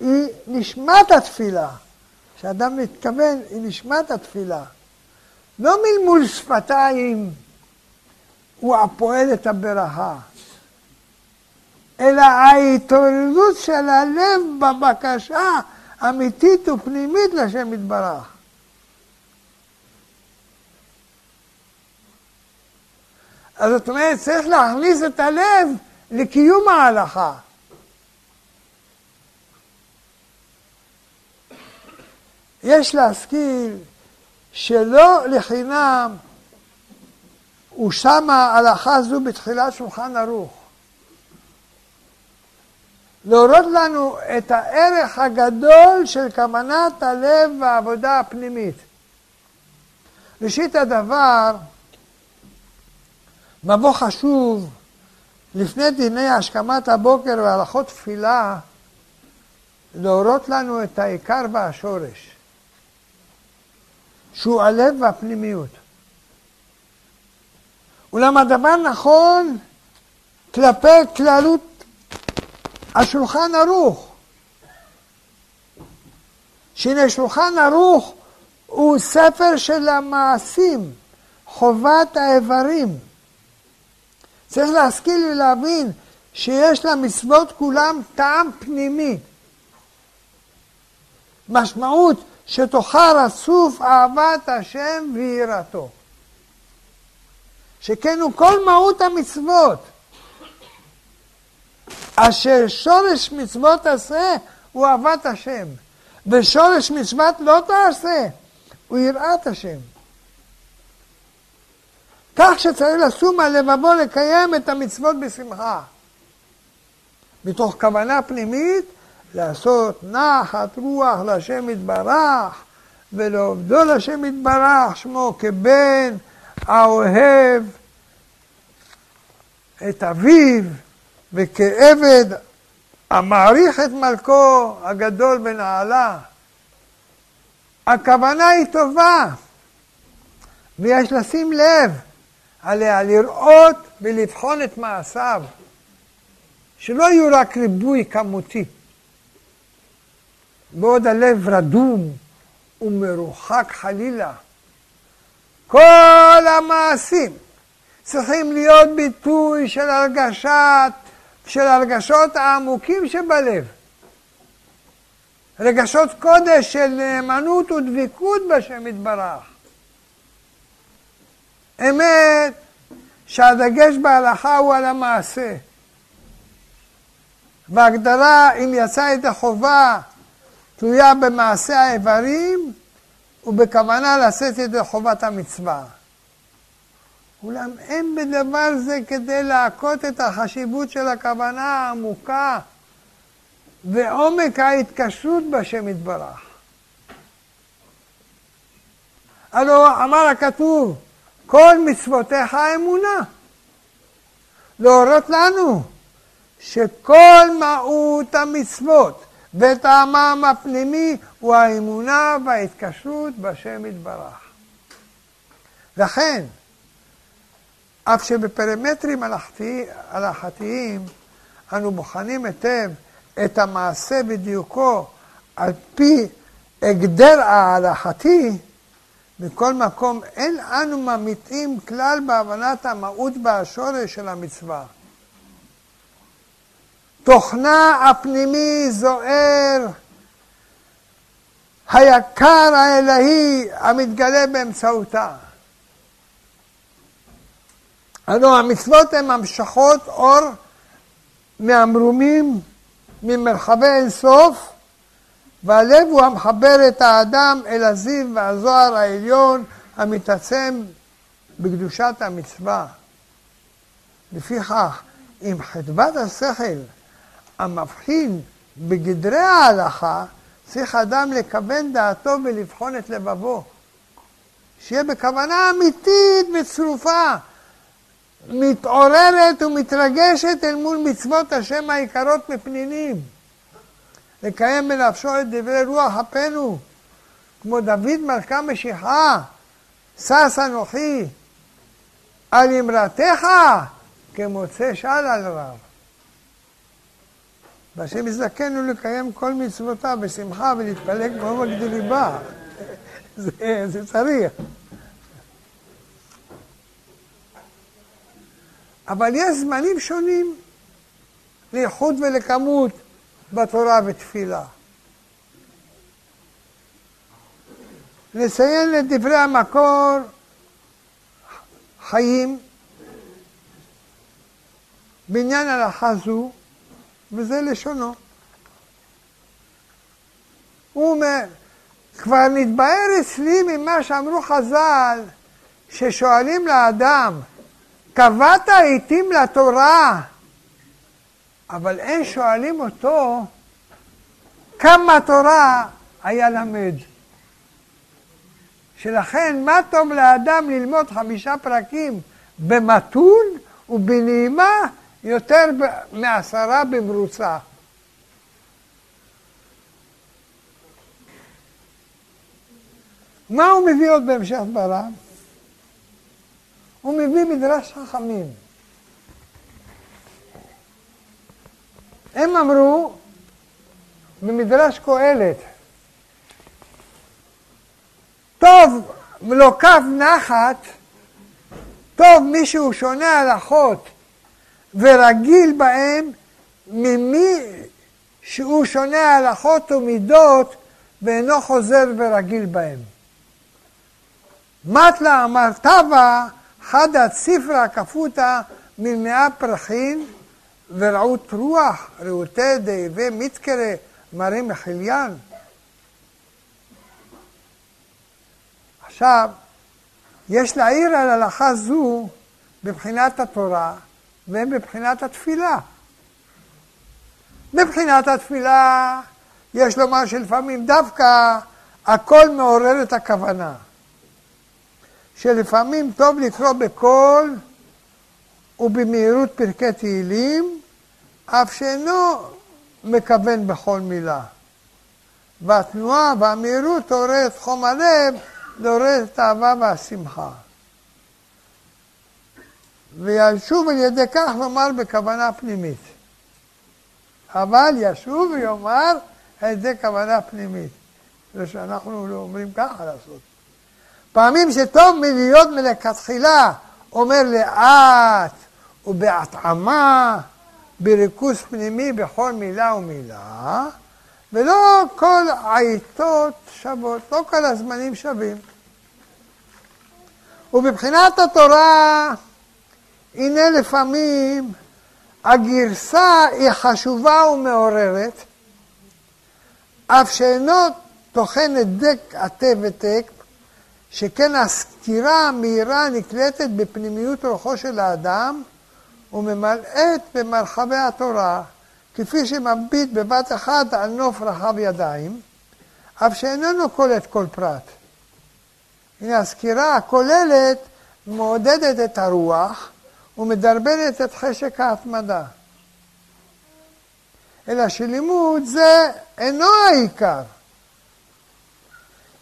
היא נשמת התפילה. כשאדם מתכוון, היא נשמת התפילה. לא מלמול שפתיים הוא הפועל את הברכה, אלא ההתעוררות של הלב בבקשה אמיתית ופנימית לשם יתברך. אז זאת אומרת, צריך להכניס את הלב לקיום ההלכה. יש להשכיל שלא לחינם הוא שמה הלכה זו בתחילת שולחן ערוך. להורות לנו את הערך הגדול של כוונת הלב והעבודה הפנימית. ראשית הדבר, מבוא חשוב לפני דיני השכמת הבוקר והלכות תפילה, להורות לנו את העיקר והשורש, שהוא הלב והפנימיות. אולם הדבר נכון כלפי כללות השולחן ערוך. שהנה שולחן ערוך הוא ספר של המעשים, חובת האיברים. צריך להשכיל ולהבין שיש למצוות כולם טעם פנימי. משמעות שתוכה רצוף אהבת השם ויראתו. שכן הוא כל מהות המצוות. אשר שורש מצוות תעשה הוא אהבת השם, ושורש מצוות לא תעשה הוא יראת השם. כך שצריך לשום על לבבו לקיים את המצוות בשמחה. מתוך כוונה פנימית לעשות נחת רוח להשם יתברך ולעובדו להשם יתברך שמו כבן האוהב את אביו וכעבד המעריך את מלכו הגדול בנעלה. הכוונה היא טובה, ויש לשים לב עליה לראות ולבחון את מעשיו, שלא יהיו רק ריבוי כמותי. בעוד הלב רדום ומרוחק חלילה. כל המעשים צריכים להיות ביטוי של הרגשת, של הרגשות העמוקים שבלב. רגשות קודש של נאמנות ודבקות בשם יתברך. אמת שהדגש בהלכה הוא על המעשה. והגדרה אם יצא את החובה תלויה במעשה האיברים ובכוונה לשאת את חובת המצווה. אולם אין בדבר זה כדי להכות את החשיבות של הכוונה העמוקה ועומק ההתקשרות בשם יתברך. הלא אמר הכתוב, כל מצוותיך אמונה. להורות לנו שכל מהות המצוות וטעמם הפנימי הוא האמונה וההתקשרות בשם יתברך. לכן, אף שבפרמטרים הלכתיים אנו בוחנים היטב את המעשה בדיוקו על פי הגדר ההלכתי, מכל מקום אין אנו ממיתים כלל בהבנת המהות והשורש של המצווה. תוכנה הפנימי זוהר, היקר האלוהי המתגלה באמצעותה. הלוא המצוות הן המשכות אור מהמרומים ממרחבי אינסוף, והלב הוא המחבר את האדם אל הזיו והזוהר העליון המתעצם בקדושת המצווה. לפיכך, אם חדוות השכל המבחין בגדרי ההלכה, צריך אדם לכוון דעתו ולבחון את לבבו. שיהיה בכוונה אמיתית וצרופה, מתעוררת ומתרגשת אל מול מצוות השם היקרות מפנינים. לקיים בנפשו את דברי רוח אפינו, כמו דוד מלכה משיחה, שש אנוכי, על אמרתך כמוצא של על רב. והשם יזכנו לקיים כל מצוותיו בשמחה ולהתפלג כמו מגדיל ליבה. זה, זה צריך. אבל יש זמנים שונים לאיכות ולכמות בתורה ותפילה. נציין את דברי המקור חיים בעניין הלכה זו, וזה לשונו. הוא אומר, כבר נתבהר אצלי ממה שאמרו חז"ל, ששואלים לאדם, קבעת עיתים לתורה, אבל אין שואלים אותו כמה תורה היה למד. שלכן, מה טוב לאדם ללמוד חמישה פרקים במתון ובנעימה יותר מעשרה במרוצה. מה הוא מביא עוד בהמשך דבריו? הוא מביא מדרש חכמים. הם אמרו במדרש קהלת, טוב לא כף נחת, טוב מי שהוא שונה הלכות ורגיל בהם ממי שהוא שונה הלכות ומידות ואינו חוזר ורגיל בהם. מטלה אמר חדא ציפרא כפותא ממאה פרחין ורעות רוח, רעותי דהווה מתקרא מראה מחליין. עכשיו, יש להעיר על הלכה זו מבחינת התורה ומבחינת התפילה. מבחינת התפילה יש לומר שלפעמים דווקא הכל מעורר את הכוונה. שלפעמים טוב לקרוא בקול ובמהירות פרקי תהילים, אף שאינו מכוון בכל מילה. והתנועה והמהירות עוררת חום הלב, לעוררת את האהבה והשמחה. וישוב על ידי כך לומר בכוונה פנימית. אבל ישוב ויאמר על ידי כוונה פנימית. זה שאנחנו לא אומרים ככה לעשות. פעמים שטוב מלהיות מלכתחילה אומר לאט ובהתאמה, בריכוז פנימי בכל מילה ומילה, ולא כל העיתות שוות, לא כל הזמנים שווים. ובבחינת התורה, הנה לפעמים הגרסה היא חשובה ומעוררת, אף שאינו טוחנת דק עטה ותק, שכן הסתירה המהירה נקלטת בפנימיות רוחו של האדם וממלאת במרחבי התורה, כפי שמביט בבת אחת על נוף רחב ידיים, אף שאיננו קולט כל פרט. הנה הסקירה הכוללת מעודדת את הרוח ומדרבנת את חשק ההתמדה. אלא שלימוד זה אינו העיקר.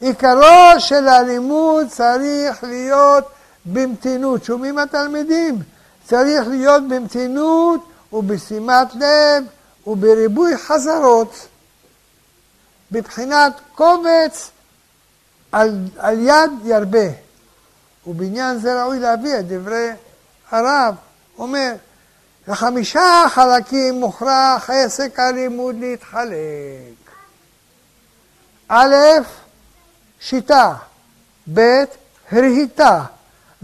עיקרו של הלימוד צריך להיות במתינות. שומעים התלמידים? צריך להיות במתינות ובשימת לב ובריבוי חזרות, בבחינת קובץ על, על יד ירבה. ובעניין זה ראוי להביא את דברי הרב, אומר, לחמישה חלקים מוכרח עסק הלימוד להתחלק. א', שיטה, ב', רהיטה,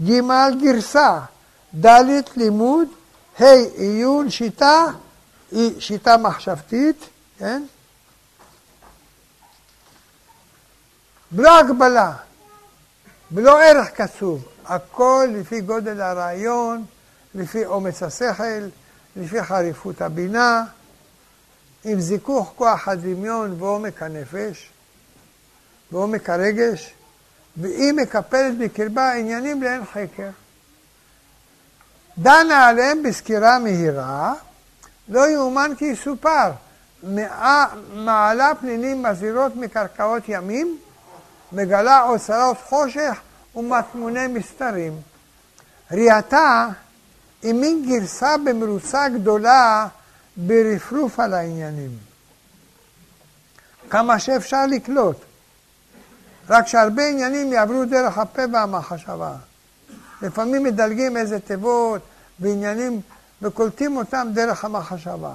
ג', גרסה, ד', לימוד, ה', עיון, שיטה, היא שיטה מחשבתית, כן? בלא הגבלה, בלא ערך קצוב, הכל לפי גודל הרעיון, לפי אומץ השכל, לפי חריפות הבינה, עם זיכוך כוח הדמיון ועומק הנפש ועומק הרגש, והיא מקפלת בקרבה עניינים לאין חקר. דנה עליהם בסקירה מהירה, לא יאומן כי יסופר. מעלה פנינים מזהירות מקרקעות ימים, מגלה אוצרות חושך ומטמוני מסתרים. ראייתה היא מין גרסה במרוצה גדולה ברפרוף על העניינים. כמה שאפשר לקלוט. רק שהרבה עניינים יעברו דרך הפה והמחשבה. לפעמים מדלגים איזה תיבות ועניינים וקולטים אותם דרך המחשבה.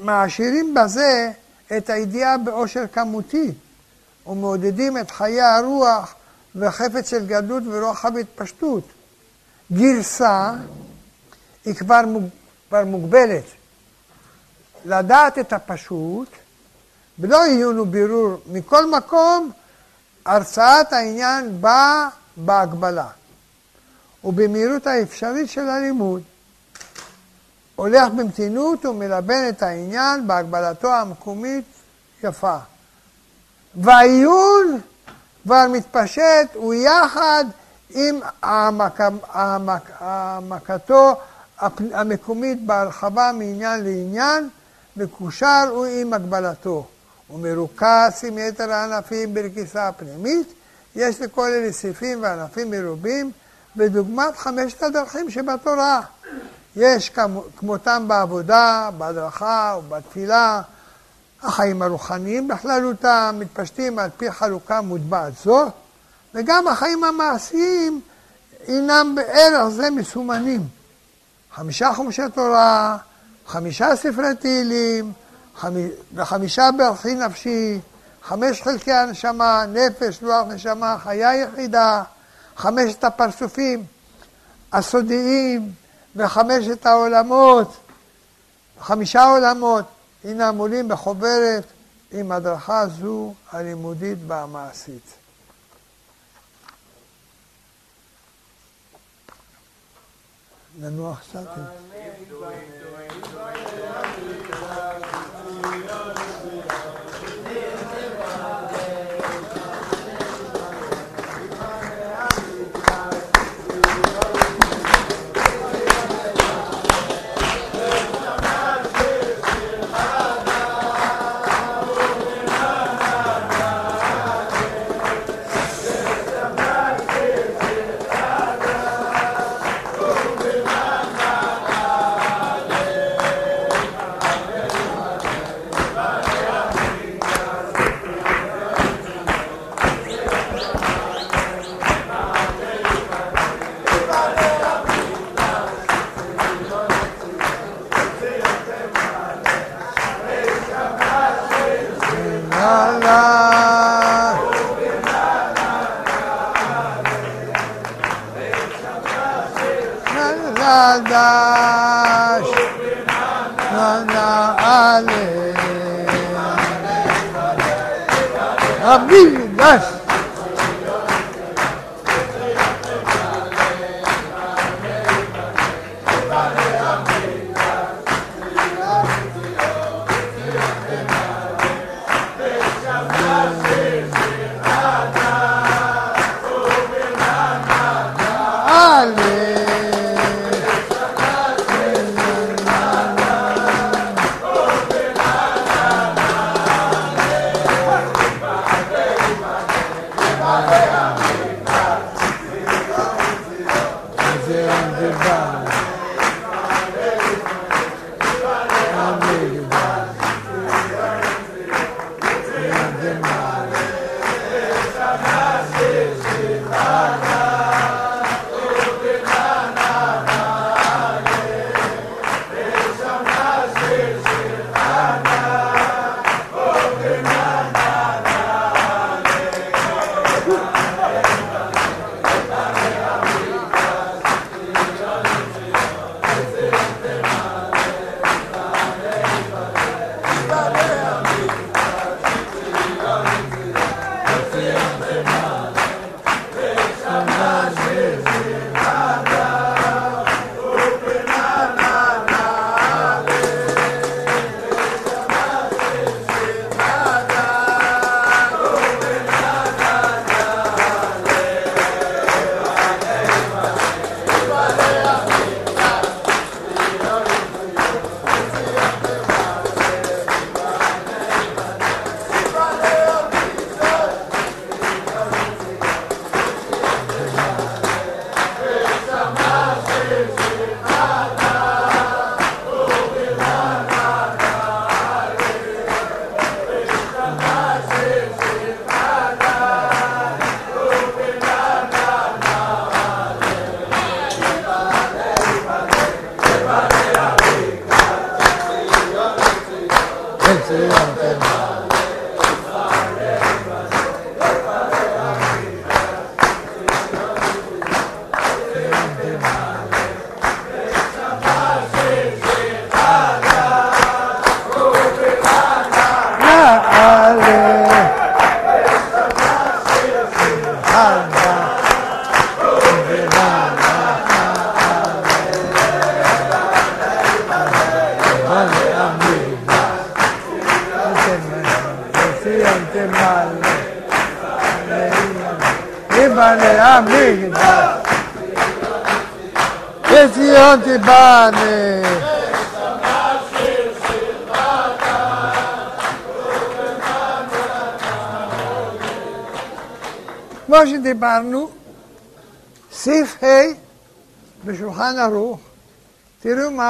מעשירים בזה את הידיעה באושר כמותי ומעודדים את חיי הרוח וחפץ של גדלות ורוחב התפשטות. גרסה היא כבר, מוג... כבר מוגבלת. לדעת את הפשוט, בלא עיון ובירור מכל מקום, הרצאת העניין באה בהגבלה ובמהירות האפשרית של הלימוד. הולך במתינות ומלבן את העניין בהגבלתו המקומית יפה. והעיון כבר מתפשט הוא יחד עם העמק, העמק, העמקתו המקומית בהרחבה מעניין לעניין, מקושר הוא עם הגבלתו. הוא עם יתר הענפים ברקיסה הפנימית, יש לכל אלה סעיפים וענפים מרובים, בדוגמת חמשת הדרכים שבתורה. יש כמותם בעבודה, בהדרכה ובתפילה. החיים הרוחניים בכללותם מתפשטים על פי חלוקה מוטבעת זו, וגם החיים המעשיים הינם בערך זה מסומנים. חמישה חומשי תורה, חמישה ספרי תהילים, וחמישה ברכי נפשי, חמש חלקי הנשמה, נפש, רוח, נשמה, חיה יחידה, חמשת הפרצופים הסודיים וחמשת העולמות, חמישה עולמות, הנה עמולים בחוברת עם הדרכה זו הלימודית והמעשית. ננוח קצת. חדש, נעלה. המקדש.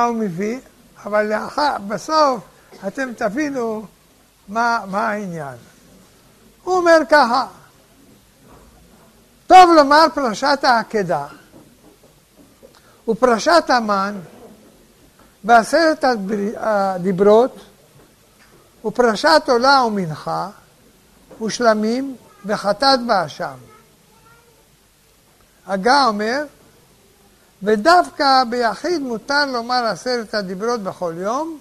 הוא מביא, אבל לאחר, בסוף אתם תבינו מה, מה העניין. הוא אומר ככה, טוב לומר פרשת העקדה ופרשת המן בעשרת הדיברות ופרשת עולה ומנחה ושלמים וחטאת באשם. הגה אומר, ודווקא ביחיד מותר לומר עשרת הדיברות בכל יום,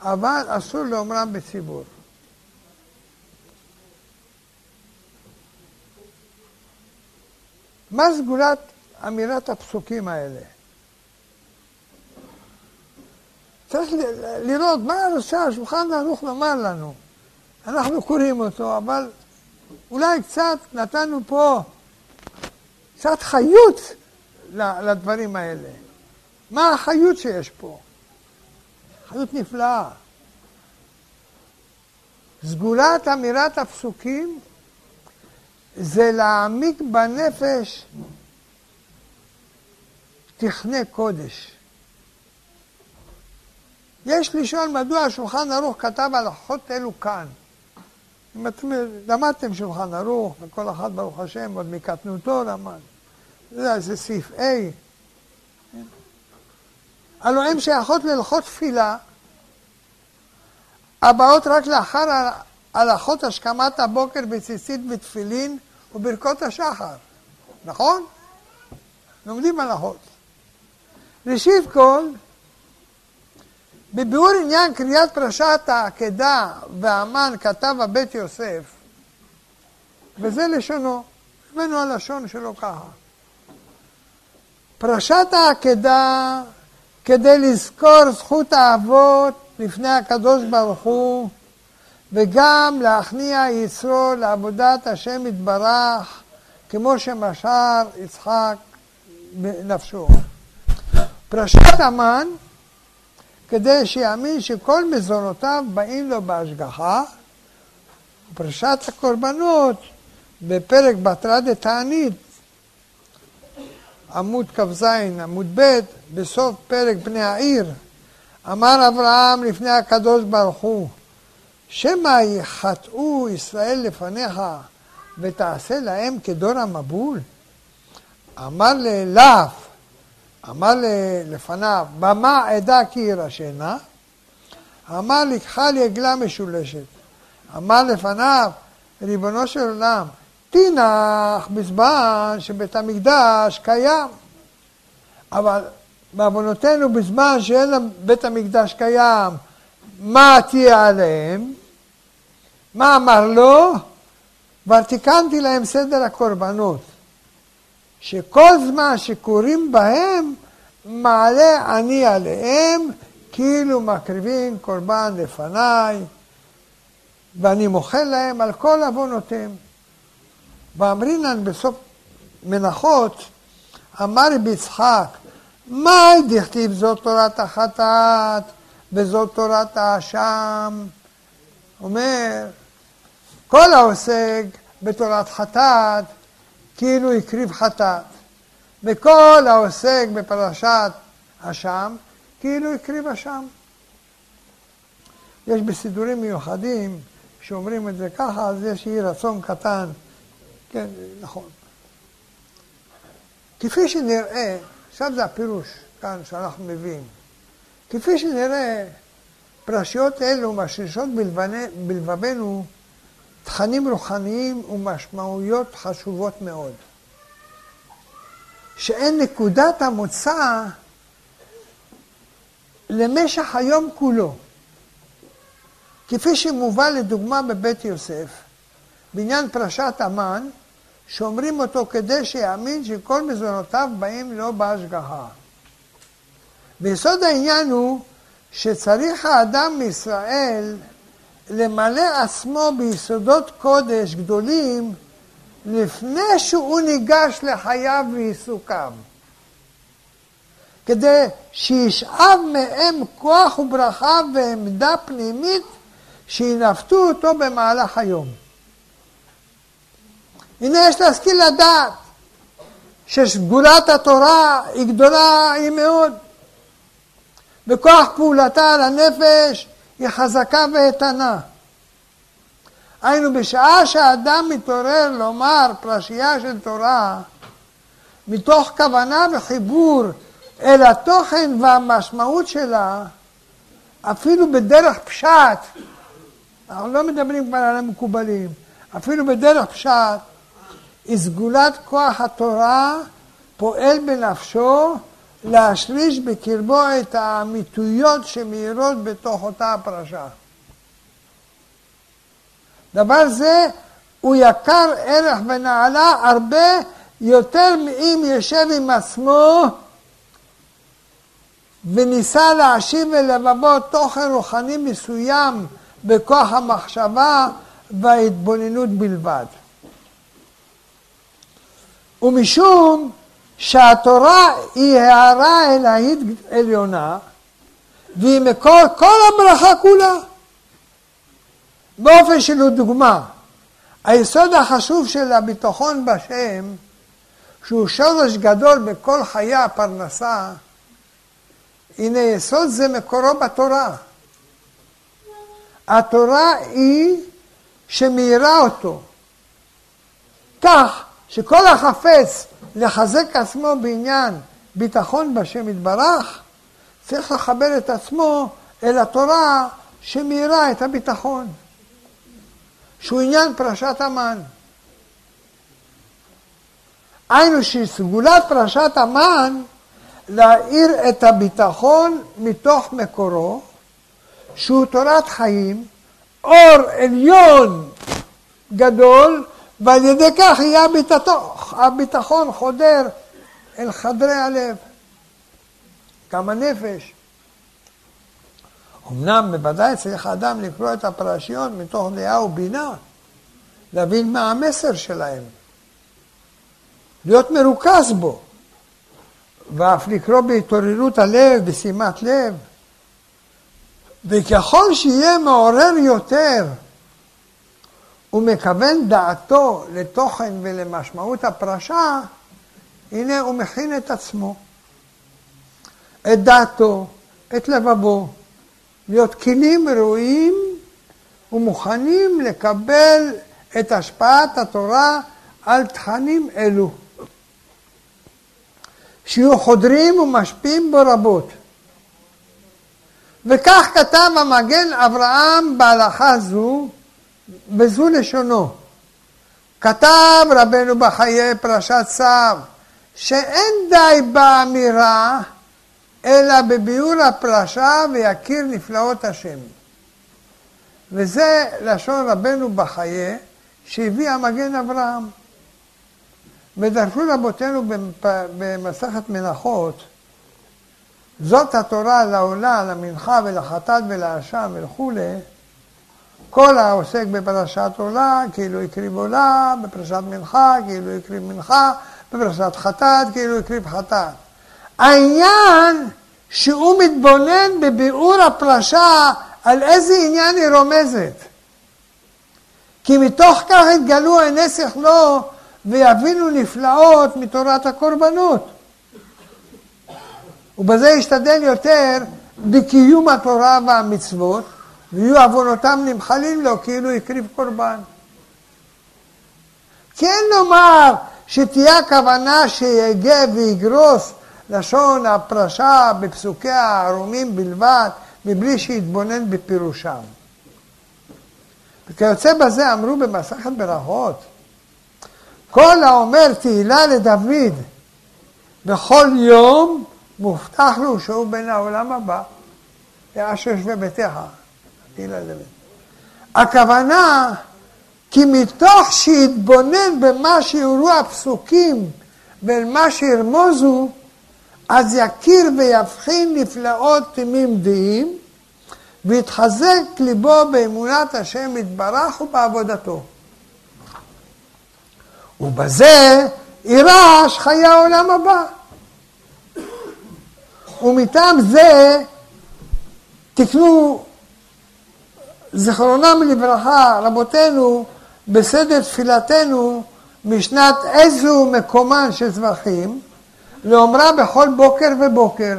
אבל אסור לאומרם בציבור. מה סגולת אמירת הפסוקים האלה? צריך לראות מה רוצה השולחן ערוך לומר לנו. אנחנו קוראים אותו, אבל אולי קצת נתנו פה קצת חיות לדברים האלה. מה החיות שיש פה? חיות נפלאה. סגולת אמירת הפסוקים זה להעמיק בנפש תכנה קודש. יש לשאול מדוע השולחן ערוך כתב הלכות אלו כאן. אם אתם למדתם שולחן ערוך, וכל אחד ברוך השם עוד מקטנותו למד. זה, זה סעיף A. הלוא הן שייכות להלכות תפילה, הבאות רק לאחר הלכות השכמת הבוקר בציצית ותפילין וברכות השחר, נכון? לומדים הלכות. ראשית כל, בביאור עניין קריאת פרשת העקדה והמן כתב הבית יוסף, וזה לשונו, הבאנו הלשון שלו ככה. פרשת העקדה כדי לזכור זכות האבות לפני הקדוש ברוך הוא וגם להכניע יצרו לעבודת השם יתברך כמו שמשר יצחק בנפשו. פרשת המן כדי שיאמין שכל מזונותיו באים לו בהשגחה. פרשת הקורבנות בפרק בתרא דתענית עמוד כ"ז, עמוד ב', בסוף פרק בני העיר, אמר אברהם לפני הקדוש ברוך הוא, שמא יחטאו ישראל לפניך ותעשה להם כדור המבול? אמר לאליו, אמר לפניו, במה עדה כי ירשנה? אמר לקחה לי עגלה משולשת. אמר לפניו, ריבונו של עולם, תינח בזמן שבית המקדש קיים. אבל בעוונותינו בזמן שאין בית המקדש קיים, מה תהיה עליהם? מה אמר לו? כבר תיקנתי להם סדר הקורבנות, שכל זמן שקוראים בהם, מעלה אני עליהם, כאילו מקריבים קורבן לפניי, ואני מוחל להם על כל עוונותיהם. ואמרינן בסוף מנחות, אמר רבי יצחק, מה דכתיב זאת תורת החטאת וזאת תורת האשם? אומר, כל העוסק בתורת חטאת, כאילו הקריב חטאת, וכל העוסק בפרשת אשם, כאילו הקריב אשם. יש בסידורים מיוחדים שאומרים את זה ככה, אז יש יהי רצון קטן כן, נכון. כפי שנראה, עכשיו זה הפירוש כאן שאנחנו מביאים, כפי שנראה, פרשיות אלו משרישות בלבבנו תכנים רוחניים ומשמעויות חשובות מאוד, שהן נקודת המוצא למשך היום כולו. כפי שמובא לדוגמה בבית יוסף, בעניין פרשת המן, שומרים אותו כדי שיאמין שכל מזונותיו באים לו בהשגחה. ויסוד העניין הוא שצריך האדם מישראל למלא עצמו ביסודות קודש גדולים לפני שהוא ניגש לחייו ועיסוקיו. כדי שישאב מהם כוח וברכה ועמדה פנימית שינווטו אותו במהלך היום. הנה יש להשכיל לדעת שסגולת התורה היא גדולה היא מאוד, וכוח פעולתה על הנפש היא חזקה ואיתנה. היינו, בשעה שהאדם מתעורר לומר פרשייה של תורה, מתוך כוונה וחיבור אל התוכן והמשמעות שלה, אפילו בדרך פשט, אנחנו לא מדברים כבר על המקובלים, אפילו בדרך פשט, סגולת כוח התורה פועל בנפשו להשריש בקרבו את האמיתויות שמאירות בתוך אותה הפרשה. דבר זה הוא יקר ערך ונעלה הרבה יותר מאם יושב עם עצמו וניסה להשיב ללבבו תוכן רוחני מסוים בכוח המחשבה וההתבוננות בלבד. ומשום שהתורה היא הערה אלוהית עליונה, והיא מקור כל הברכה כולה. באופן של דוגמה, היסוד החשוב של הביטחון בשם, שהוא שורש גדול בכל חיי הפרנסה, הנה יסוד זה מקורו בתורה. התורה היא שמאירה אותו. כך שכל החפץ לחזק עצמו בעניין ביטחון בשם יתברך, צריך לחבר את עצמו אל התורה שמאירה את הביטחון, שהוא עניין פרשת המן. היינו שסגולת פרשת המן להאיר את הביטחון מתוך מקורו, שהוא תורת חיים, אור עליון גדול, ועל ידי כך יהיה הביטחון חודר אל חדרי הלב. גם הנפש. אמנם בוודאי צריך האדם לקרוא את הפרשיות מתוך דעה ובינה, להבין מה המסר שלהם, להיות מרוכז בו, ואף לקרוא בהתעוררות הלב, בשימת לב. וככל שיהיה מעורר יותר ומכוון דעתו לתוכן ולמשמעות הפרשה, הנה הוא מכין את עצמו, את דעתו, את לבבו, להיות כלים ראויים ומוכנים לקבל את השפעת התורה על תכנים אלו, שיהיו חודרים ומשפיעים בו רבות. וכך כתב המגן אברהם בהלכה זו, וזו לשונו. כתב רבנו בחיי פרשת צו, שאין די באמירה, אלא בביאור הפרשה ויכיר נפלאות השם. וזה לשון רבנו בחיי, שהביא המגן אברהם. ודרשו רבותינו במסכת מנחות, זאת התורה לעולה, למנחה ולחטאת ולאשם וכולי, כל העוסק בפרשת עולה, כאילו הקריב עולה, בפרשת מנחה, כאילו הקריב מנחה, בפרשת חטאת, כאילו הקריב חטאת. העניין שהוא מתבונן בביאור הפרשה על איזה עניין היא רומזת. כי מתוך כך יתגלו עיני שכלו ויבינו נפלאות מתורת הקורבנות. ובזה ישתדל יותר בקיום התורה והמצוות, ויהיו עוונותם נמחלים לו כאילו הקריב קורבן. כן לומר שתהיה הכוונה שיגה ויגרוס לשון הפרשה בפסוקי הערומים בלבד, מבלי שיתבונן בפירושם. וכיוצא בזה אמרו במסכת ברכות, כל האומר תהילה לדוד בכל יום, מובטח לו שהוא בן העולם הבא, לאשר יושבי ביתך. הכוונה, כי מתוך שיתבונן במה שיראו הפסוקים ומה שירמוזו, אז יכיר ויבחין נפלאות תמים דעים, ויתחזק ליבו באמונת השם יתברך ובעבודתו. ובזה יירש חיי העולם הבא. ומטעם זה תקנו זכרונם לברכה רבותינו בסדר תפילתנו משנת איזו מקומן של זבחים לאומרה בכל בוקר ובוקר.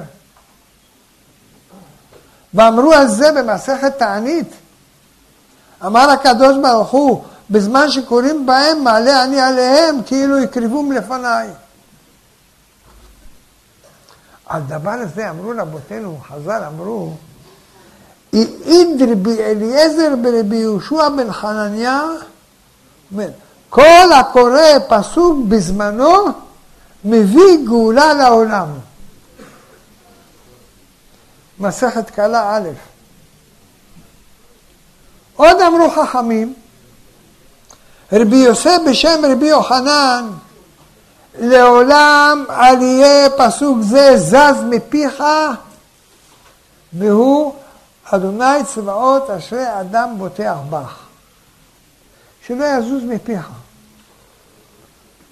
ואמרו על זה במסכת תענית. אמר הקדוש ברוך הוא, בזמן שקוראים בהם מעלה אני עליהם כאילו יקרבום לפניי. על דבר הזה אמרו רבותינו, חז"ל אמרו, העיד רבי אליעזר ברבי יהושע בן חנניה, כל הקורא פסוק בזמנו מביא גאולה לעולם. מסכת קלה א'. עוד אמרו חכמים, רבי יוסף בשם רבי יוחנן, לעולם אל יהיה פסוק זה זז מפיך, והוא אדוני צבאות אשרי אדם בוטח בך. שלא יזוז מפיך.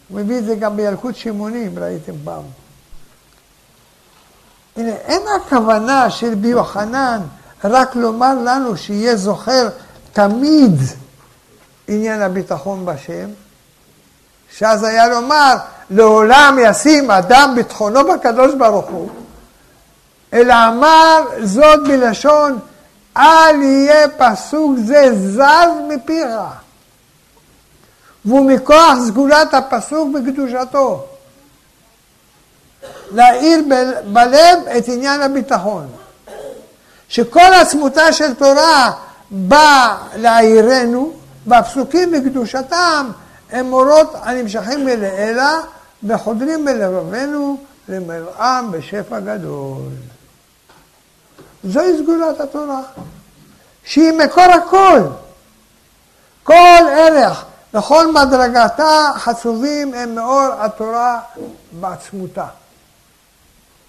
הוא מביא את זה גם בילקוט שימונים, ראיתם פעם. הנה, אין הכוונה של רבי יוחנן רק לומר לנו שיהיה זוכר תמיד עניין הביטחון בשם, שאז היה לומר, לעולם ישים אדם ביטחונו בקדוש ברוך הוא, אלא אמר זאת בלשון, אל יהיה פסוק זה זז מפיך. והוא מכוח סגולת הפסוק בקדושתו. להאיר בלב את עניין הביטחון. שכל עצמותה של תורה באה להעירנו, והפסוקים בקדושתם הם מורות הנמשכים מלעילה וחודרים בלבבנו למרעם בשפע גדול. זוהי סגולת התורה, שהיא מקור הכל. כל ערך וכל מדרגתה חצובים הם מאור התורה בעצמותה.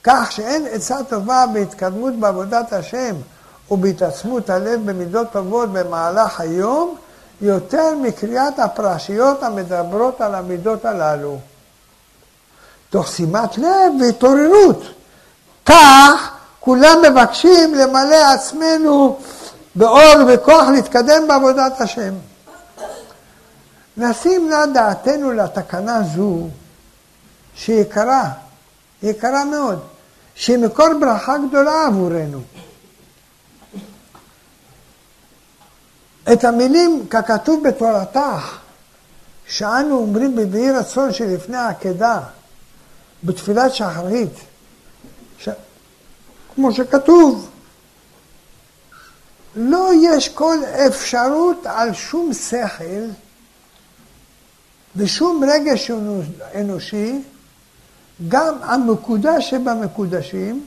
כך שאין עצה טובה בהתקדמות בעבודת השם ובהתעצמות הלב במידות טובות במהלך היום, יותר מקריאת הפרשיות המדברות על המידות הללו. תוך שימת לב והתעוררות. כך כולם מבקשים למלא עצמנו באור וכוח להתקדם בעבודת השם. נשים לה דעתנו לתקנה זו, שהיא יקרה, מאוד, שהיא מקור ברכה גדולה עבורנו. את המילים ככתוב בתורתך, שאנו אומרים בביעי רצון שלפני העקדה, בתפילת שחרית. כמו שכתוב, לא יש כל אפשרות על שום שכל ושום רגש אנושי, גם המקודש שבמקודשים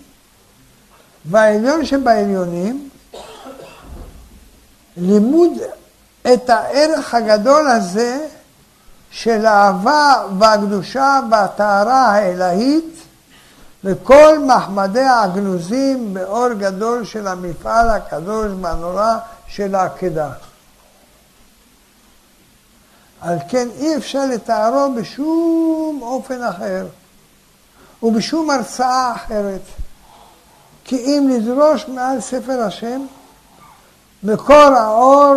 והעליון שבעליונים, לימוד את הערך הגדול הזה של האהבה והקדושה והטהרה האלהית וכל מחמדיה הגנוזים באור גדול של המפעל הקדוש והנורא של העקדה. על כן אי אפשר לתארו בשום אופן אחר ובשום הרצאה אחרת. כי אם נדרוש מעל ספר השם, מקור האור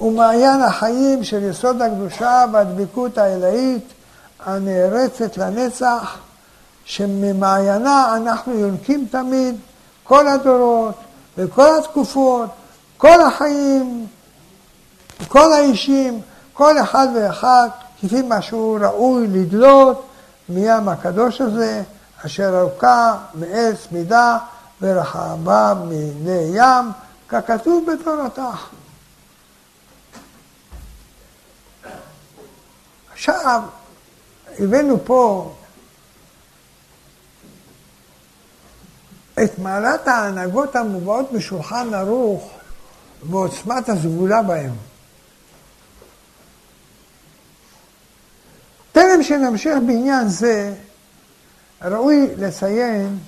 ומעיין החיים של יסוד הקדושה והדבקות העילאית הנערצת לנצח, שממעיינה אנחנו יונקים תמיד כל הדורות וכל התקופות, כל החיים, כל האישים, כל אחד ואחד, כפי מה שהוא ראוי לדלות מים הקדוש הזה, אשר ארוכה מעץ מידה ורחבה מיני ים, ככתוב בתורתך. עכשיו, הבאנו פה את מעלת ההנהגות המובאות בשולחן ערוך ועוצמת הסגולה בהם. טרם שנמשיך בעניין זה, ראוי לציין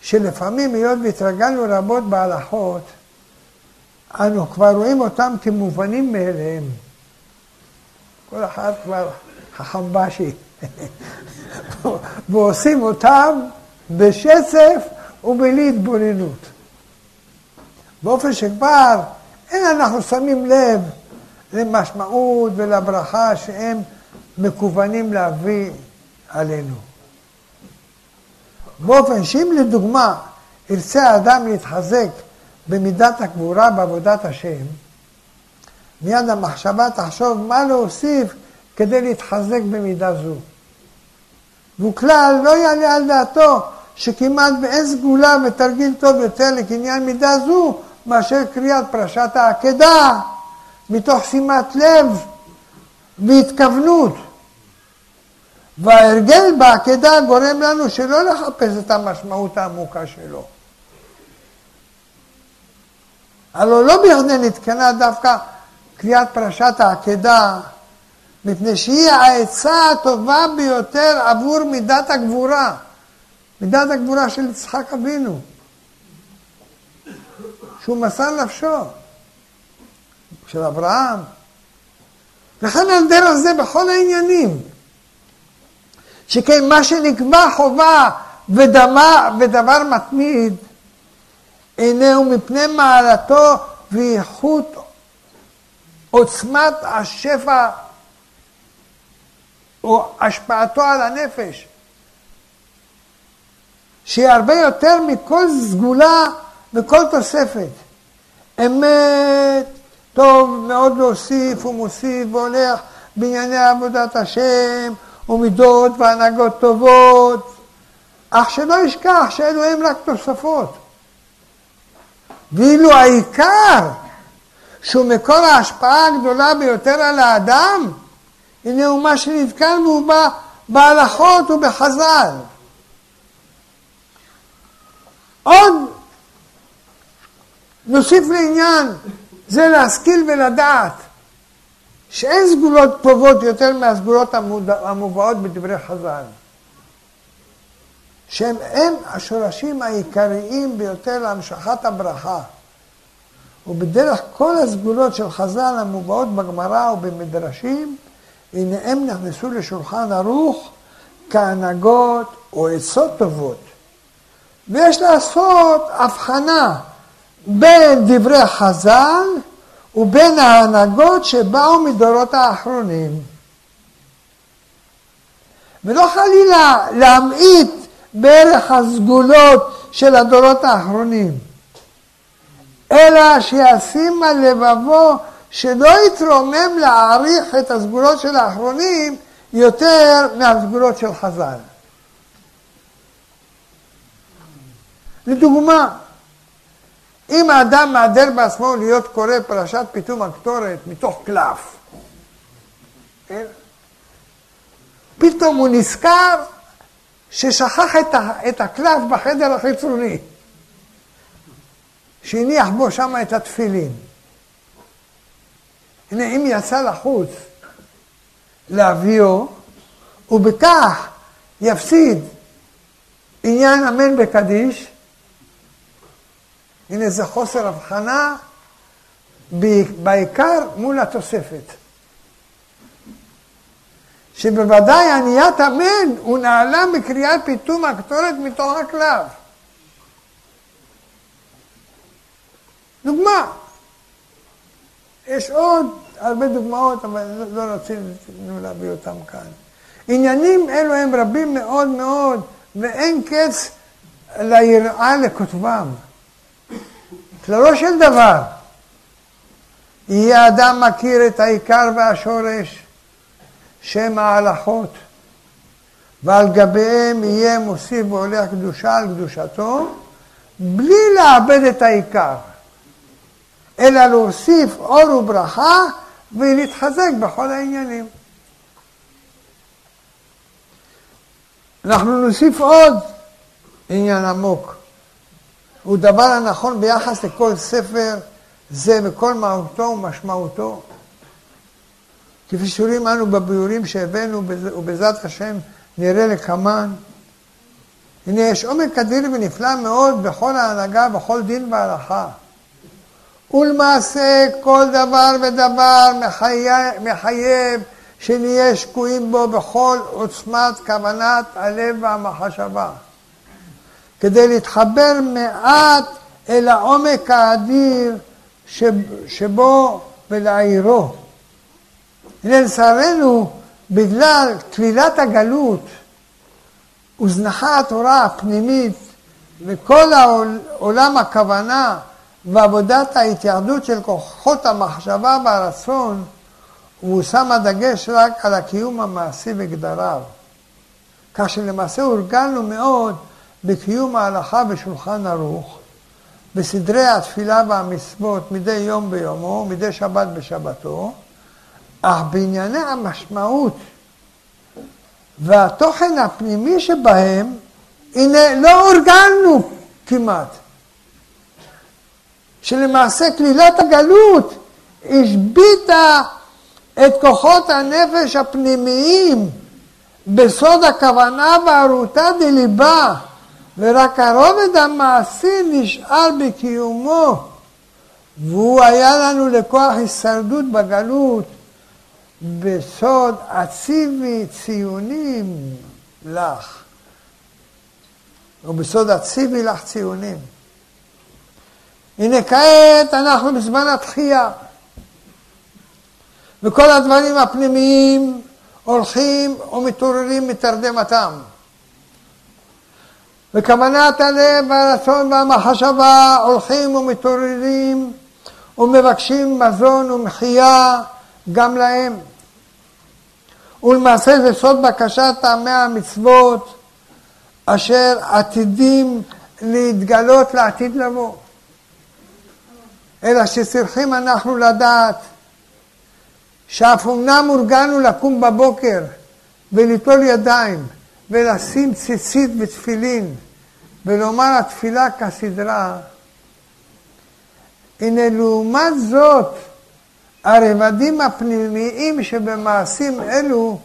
שלפעמים, היות והתרגלנו רבות בהלכות, אנו כבר רואים אותם כמובנים מאליהם. כל אחד כבר חכם בשי. ועושים אותם בשצף ובלי התבוננות. באופן שכבר אין אנחנו שמים לב למשמעות ולברכה שהם מקוונים להביא עלינו. באופן שאם לדוגמה ירצה האדם להתחזק במידת הגבורה בעבודת השם, מיד המחשבה תחשוב מה להוסיף כדי להתחזק במידה זו. והוא כלל לא יעלה על דעתו שכמעט באין סגולה ותרגיל טוב יותר לקניין מידה זו מאשר קריאת פרשת העקדה מתוך שימת לב והתכוונות. וההרגל בעקדה גורם לנו שלא לחפש את המשמעות העמוקה שלו. הלוא לא בכדי נתקנה דווקא קריאת פרשת העקדה, מפני שהיא העצה הטובה ביותר עבור מידת הגבורה, מידת הגבורה של יצחק אבינו, שהוא מסר נפשו, של אברהם, וכן על דרך זה בכל העניינים. שכן מה שנקבע חובה ודמה, ודבר מתמיד, איננו מפני מעלתו ואיכות עוצמת השפע או השפעתו על הנפש, שהיא הרבה יותר מכל סגולה וכל תוספת. אמת, טוב מאוד להוסיף ומוסיף והולך בענייני עבודת השם ומידות והנהגות טובות, אך שלא ישכח שאלו הם רק תוספות. ואילו העיקר, שהוא מקור ההשפעה הגדולה ביותר על האדם, הנה הוא מה בא בהלכות ובחז"ל. נוסיף לעניין, זה להשכיל ולדעת שאין סגולות טובות יותר מהסגולות המובאות בדברי חז"ל. שהם הם השורשים העיקריים ביותר להמשכת הברכה. ובדרך כל הסגולות של חז"ל המובאות בגמרא ובמדרשים, הנה הם נכנסו לשולחן ערוך כהנהגות או עצות טובות. ויש לעשות הבחנה בין דברי חז"ל ובין ההנהגות שבאו מדורות האחרונים. ולא חלילה להמעיט בערך הסגולות של הדורות האחרונים, אלא שישים על לבבו שלא יתרומם להעריך את הסגולות של האחרונים יותר מהסגולות של חז"ל. לדוגמה, אם האדם מהדר בעצמו להיות קורא פרשת פיתום הקטורת מתוך קלף, כן? פתאום הוא נזכר ששכח את, ה, את הקלף בחדר החיצוני, שהניח בו שם את התפילין. הנה, אם יצא לחוץ להביאו, ובכך יפסיד עניין אמן בקדיש, הנה זה חוסר הבחנה בעיקר מול התוספת. שבוודאי עניית אמן הוא נעלה מקריאת פיתום הקטורת מתוך הקלף. דוגמה. יש עוד הרבה דוגמאות, אבל לא רצינו להביא אותם כאן. עניינים אלו הם רבים מאוד מאוד, ואין קץ ליראה לכותבם. כללו של דבר, יהיה אדם מכיר את העיקר והשורש, שם ההלכות, ועל גביהם יהיה מוסיף ועולה קדושה על קדושתו, בלי לאבד את העיקר, אלא להוסיף אור וברכה ולהתחזק בכל העניינים. אנחנו נוסיף עוד עניין עמוק. הוא דבר הנכון ביחס לכל ספר זה וכל מהותו ומשמעותו. כפי שרואים אנו בביאורים שהבאנו, ובעזרת השם נראה לקמן. הנה, יש עומק אדיר ונפלא מאוד בכל ההנהגה, בכל דין והלכה. ולמעשה כל דבר ודבר מחייב, מחייב שנהיה שקועים בו בכל עוצמת כוונת הלב והמחשבה. כדי להתחבר מעט אל העומק האדיר שבו ולהעירו. הנה לצערנו, בגלל טבילת הגלות, הוזנחה התורה הפנימית וכל עולם הכוונה ועבודת ההתיירדות של כוחות המחשבה והרצון, הוא שם הדגש רק על הקיום המעשי וגדריו. כך שלמעשה הורגלנו מאוד בקיום ההלכה בשולחן ערוך, בסדרי התפילה והמצוות מדי יום ביומו, מדי שבת בשבתו, אך בענייני המשמעות והתוכן הפנימי שבהם, הנה, לא הורגלנו כמעט. שלמעשה כלילת הגלות השביתה את כוחות הנפש הפנימיים בסוד הכוונה בערותה דליבה, ורק הרובד המעשי נשאר בקיומו, והוא היה לנו לכוח הישרדות בגלות, בסוד הציבי ציונים לך, או בסוד הציבי לך ציונים. הנה כעת אנחנו בזמן התחייה, וכל הדברים הפנימיים הולכים ומתעוררים מתרדמתם. וכוונת הלב והרצון והמחשבה הולכים ומתעוררים ומבקשים מזון ומחיה גם להם. ולמעשה זה סוד בקשת טעמי המצוות אשר עתידים להתגלות לעתיד לבוא. אלא שצריכים אנחנו לדעת שאף אמנם הורגלנו לקום בבוקר וליטול ידיים ולשים ציצית ותפילין ולומר התפילה כסדרה, הנה לעומת זאת, הרבדים הפנימיים שבמעשים אלו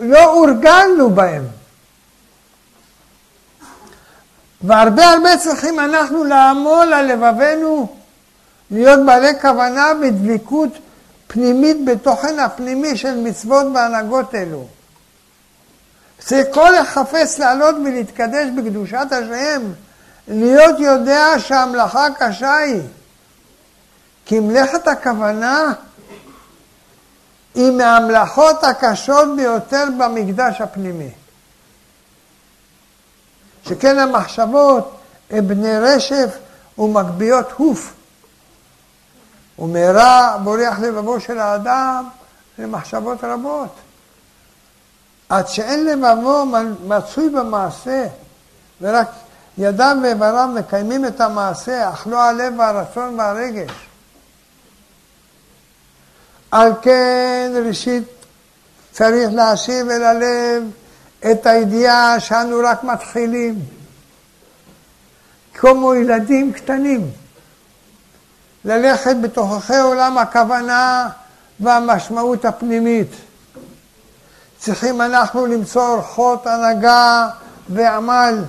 לא הורגלנו בהם. והרבה הרבה צריכים אנחנו לעמול על לבבינו, להיות בעלי כוונה ודביקות פנימית בתוכן הפנימי של מצוות והנהגות אלו. צריך כל החפץ לעלות ולהתקדש בקדושת השם, להיות יודע שהמלאכה קשה היא. כי מלאכת הכוונה היא מהמלאכות הקשות ביותר במקדש הפנימי. שכן המחשבות הן בני רשף ומגביות הוף. ומהרה בורח לבבו של האדם למחשבות רבות. עד שאין לבבו מצוי במעשה, ורק ידיו ואיבריו מקיימים את המעשה, אך לא הלב והרצון והרגש. על כן ראשית צריך להשיב אל הלב את הידיעה שאנו רק מתחילים, כמו ילדים קטנים, ללכת בתוככי עולם הכוונה והמשמעות הפנימית. צריכים אנחנו למצוא אורחות הנהגה ועמל,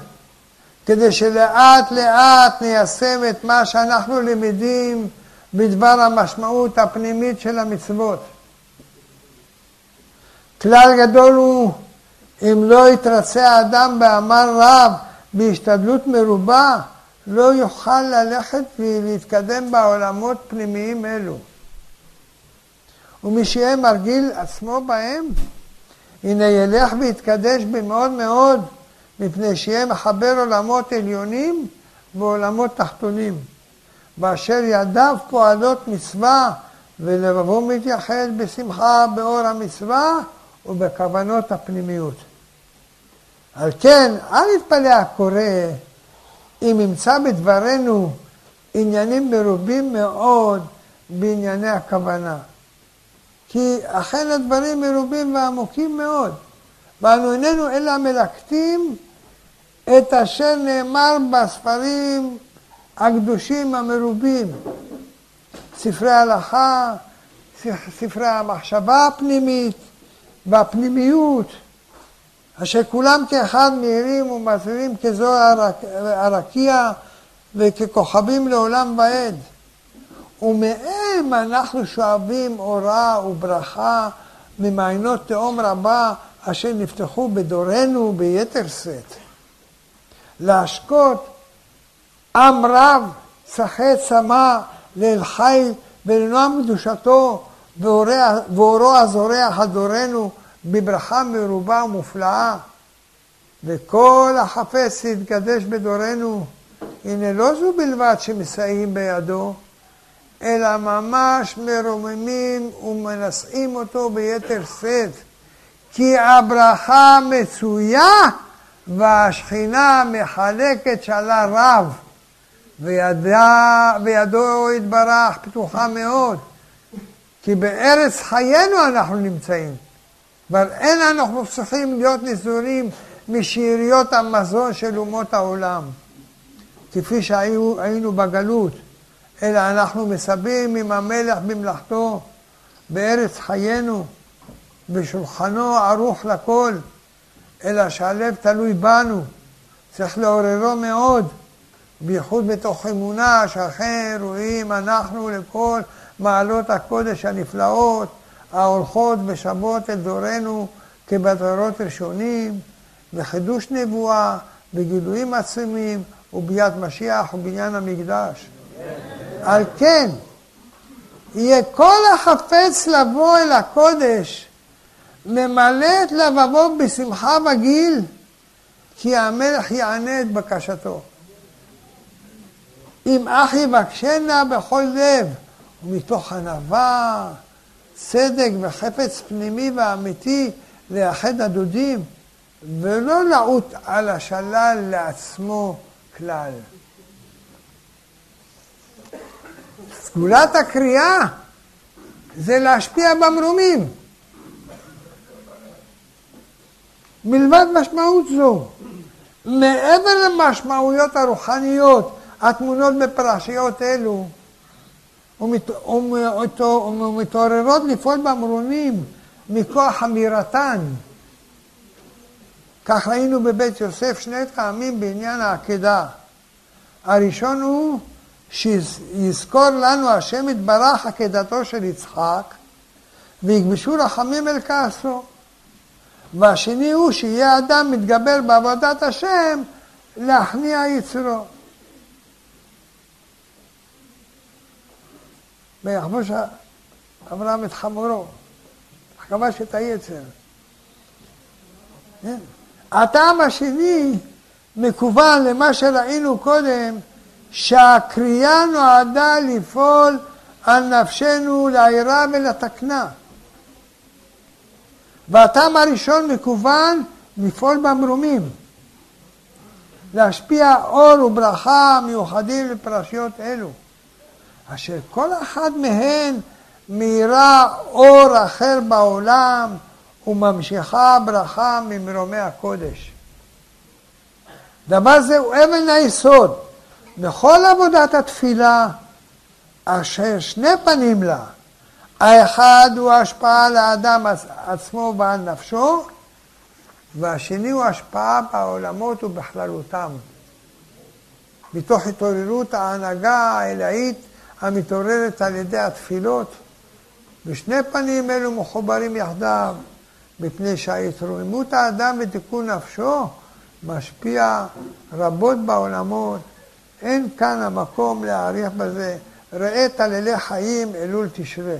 כדי שלאט לאט ניישם את מה שאנחנו למדים בדבר המשמעות הפנימית של המצוות. כלל גדול הוא אם לא יתרצה האדם בעמל רב, בהשתדלות מרובה, לא יוכל ללכת ולהתקדם בעולמות פנימיים אלו. ומי שיהיה מרגיל עצמו בהם, הנה ילך ויתקדש במאוד מאוד, מפני שיהיה מחבר עולמות עליונים ועולמות תחתונים. באשר ידיו פועלות מצווה, ולבבו מתייחד בשמחה באור המצווה ובכוונות הפנימיות. על כן, אל יתפלא הקורא אם ימצא בדברנו עניינים מרובים מאוד בענייני הכוונה. כי אכן הדברים מרובים ועמוקים מאוד, ואנו איננו אלא מלקטים את אשר נאמר בספרים הקדושים המרובים, ספרי הלכה, ספרי המחשבה הפנימית והפנימיות. אשר כולם כאחד מהירים ומזהירים כזוהר הרקיע וככוכבים לעולם ועד. ומהם אנחנו שואבים אורה וברכה ממעיינות תהום רבה אשר נפתחו בדורנו ביתר שאת. להשקות עם רב, צחי צמא, לאל חי ולנועם קדושתו ואורו הזורח על דורנו בברכה מרובה ומופלאה, וכל החפץ להתקדש בדורנו, הנה לא זו בלבד שמסייעים בידו, אלא ממש מרוממים ומנשאים אותו ביתר שאת, כי הברכה מצויה והשכינה מחלקת שלה רב, וידה, וידו יתברך פתוחה מאוד, כי בארץ חיינו אנחנו נמצאים. אבל אין אנחנו צריכים להיות נזורים משאריות המזון של אומות העולם, כפי שהיינו בגלות, אלא אנחנו מסבים עם המלך במלאכתו בארץ חיינו, בשולחנו ערוך לכל, אלא שהלב תלוי בנו, צריך לעוררו מאוד, בייחוד בתוך אמונה שאכן רואים אנחנו לכל מעלות הקודש הנפלאות ההולכות ושבות אל דורנו כבדרות ראשונים, וחידוש נבואה, וגילויים עצומים, וביאת משיח ובניין המקדש. על כן, יהיה כל החפץ לבוא אל הקודש, ממלא את לבבו בשמחה בגיל, כי המלך יענה את בקשתו. אם אך יבקשנה בכל לב, ומתוך ענווה, צדק וחפץ פנימי ואמיתי לאחד הדודים, ולא לעוט על השלל לעצמו כלל. סגולת הקריאה זה להשפיע במרומים. מלבד משמעות זו, מעבר למשמעויות הרוחניות הטמונות בפרשיות אלו, ומתעוררות לפעול במרומים מכוח אמירתן. כך ראינו בבית יוסף שני טעמים בעניין העקדה. הראשון הוא שיזכור לנו השם יתברך עקדתו של יצחק ויגבשו רחמים אל כעסו. והשני הוא שיהיה אדם מתגבר בעבודת השם להכניע יצרו. ויחבוש אברהם את חמורו, כבש את היצר. הטעם השני מקוון למה שראינו קודם, שהקריאה נועדה לפעול על נפשנו לעירה ולתקנה. והטעם הראשון מקוון לפעול במרומים, להשפיע אור וברכה מיוחדים לפרשיות אלו, אשר כל אחת מהן מאירה אור אחר בעולם וממשיכה ברכה ממרומי הקודש. דבר זה הוא אבן היסוד בכל עבודת התפילה, אשר שני פנים לה. האחד הוא השפעה לאדם עצמו ועל נפשו, והשני הוא השפעה בעולמות ובכללותם. מתוך התעוררות ההנהגה האלאית המתעוררת על ידי התפילות, ושני פנים אלו מחוברים יחדיו, מפני שההתרוממות האדם ותיקון נפשו משפיע רבות בעולמות. אין כאן המקום להעריך בזה. ראה טללי חיים אלול תשרה.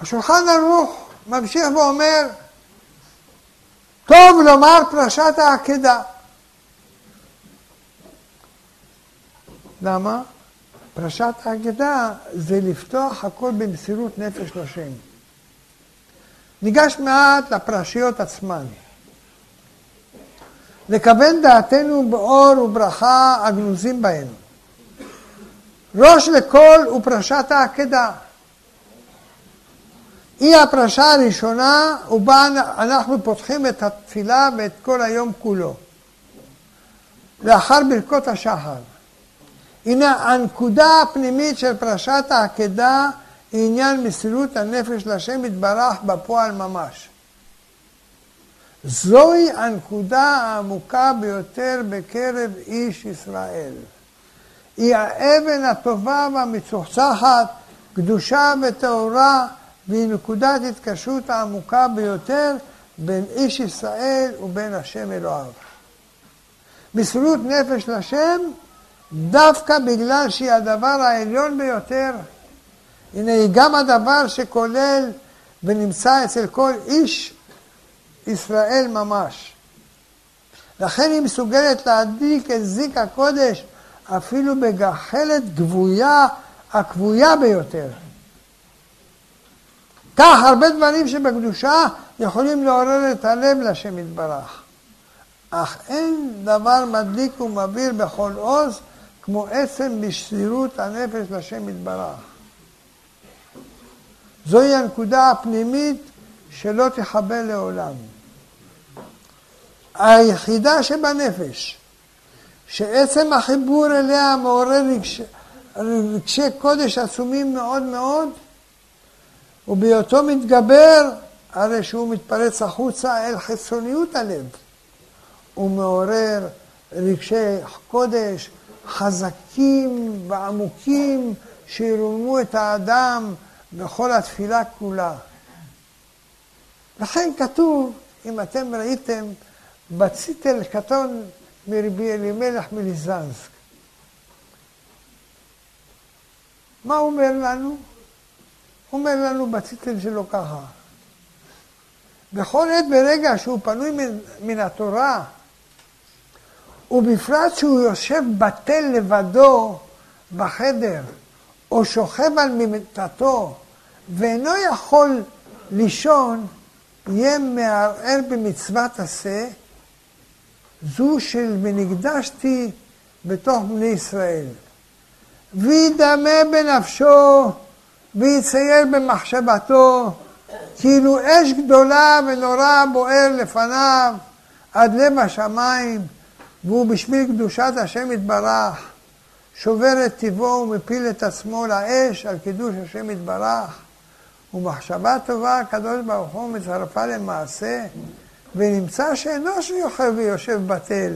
השולחן ערוך ממשיך ואומר, טוב לומר פרשת העקדה. למה? פרשת העקדה זה לפתוח הכל במסירות נפש לשם. ניגש מעט לפרשיות עצמן. לכוון דעתנו באור וברכה הגנוזים בהן. ראש לכל הוא פרשת העקדה. היא הפרשה הראשונה ובה אנחנו פותחים את התפילה ואת כל היום כולו. לאחר ברכות השחר. הנה הנקודה הפנימית של פרשת העקדה היא עניין מסירות הנפש להשם יתברך בפועל ממש. זוהי הנקודה העמוקה ביותר בקרב איש ישראל. היא האבן הטובה והמצוחצחת, קדושה וטהורה, והיא נקודת התקשרות העמוקה ביותר בין איש ישראל ובין השם אלוהיו. מסירות נפש לשם דווקא בגלל שהיא הדבר העליון ביותר. הנה היא גם הדבר שכולל ונמצא אצל כל איש ישראל ממש. לכן היא מסוגלת להדליק את זיק הקודש אפילו בגחלת גבויה, הכבויה ביותר. כך הרבה דברים שבקדושה יכולים לעורר את הלב לשם יתברך. אך אין דבר מדליק ומבהיר בכל עוז כמו עצם בשרירות הנפש לשם יתברך. זוהי הנקודה הפנימית שלא תכבה לעולם. היחידה שבנפש, שעצם החיבור אליה מעורר רגשי, קודש עצומים מאוד מאוד, ובהיותו מתגבר, הרי שהוא מתפרץ החוצה אל חיצוניות הלב. הוא מעורר רגשי קודש חזקים ועמוקים שירוממו את האדם בכל התפילה כולה. לכן כתוב, אם אתם ראיתם, בציטל קטון מרבי אלימלך מליזנסק. מה הוא אומר לנו? הוא אומר לנו בציטל שלו ככה, בכל עת ברגע שהוא פנוי מן, מן התורה, ובפרט שהוא יושב בטל לבדו בחדר, או שוכב על מיטתו, ואינו יכול לישון, יהיה מערער במצוות עשה, זו של ונקדשתי בתוך בני ישראל. וידמה בנפשו, ויצייר במחשבתו, כאילו אש גדולה ונורא בוער לפניו עד לב השמיים, והוא בשביל קדושת השם יתברך. שובר את טיבו ומפיל את עצמו לאש על קידוש השם יתברך, ומחשבה טובה הקדוש ברוך הוא מצרפה למעשה, ונמצא שאינו שיוכל ויושב בטל,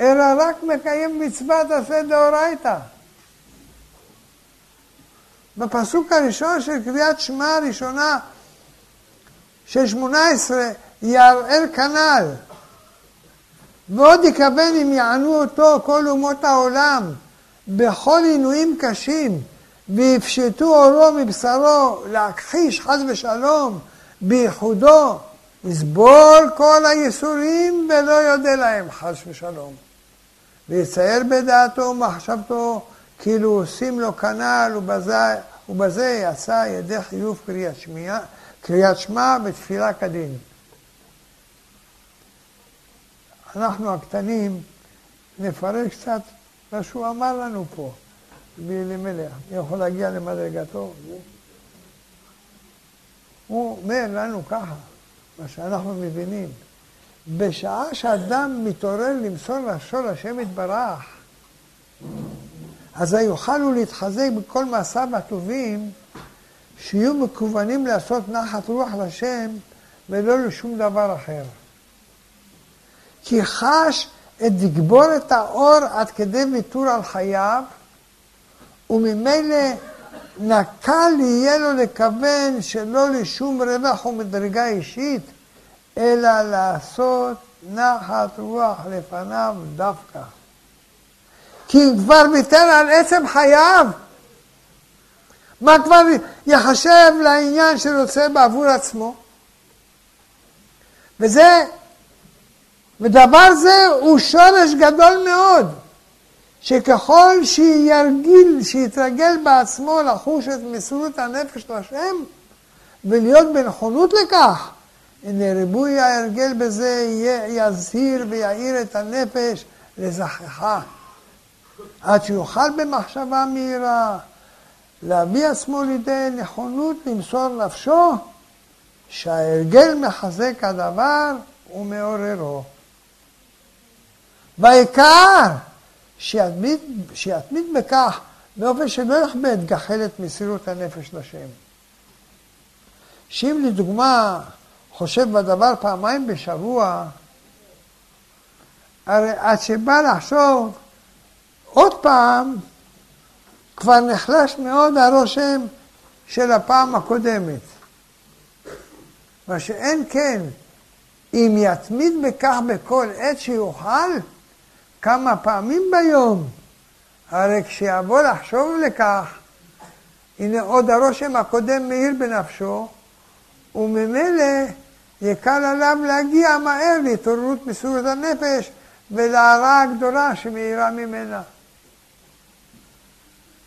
אלא רק מקיים מצוות עשה דאורייתא. בפסוק הראשון של קריאת שמע הראשונה של שמונה עשרה, יערער כנ"ל. ועוד יכוון אם יענו אותו כל אומות העולם בכל עינויים קשים ויפשטו אורו מבשרו להכחיש חס ושלום בייחודו יסבול כל הייסורים ולא יודה להם חס ושלום ויצייר בדעתו ומחשבתו כאילו עושים לו כנ"ל ובזה, ובזה יצא ידי חיוב קריאת, שמיע, קריאת שמע ותפילה כדין. אנחנו הקטנים נפרט קצת מה שהוא אמר לנו פה, באלימלך. אני יכול להגיע למדרגתו. הוא אומר לנו ככה, מה שאנחנו מבינים. בשעה שאדם מתעורר למסור נפשו לשם יתברך, אז יוכל הוא להתחזק בכל מעשיו הטובים, שיהיו מקוונים לעשות נחת רוח לשם ולא לשום דבר אחר. כי חש את דגבורת האור עד כדי ויתור על חייו, וממילא נקל יהיה לו לכוון שלא לשום רווח ומדרגה אישית, אלא לעשות נחת רוח לפניו דווקא. כי כבר ויתר על עצם חייו. מה כבר יחשב לעניין שרוצה בעבור עצמו? וזה, ודבר זה הוא שורש גדול מאוד, שככל שירגיל, שיתרגל בעצמו לחוש את מסירות הנפש לשם, ולהיות בנכונות לכך, הנה ריבוי ההרגל בזה יזהיר ויעיר את הנפש לזכחה. עד שיוכל במחשבה מהירה להביא עצמו לידי נכונות למסור נפשו, שההרגל מחזק הדבר ומעוררו. והעיקר שיתמיד, שיתמיד בכך באופן שלא יכבד גחלת מסירות הנפש לשם. שאם לדוגמה חושב בדבר פעמיים בשבוע, הרי עד שבא לחשוב עוד פעם, כבר נחלש מאוד הרושם של הפעם הקודמת. מה שאין כן, אם יתמיד בכך בכל עת שיוכל, כמה פעמים ביום, הרי כשיבוא לחשוב לכך, הנה עוד הרושם הקודם מאיר בנפשו, וממילא יקל עליו להגיע מהר להתעוררות מסורת הנפש ולהערה הגדולה שמאירה ממנה.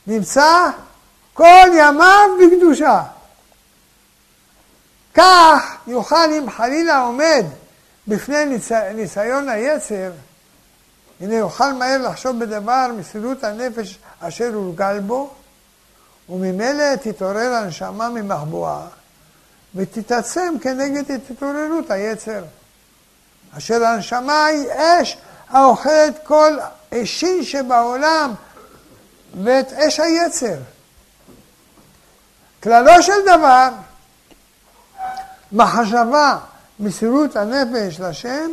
נמצא כל ימיו בקדושה. כך יוכל אם חלילה עומד בפני ניס... ניסיון היצר, הנה יוכל מהר לחשוב בדבר מסירות הנפש אשר הורגל בו, וממילא תתעורר הנשמה ממחבואה, ותתעצם כנגד התעוררות היצר. אשר הנשמה היא אש האוכלת כל אשין שבעולם, ואת אש היצר. כללו של דבר, מחשבה, מסירות הנפש לשם,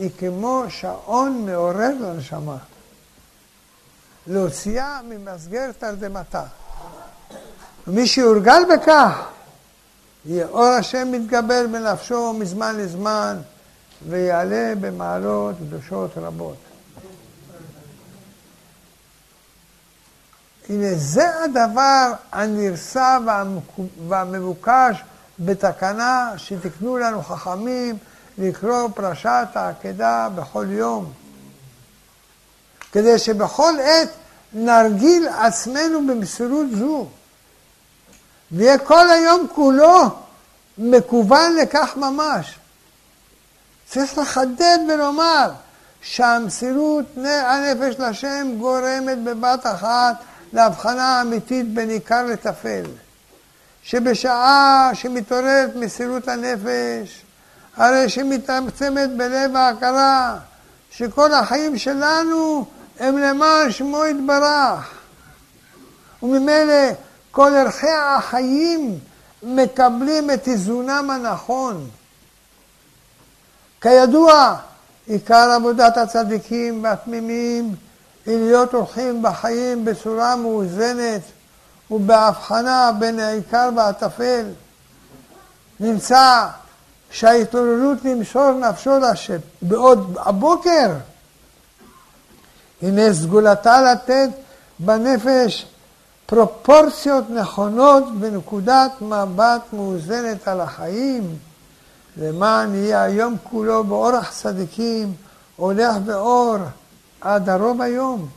היא כמו שעון מעורר לנשמה. להוציאה ממסגר תרדמתה. ומי שיורגל בכך, יהיה אור השם מתגבר בנפשו מזמן לזמן, ויעלה במעלות קדושות רבות. הנה זה הדבר הנרסע והמבוקש בתקנה שתקנו לנו חכמים לקרוא פרשת העקדה בכל יום. כדי שבכל עת נרגיל עצמנו במסירות זו. ויהיה כל היום כולו מקוון לכך ממש. צריך לחדד ולומר שהמסירות הנפש לשם גורמת בבת אחת להבחנה אמיתית בין עיקר לטפל. שבשעה שמתעוררת מסירות הנפש, הרי שמתעצמת בלב ההכרה שכל החיים שלנו הם למען שמו יתברך. וממילא כל ערכי החיים מקבלים את איזונם הנכון. כידוע, עיקר עבודת הצדיקים והתמימים היא להיות הולכים בחיים בצורה מאוזנת ובהבחנה בין העיקר והטפל. נמצא שההתעוררות למסור נפשו לשם בעוד הבוקר. הנה סגולתה לתת בנפש פרופורציות נכונות בנקודת מבט מאוזנת על החיים, למען יהיה היום כולו באורח צדיקים, הולך באור עד הרוב היום.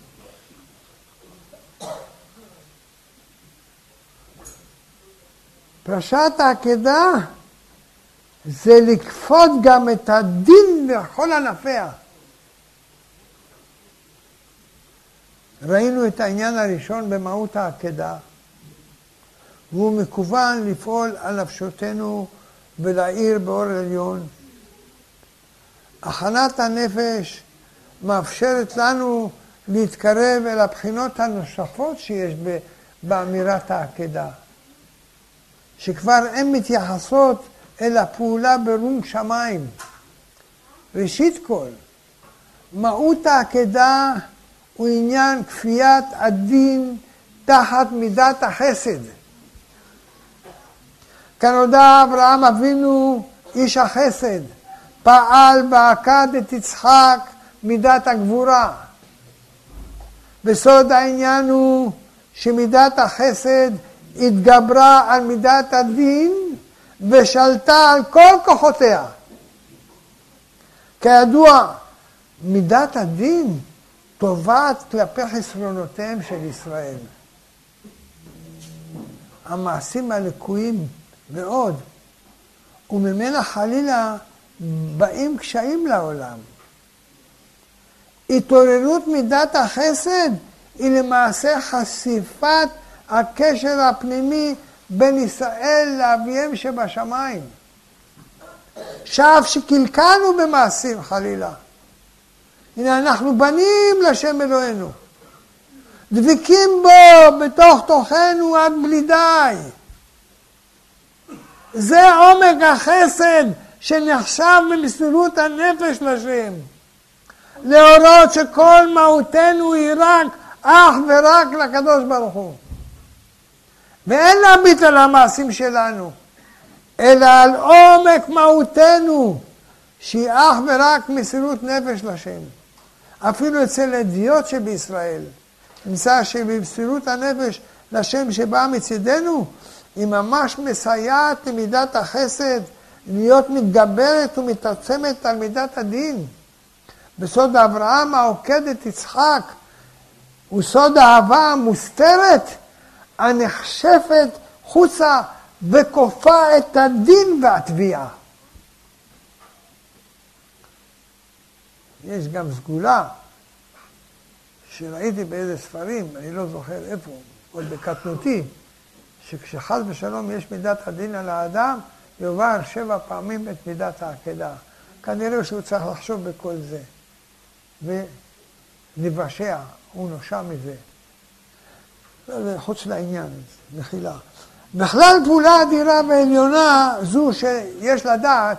פרשת העקדה זה לכפות גם את הדין לכל ענפיה. ראינו את העניין הראשון במהות העקדה, והוא מקוון לפעול על נפשותנו ולהאיר באור עליון. הכנת הנפש מאפשרת לנו להתקרב אל הבחינות הנוספות שיש באמירת העקדה, שכבר הן מתייחסות אל הפעולה ברום שמיים. ראשית כל, מהות העקדה הוא עניין כפיית הדין תחת מידת החסד. כנודע אברהם אבינו איש החסד, פעל ועקד את יצחק מידת הגבורה. בסוד העניין הוא שמידת החסד התגברה על מידת הדין ושלטה על כל כוחותיה. כידוע, מידת הדין תובעת כלפי חסרונותיהם של ישראל. המעשים הלקויים מאוד, וממנה חלילה באים קשיים לעולם. התעוררות מידת החסד היא למעשה חשיפת הקשר הפנימי בין ישראל לאביהם שבשמיים. שאף שקלקלנו במעשים חלילה. הנה אנחנו בנים לשם אלוהינו. דבקים בו בתוך תוכנו עד בלי די. זה עומק החסד שנחשב במסירות הנפש לשם. להורות שכל מהותנו היא רק, אך ורק לקדוש ברוך הוא. ואין להביט על המעשים שלנו, אלא על עומק מהותנו, שהיא אך ורק מסירות נפש לשם. אפילו אצל אדיוט שבישראל, נמצא שבמסירות הנפש לשם שבאה מצידנו, היא ממש מסייעת למידת החסד להיות מתגברת ומתעצמת על מידת הדין. בסוד אברהם העוקד את יצחק הוא סוד האהבה המוסתרת הנחשפת חוצה וכופה את הדין והתביעה. יש גם סגולה שראיתי באיזה ספרים, אני לא זוכר איפה, עוד בקטנותי, שכשחס ושלום יש מידת הדין על האדם, יאמר שבע פעמים את מידת העקדה. כנראה שהוא צריך לחשוב בכל זה. ונבשע, הוא נושע מזה. זה חוץ לעניין, מחילה. בכלל פעולה אדירה ועליונה זו שיש לדעת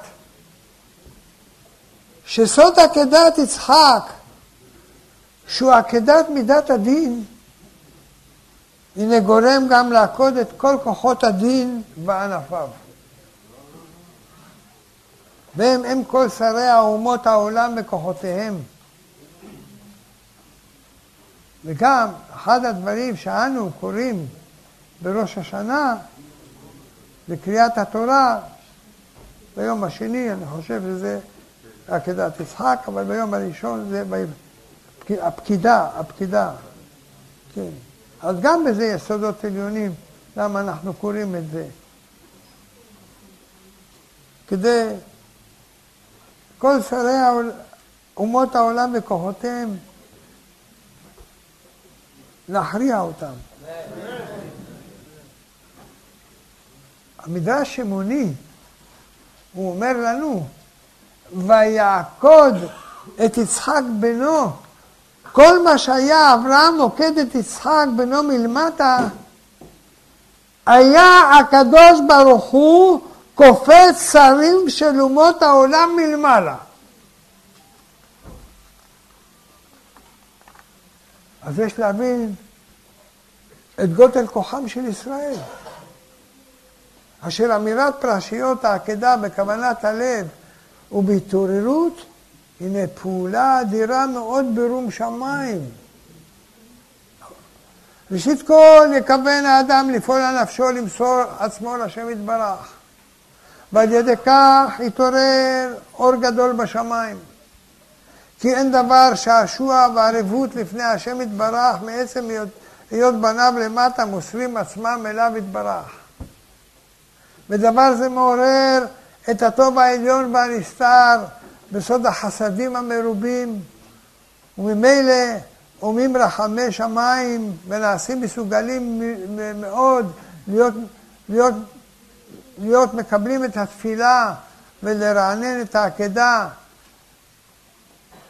שסוד עקדת יצחק, שהוא עקדת מידת הדין, הנה גורם גם לעקוד את כל כוחות הדין בענפיו. והם הם כל שרי האומות העולם וכוחותיהם. וגם אחד הדברים שאנו קוראים בראש השנה זה קריאת התורה ביום השני, אני חושב שזה עקדת יצחק, אבל ביום הראשון זה הפקידה, הפקידה. כן. אז גם בזה יש סודות עליונים, למה אנחנו קוראים את זה. כדי כל שרי אומות העולם וכוחותיהם להכריע אותם. המדרש אמוני, הוא אומר לנו, ויעקוד את יצחק בנו כל מה שהיה אברהם עוקד את יצחק בנו מלמטה, היה הקדוש ברוך הוא קופץ שרים של אומות העולם מלמעלה. אז יש להבין את גודל כוחם של ישראל. אשר אמירת פרשיות העקדה בכוונת הלב ובהתעוררות, הנה פעולה אדירה מאוד ברום שמיים. ראשית כל יכוון האדם לפעול על נפשו למסור עצמו לשם יתברך. ועל ידי כך יתעורר אור גדול בשמיים. כי אין דבר שעשוע וערבות לפני השם יתברך מעצם היות בניו למטה מוסרים עצמם אליו יתברך. ודבר זה מעורר את הטוב העליון והנסתר בסוד החסדים המרובים, וממילא אומים רחמי שמיים ונעשים מסוגלים מאוד להיות, להיות, להיות מקבלים את התפילה ולרענן את העקדה.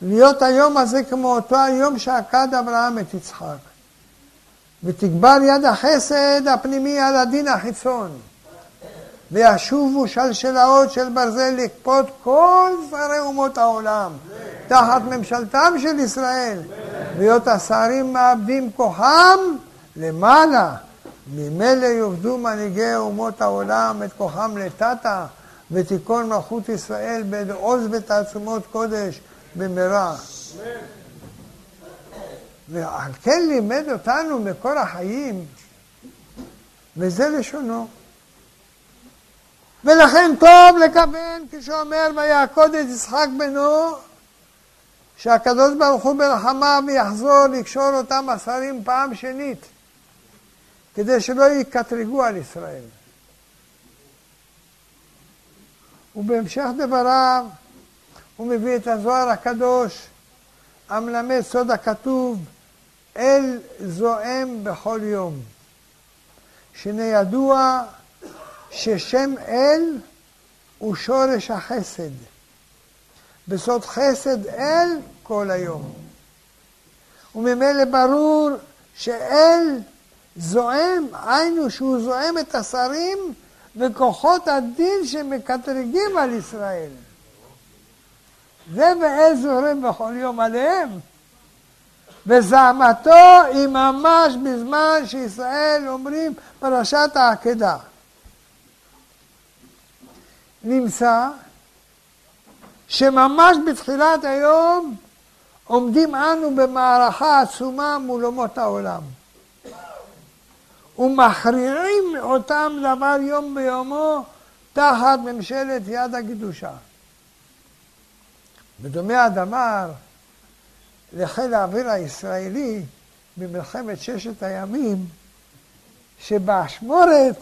להיות היום הזה כמו אותו היום שעקד אברהם את יצחק. ותגבר יד החסד הפנימי על הדין החיצון. וישובו שלשלאות של ברזל לכפות כל שרי אומות העולם תחת ממשלתם של ישראל, והיות השרים מאבדים כוחם למעלה, ממילא יאבדו מנהיגי אומות העולם את כוחם לטאטה, ותיכון מלכות ישראל בעוז ותעצומות קודש במהרה. ועל כן לימד אותנו מקור החיים, וזה לשונו. ולכן טוב לכוון, כשאומר ויעקוד את יצחק בנו, שהקדוש ברוך הוא ברחמיו יחזור לקשור אותם השרים פעם שנית, כדי שלא יקטרגו על ישראל. ובהמשך דבריו הוא מביא את הזוהר הקדוש המלמד סוד הכתוב אל זועם בכל יום, שנה ידוע ששם אל הוא שורש החסד. בסוד חסד אל כל היום. וממילא ברור שאל זועם, היינו שהוא זועם את השרים וכוחות הדין שמקטרגים על ישראל. זה ואל זורם בכל יום עליהם. וזעמתו היא ממש בזמן שישראל אומרים פרשת העקדה. נמצא שממש בתחילת היום עומדים אנו במערכה עצומה מול אומות העולם. ומכריעים אותם דבר יום ביומו תחת ממשלת יד הקדושה. בדומה הדבר לחיל האוויר הישראלי במלחמת ששת הימים, שבאשמורת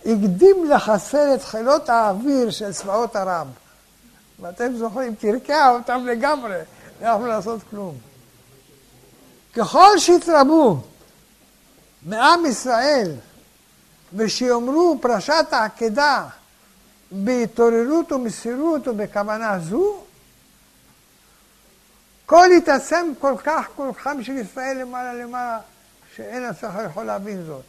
הקדים לחסל את חילות האוויר של צבאות ערב. ואתם זוכרים, קרקע אותם לגמרי, לא יכלו לעשות כלום. ככל שהתרבו מעם ישראל ושיאמרו פרשת העקדה בהתעוררות ומסירות ובכוונה זו, כל התעצם כל כך כוחם של ישראל למעלה למעלה, שאין השכל יכול להבין זאת.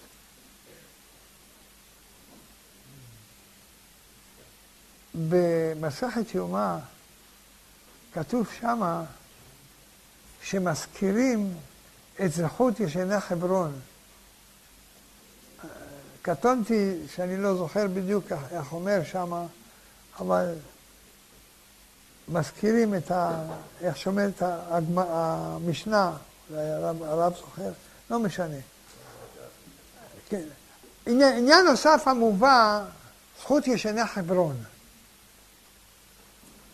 במסכת יומא כתוב שמה שמזכירים את זכות ישני חברון. קטונתי שאני לא זוכר בדיוק איך אומר שמה, אבל מזכירים את ה... איך שאומרת המשנה, הרב, הרב זוכר, לא משנה. כן. עניין, עניין נוסף המובא, זכות ישני חברון.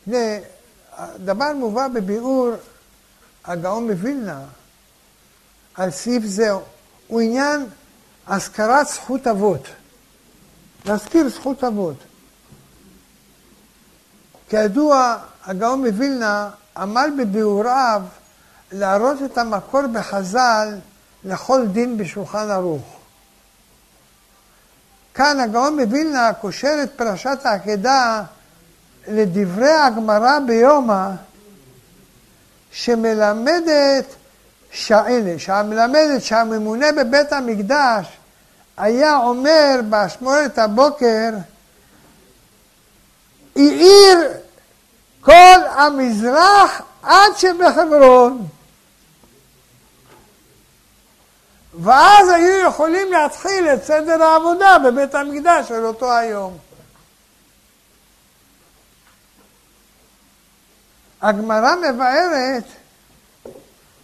הנה, דבר מובא בביאור הגאון מווילנה על סעיף זה, הוא עניין הזכרת זכות אבות. להזכיר זכות אבות. כידוע, הגאון מווילנה עמל בביאוריו להראות את המקור בחז"ל לכל דין בשולחן ערוך. כאן הגאון מווילנה קושר את פרשת העקדה לדברי הגמרא ביומא, שמלמדת שהנה, שהמלמדת שהממונה בבית המקדש היה אומר באשמורת הבוקר, האיר כל המזרח עד שבחברון. ואז היו יכולים להתחיל את סדר העבודה בבית המקדש של אותו היום. הגמרא מבארת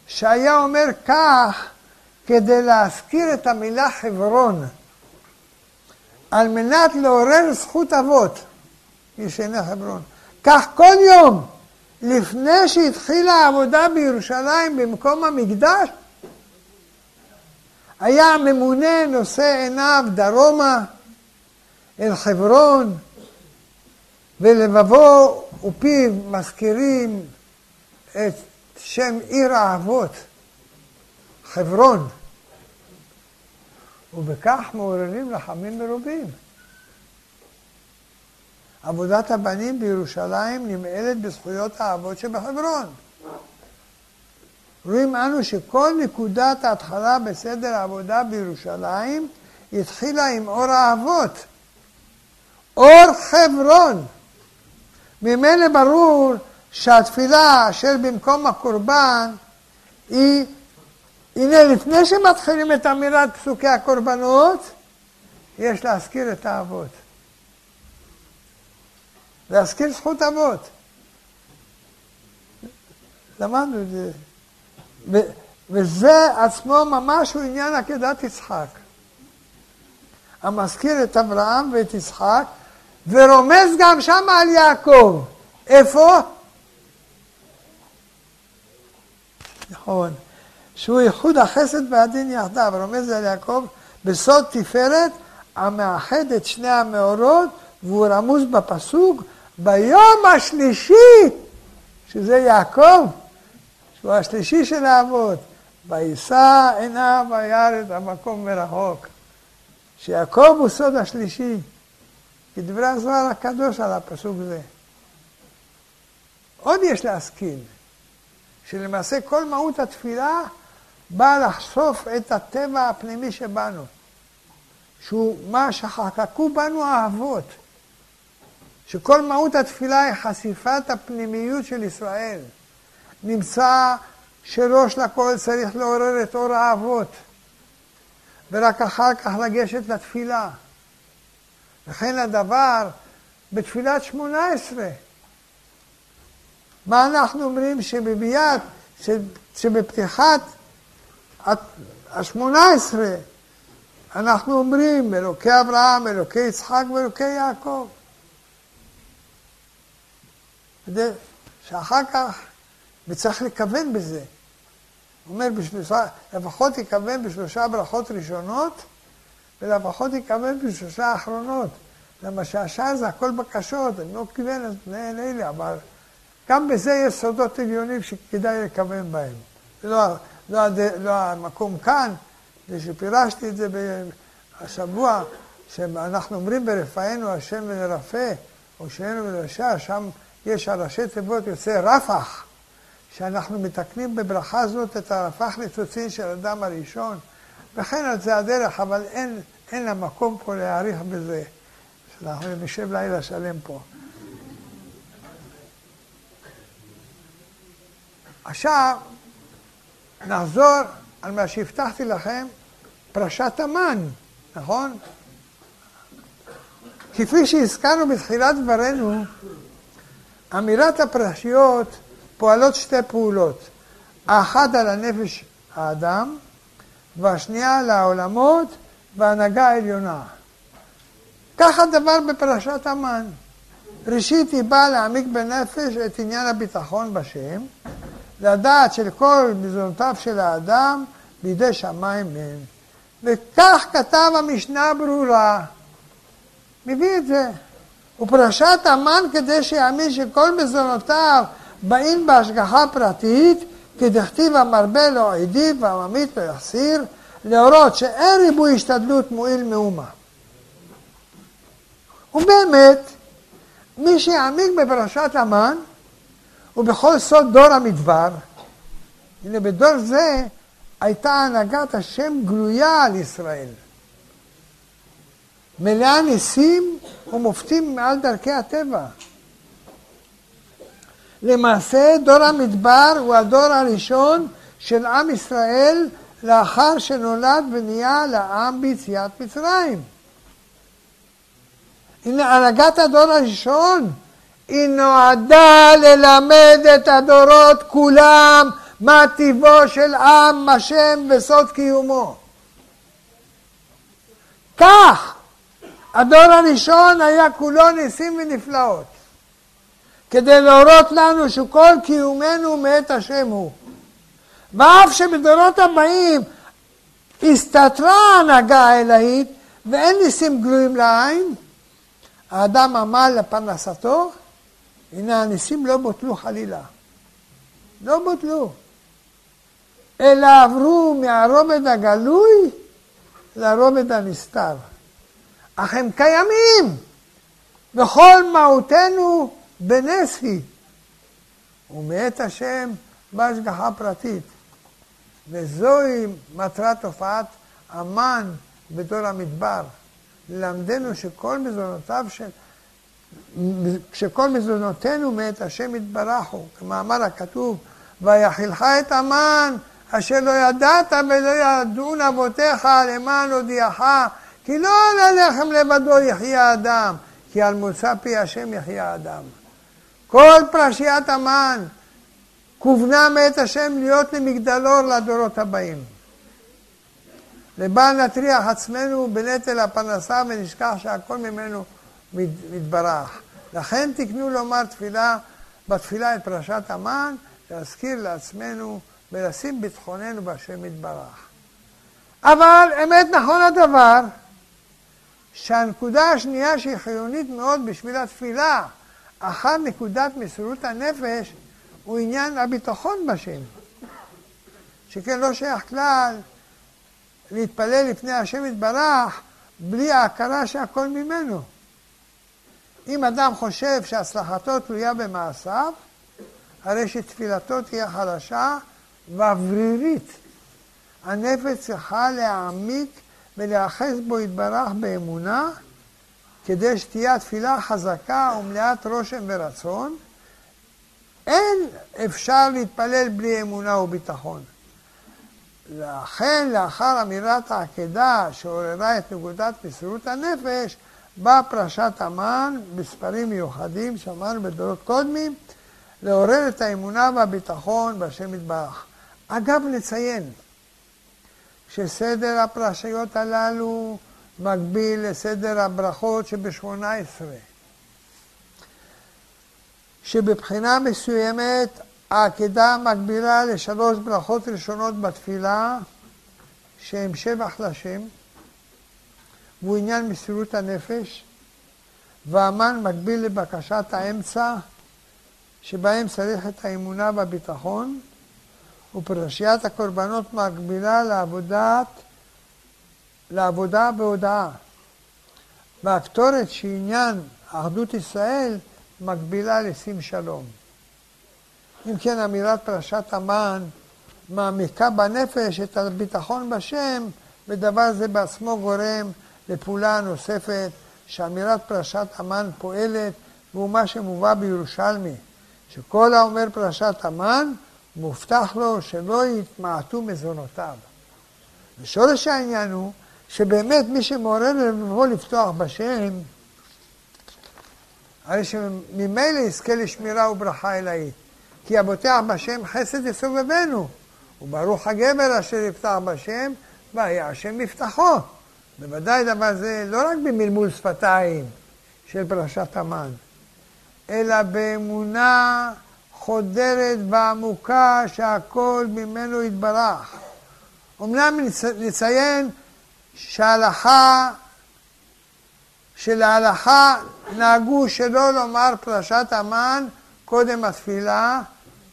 שהיה אומר כך כדי להזכיר את המילה חברון, על מנת לעורר זכות אבות, ישני חברון. כך כל יום, לפני שהתחילה העבודה בירושלים במקום המקדש, היה הממונה נושא עיניו דרומה אל חברון, ולבבו ופיו מזכירים את שם עיר האבות, חברון, ובכך מעוררים לחמים מרובים. עבודת הבנים בירושלים נמעלת בזכויות האבות שבחברון. רואים אנו שכל נקודת ההתחלה בסדר העבודה בירושלים התחילה עם אור האבות. אור חברון. ממילא ברור שהתפילה אשר במקום הקורבן היא, הנה לפני שמתחילים את אמירת פסוקי הקורבנות, יש להזכיר את האבות. להזכיר זכות אבות. למדנו את זה. וזה עצמו ממש הוא עניין עקדת יצחק. המזכיר את אברהם ואת יצחק, ורומז גם שם על יעקב. איפה? נכון. שהוא ייחוד החסד והדין יחדיו, רומז על יעקב בסוד תפארת המאחד את שני המאורות, והוא רמוז בפסוק, ביום השלישי, שזה יעקב, שהוא השלישי של האבות, ויישא עיניו וירא את המקום מרחוק. שיעקב הוא סוד השלישי, כדברי הזוהר הקדוש על הפסוק זה. עוד יש להסכים, שלמעשה כל מהות התפילה באה לחשוף את הטבע הפנימי שבנו, שהוא מה שחקקו בנו האבות, שכל מהות התפילה היא חשיפת הפנימיות של ישראל. נמצא שראש לכל צריך לעורר את אור האבות, ורק אחר כך לגשת לתפילה. וכן הדבר בתפילת שמונה עשרה. מה אנחנו אומרים שבביאת, שבפתיחת השמונה עשרה אנחנו אומרים אלוקי אברהם, אלוקי יצחק ואלוקי יעקב. כדי שאחר כך וצריך לכוון בזה. הוא אומר, בשלושה, לפחות יכוון בשלושה ברכות ראשונות, ולפחות יכוון בשלושה אחרונות. למה שהשאר זה הכל בקשות, אני לא כיוון אז לאלה, אבל גם בזה יש סודות עליונים שכדאי לכוון בהם. לא, לא, לא המקום כאן, זה שפירשתי את זה השבוע, שאנחנו אומרים ברפאנו השם ונרפא, או שאינו ונרשע, שם יש על ראשי תיבות יוצא רפח. שאנחנו מתקנים בברכה הזאת את הרפ"ח ניצוצין של אדם הראשון, וכן על זה הדרך, אבל אין, אין לה מקום פה להאריך בזה, שאנחנו נשב לילה שלם פה. עכשיו, נחזור על מה שהבטחתי לכם, פרשת המן, נכון? כפי שהזכרנו בתחילת דברינו, אמירת הפרשיות פועלות שתי פעולות, האחת על הנפש האדם, והשנייה על העולמות וההנהגה העליונה. כך הדבר בפרשת המן. ראשית היא באה להעמיק בנפש את עניין הביטחון בשם, לדעת שלכל מזונותיו של האדם בידי שמיים הם. וכך כתב המשנה ברורה. מביא את זה. ופרשת המן כדי שיאמין שכל מזונותיו באים בהשגחה פרטית, כדכתיב המרבה לא עדיף והממית לא יחסיר, להורות שאין ריבוי השתדלות מועיל מאומה. ובאמת, מי שיעמיק בפרשת המן, ובכל סוד דור המדבר, הנה בדור זה הייתה הנהגת השם גלויה על ישראל. מלאה ניסים ומופתים מעל דרכי הטבע. למעשה דור המדבר הוא הדור הראשון של עם ישראל לאחר שנולד ונהיה לעם ביציאת מצרים. הנה הנהגת הדור הראשון היא נועדה ללמד את הדורות כולם מה טיבו של עם השם וסוד קיומו. כך הדור הראשון היה כולו ניסים ונפלאות, כדי להורות לנו שכל קיומנו מאת השם הוא. ואף שבדורות הבאים הסתתרה ההנהגה האלוהית ואין ניסים גלויים לעין, האדם עמל לפרנסתו, הנה הניסים לא בוטלו חלילה. לא בוטלו. אלא עברו מהרובד הגלוי לרובד הנסתר. אך הם קיימים, וכל מהותנו בנס היא. ומאת השם בהשגחה פרטית. וזוהי מטרת תופעת המן בדור המדבר. ללמדנו שכל מזונותיו של... שכל מזונותינו מאת השם יתברכו, כמאמר הכתוב, ויחילך את המן אשר לא ידעת ולא ידעון אבותיך למען הודיעך כי לא על הלחם לבדו יחיה האדם, כי על מוצא פי השם יחיה האדם. כל פרשיית המן כוונה מאת השם להיות למגדלור לדורות הבאים. לבל נטריח עצמנו בנטל הפרנסה ונשכח שהכל ממנו מתברך. לכן תקנו לומר תפילה, בתפילה את פרשת המן, להזכיר לעצמנו ולשים ביטחוננו בהשם יתברך. אבל אמת נכון הדבר שהנקודה השנייה שהיא חיונית מאוד בשביל התפילה, אחר נקודת מסירות הנפש, הוא עניין הביטחון בשם. שכן לא שייך כלל להתפלל לפני השם יתברך בלי ההכרה שהכל ממנו. אם אדם חושב שהצלחתו תלויה במעשיו, הרי שתפילתו תהיה חלשה ואוורירית. הנפש צריכה להעמיק ולהיאחז בו יתברך באמונה, כדי שתהיה התפילה חזקה ומלאת רושם ורצון. אין אפשר להתפלל בלי אמונה וביטחון. לכן, לאחר אמירת העקדה שעוררה את נקודת מסירות הנפש, באה פרשת המן בספרים מיוחדים שאמרנו בדורות קודמים, לעורר את האמונה והביטחון בהשם יתברך. אגב, נציין שסדר הפרשיות הללו מקביל לסדר הברכות שבשמונה עשרה. שבבחינה מסוימת העקדה מקבילה לשלוש ברכות ראשונות בתפילה, שהן שבח לשם, והוא עניין מסירות הנפש, והמן מקביל לבקשת האמצע, שבהם צריך את האמונה והביטחון, ופרשיית הקורבנות מקבילה לעבודת, לעבודה בהודעה. והקטורת שעניין אחדות ישראל מקבילה לשים שלום. אם כן, אמירת פרשת המן מעמיקה בנפש את הביטחון בשם, ודבר זה בעצמו גורם לפעולה נוספת שאמירת פרשת המן פועלת, והוא מה שמובא בירושלמי, שכל האומר פרשת המן, מובטח לו שלא יתמעטו מזונותיו. ושורש העניין הוא שבאמת מי שמעורר לבוא לפתוח בשם, הרי שממילא יזכה לשמירה וברכה אלוהית. כי הבוטח בשם חסד יסובבנו, וברוך הגבר אשר יפתח בשם, והיה השם מבטחו. בוודאי דבר זה לא רק במלמול שפתיים של פרשת המן, אלא באמונה חודרת ועמוקה שהכל ממנו יתברך. אמנם נציין שההלכה, שלהלכה נהגו שלא לומר פרשת המן קודם התפילה,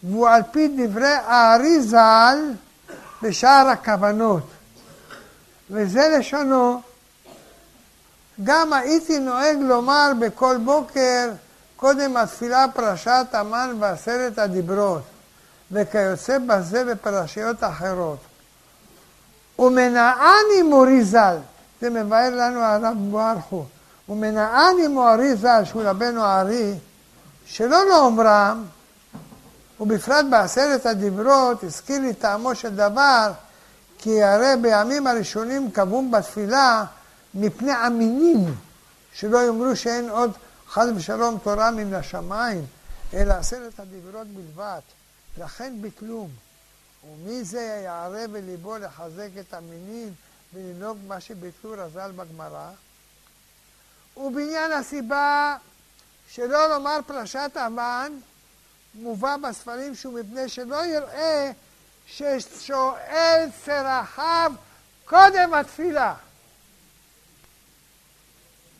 והוא על פי דברי הארי ז"ל בשאר הכוונות. וזה לשונו, גם הייתי נוהג לומר בכל בוקר קודם התפילה פרשת המן ועשרת הדיברות, וכיוצא בזה בפרשיות אחרות. ומנעני מורי ז"ל, זה מבאר לנו הרב בוארכו, ומנעני מורי ז"ל, שהוא רבנו הארי, שלא לאומרם, ובפרט בעשרת הדיברות, הזכיר לי טעמו של דבר, כי הרי בימים הראשונים קבעו בתפילה מפני אמינים, שלא יאמרו שאין עוד חס ושלום תורה מן השמיים, אלא עשרת הדיברות בלבד. לכן ביטלום. ומי זה יערה בליבו לחזק את המינים ולנהוג מה שביטלו רז"ל בגמרא? ובעניין הסיבה שלא לומר פרשת המן, מובא בספרים שהוא מפני שלא יראה ששואל צרחיו קודם התפילה.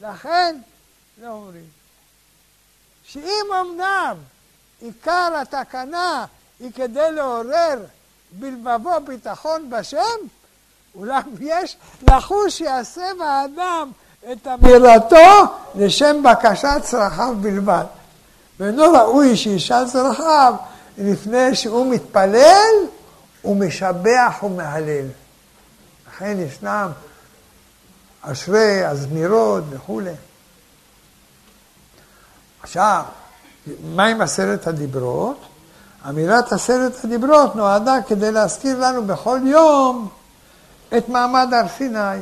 לכן לא אומרים. שאם אמנם עיקר התקנה היא כדי לעורר בלבבו ביטחון בשם, אולם יש לחוש שיעשה באדם את אמירתו לשם בקשת צרכיו בלבד. ואינו ראוי שישאל צרכיו לפני שהוא מתפלל ומשבח ומהלל. לכן ישנם אשרי הזמירות וכולי. עכשיו, מה עם עשרת הדיברות? אמירת עשרת הדיברות נועדה כדי להזכיר לנו בכל יום את מעמד הר סיני.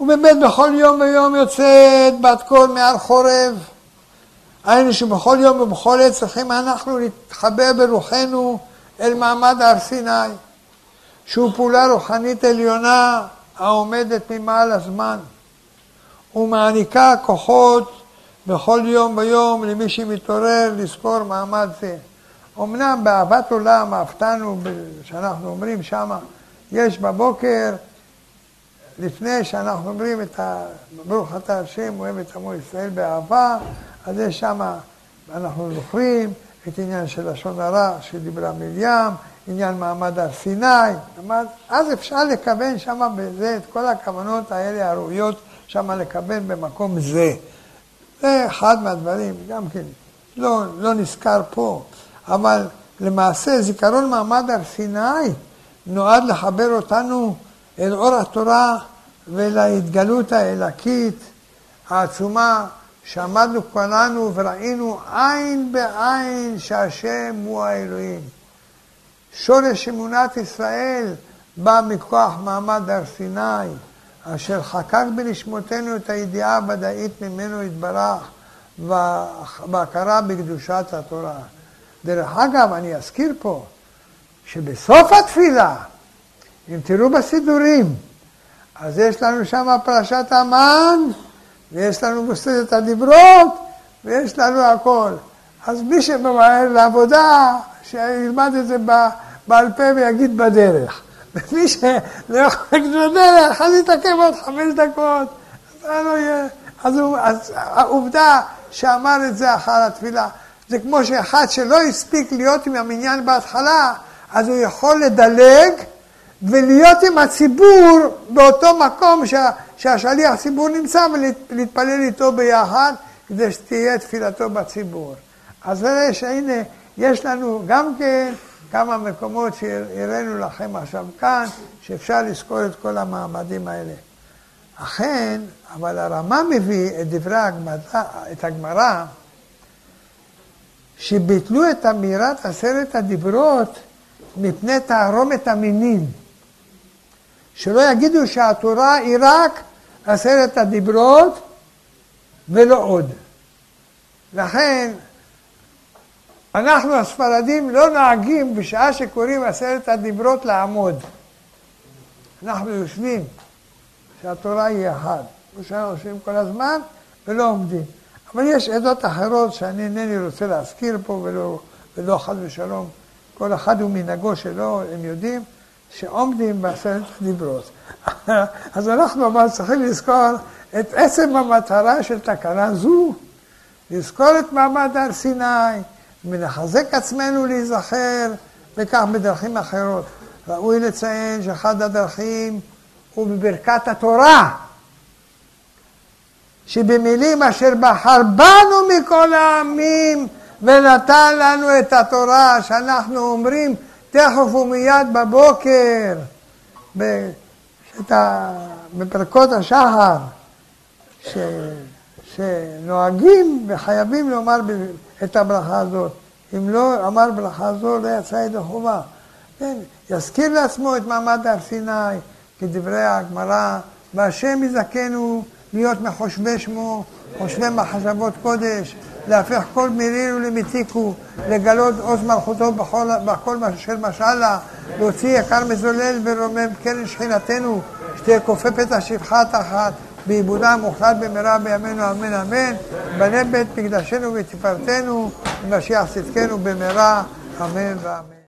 ובאמת בכל יום ויום יוצאת בת קול מעל חורב. היינו שבכל יום ובכל עת צריכים אנחנו להתחבר ברוחנו אל מעמד הר סיני, שהוא פעולה רוחנית עליונה העומדת ממעל הזמן, ומעניקה כוחות בכל יום ויום למי שמתעורר לזכור מעמד זה. אמנם באהבת עולם אהבתנו, שאנחנו אומרים שמה, יש בבוקר, לפני שאנחנו אומרים את ה... ברוך אתה השם, אוהב את עמו ישראל באהבה, אז יש שמה, אנחנו זוכרים את עניין של לשון הרע שדיברה מרים, עניין מעמד הר סיני, אז אפשר לכוון שמה בזה את כל הכוונות האלה הראויות שמה לכוון במקום זה. זה אחד מהדברים, גם כן, לא, לא נזכר פה, אבל למעשה זיכרון מעמד הר סיני נועד לחבר אותנו אל אור התורה ולהתגלות האלקית העצומה שעמדנו כולנו וראינו עין בעין שהשם הוא האלוהים. שורש אמונת ישראל בא מכוח מעמד הר סיני. אשר חקק בנשמותינו את הידיעה הוודאית ממנו יתברך והכרה בקדושת התורה. דרך אגב, אני אזכיר פה שבסוף התפילה, אם תראו בסידורים, אז יש לנו שם פרשת המן, ויש לנו מוסדת הדיברות, ויש לנו הכל. אז מי שממהר לעבודה, שילמד את זה בעל פה ויגיד בדרך. ומי שלא יכול לקנות דרך, אז יתעכב עוד חמש דקות. אז, לא יהיה. אז, הוא, אז העובדה שאמר את זה אחר התפילה, זה כמו שאחד שלא הספיק להיות עם המניין בהתחלה, אז הוא יכול לדלג ולהיות עם הציבור באותו מקום שה, שהשליח ציבור נמצא ולהתפלל איתו ביחד כדי שתהיה תפילתו בציבור. אז נראה שהנה, יש לנו גם כן כמה מקומות שהראינו לכם עכשיו כאן, שאפשר לזכור את כל המעמדים האלה. אכן, אבל הרמה מביא את דברי הגמרא, את הגמרא, שביטלו את אמירת עשרת הדיברות מפני תערומת המינים. שלא יגידו שהתורה היא רק עשרת הדיברות ולא עוד. לכן אנחנו הספרדים לא נוהגים בשעה שקוראים עשרת הדיברות לעמוד. אנחנו יושבים, שהתורה היא אחת. כמו שאנחנו יושבים כל הזמן ולא עומדים. אבל יש עדות אחרות שאני אינני רוצה להזכיר פה ולא, ולא חד ושלום. כל אחד הוא מנהגו שלו, הם יודעים שעומדים בעשרת הדיברות. אז אנחנו אבל צריכים לזכור את עצם המטרה של תקנה זו, לזכור את מעמד הר סיני, מלחזק עצמנו להיזכר, וכך בדרכים אחרות. ראוי לציין שאחד הדרכים הוא בברכת התורה, שבמילים אשר בחר בנו מכל העמים ונתן לנו את התורה, שאנחנו אומרים תכף ומיד בבוקר, בפרקות השחר, ש, שנוהגים וחייבים לומר את הברכה הזאת. אם לא אמר ברכה זו, לא יצא ידי חובה. כן, יזכיר לעצמו את מעמד הר סיני, כדברי הגמרא, והשם יזכנו להיות מחושבי שמו, חושבי מחשבות קודש, להפך כל מרינו למיתיקו, לגלות עוז מלכותו בכל, בכל של משלה, להוציא יקר מזולל ורומם קרן שכינתנו, שתהיה כופפת השפחה תחת, בעיבודה מוחלט במהרה בימינו אמן אמן, בנה בית מקדשנו ותפארתנו, ומשיח צדקנו במהרה אמן ואמן.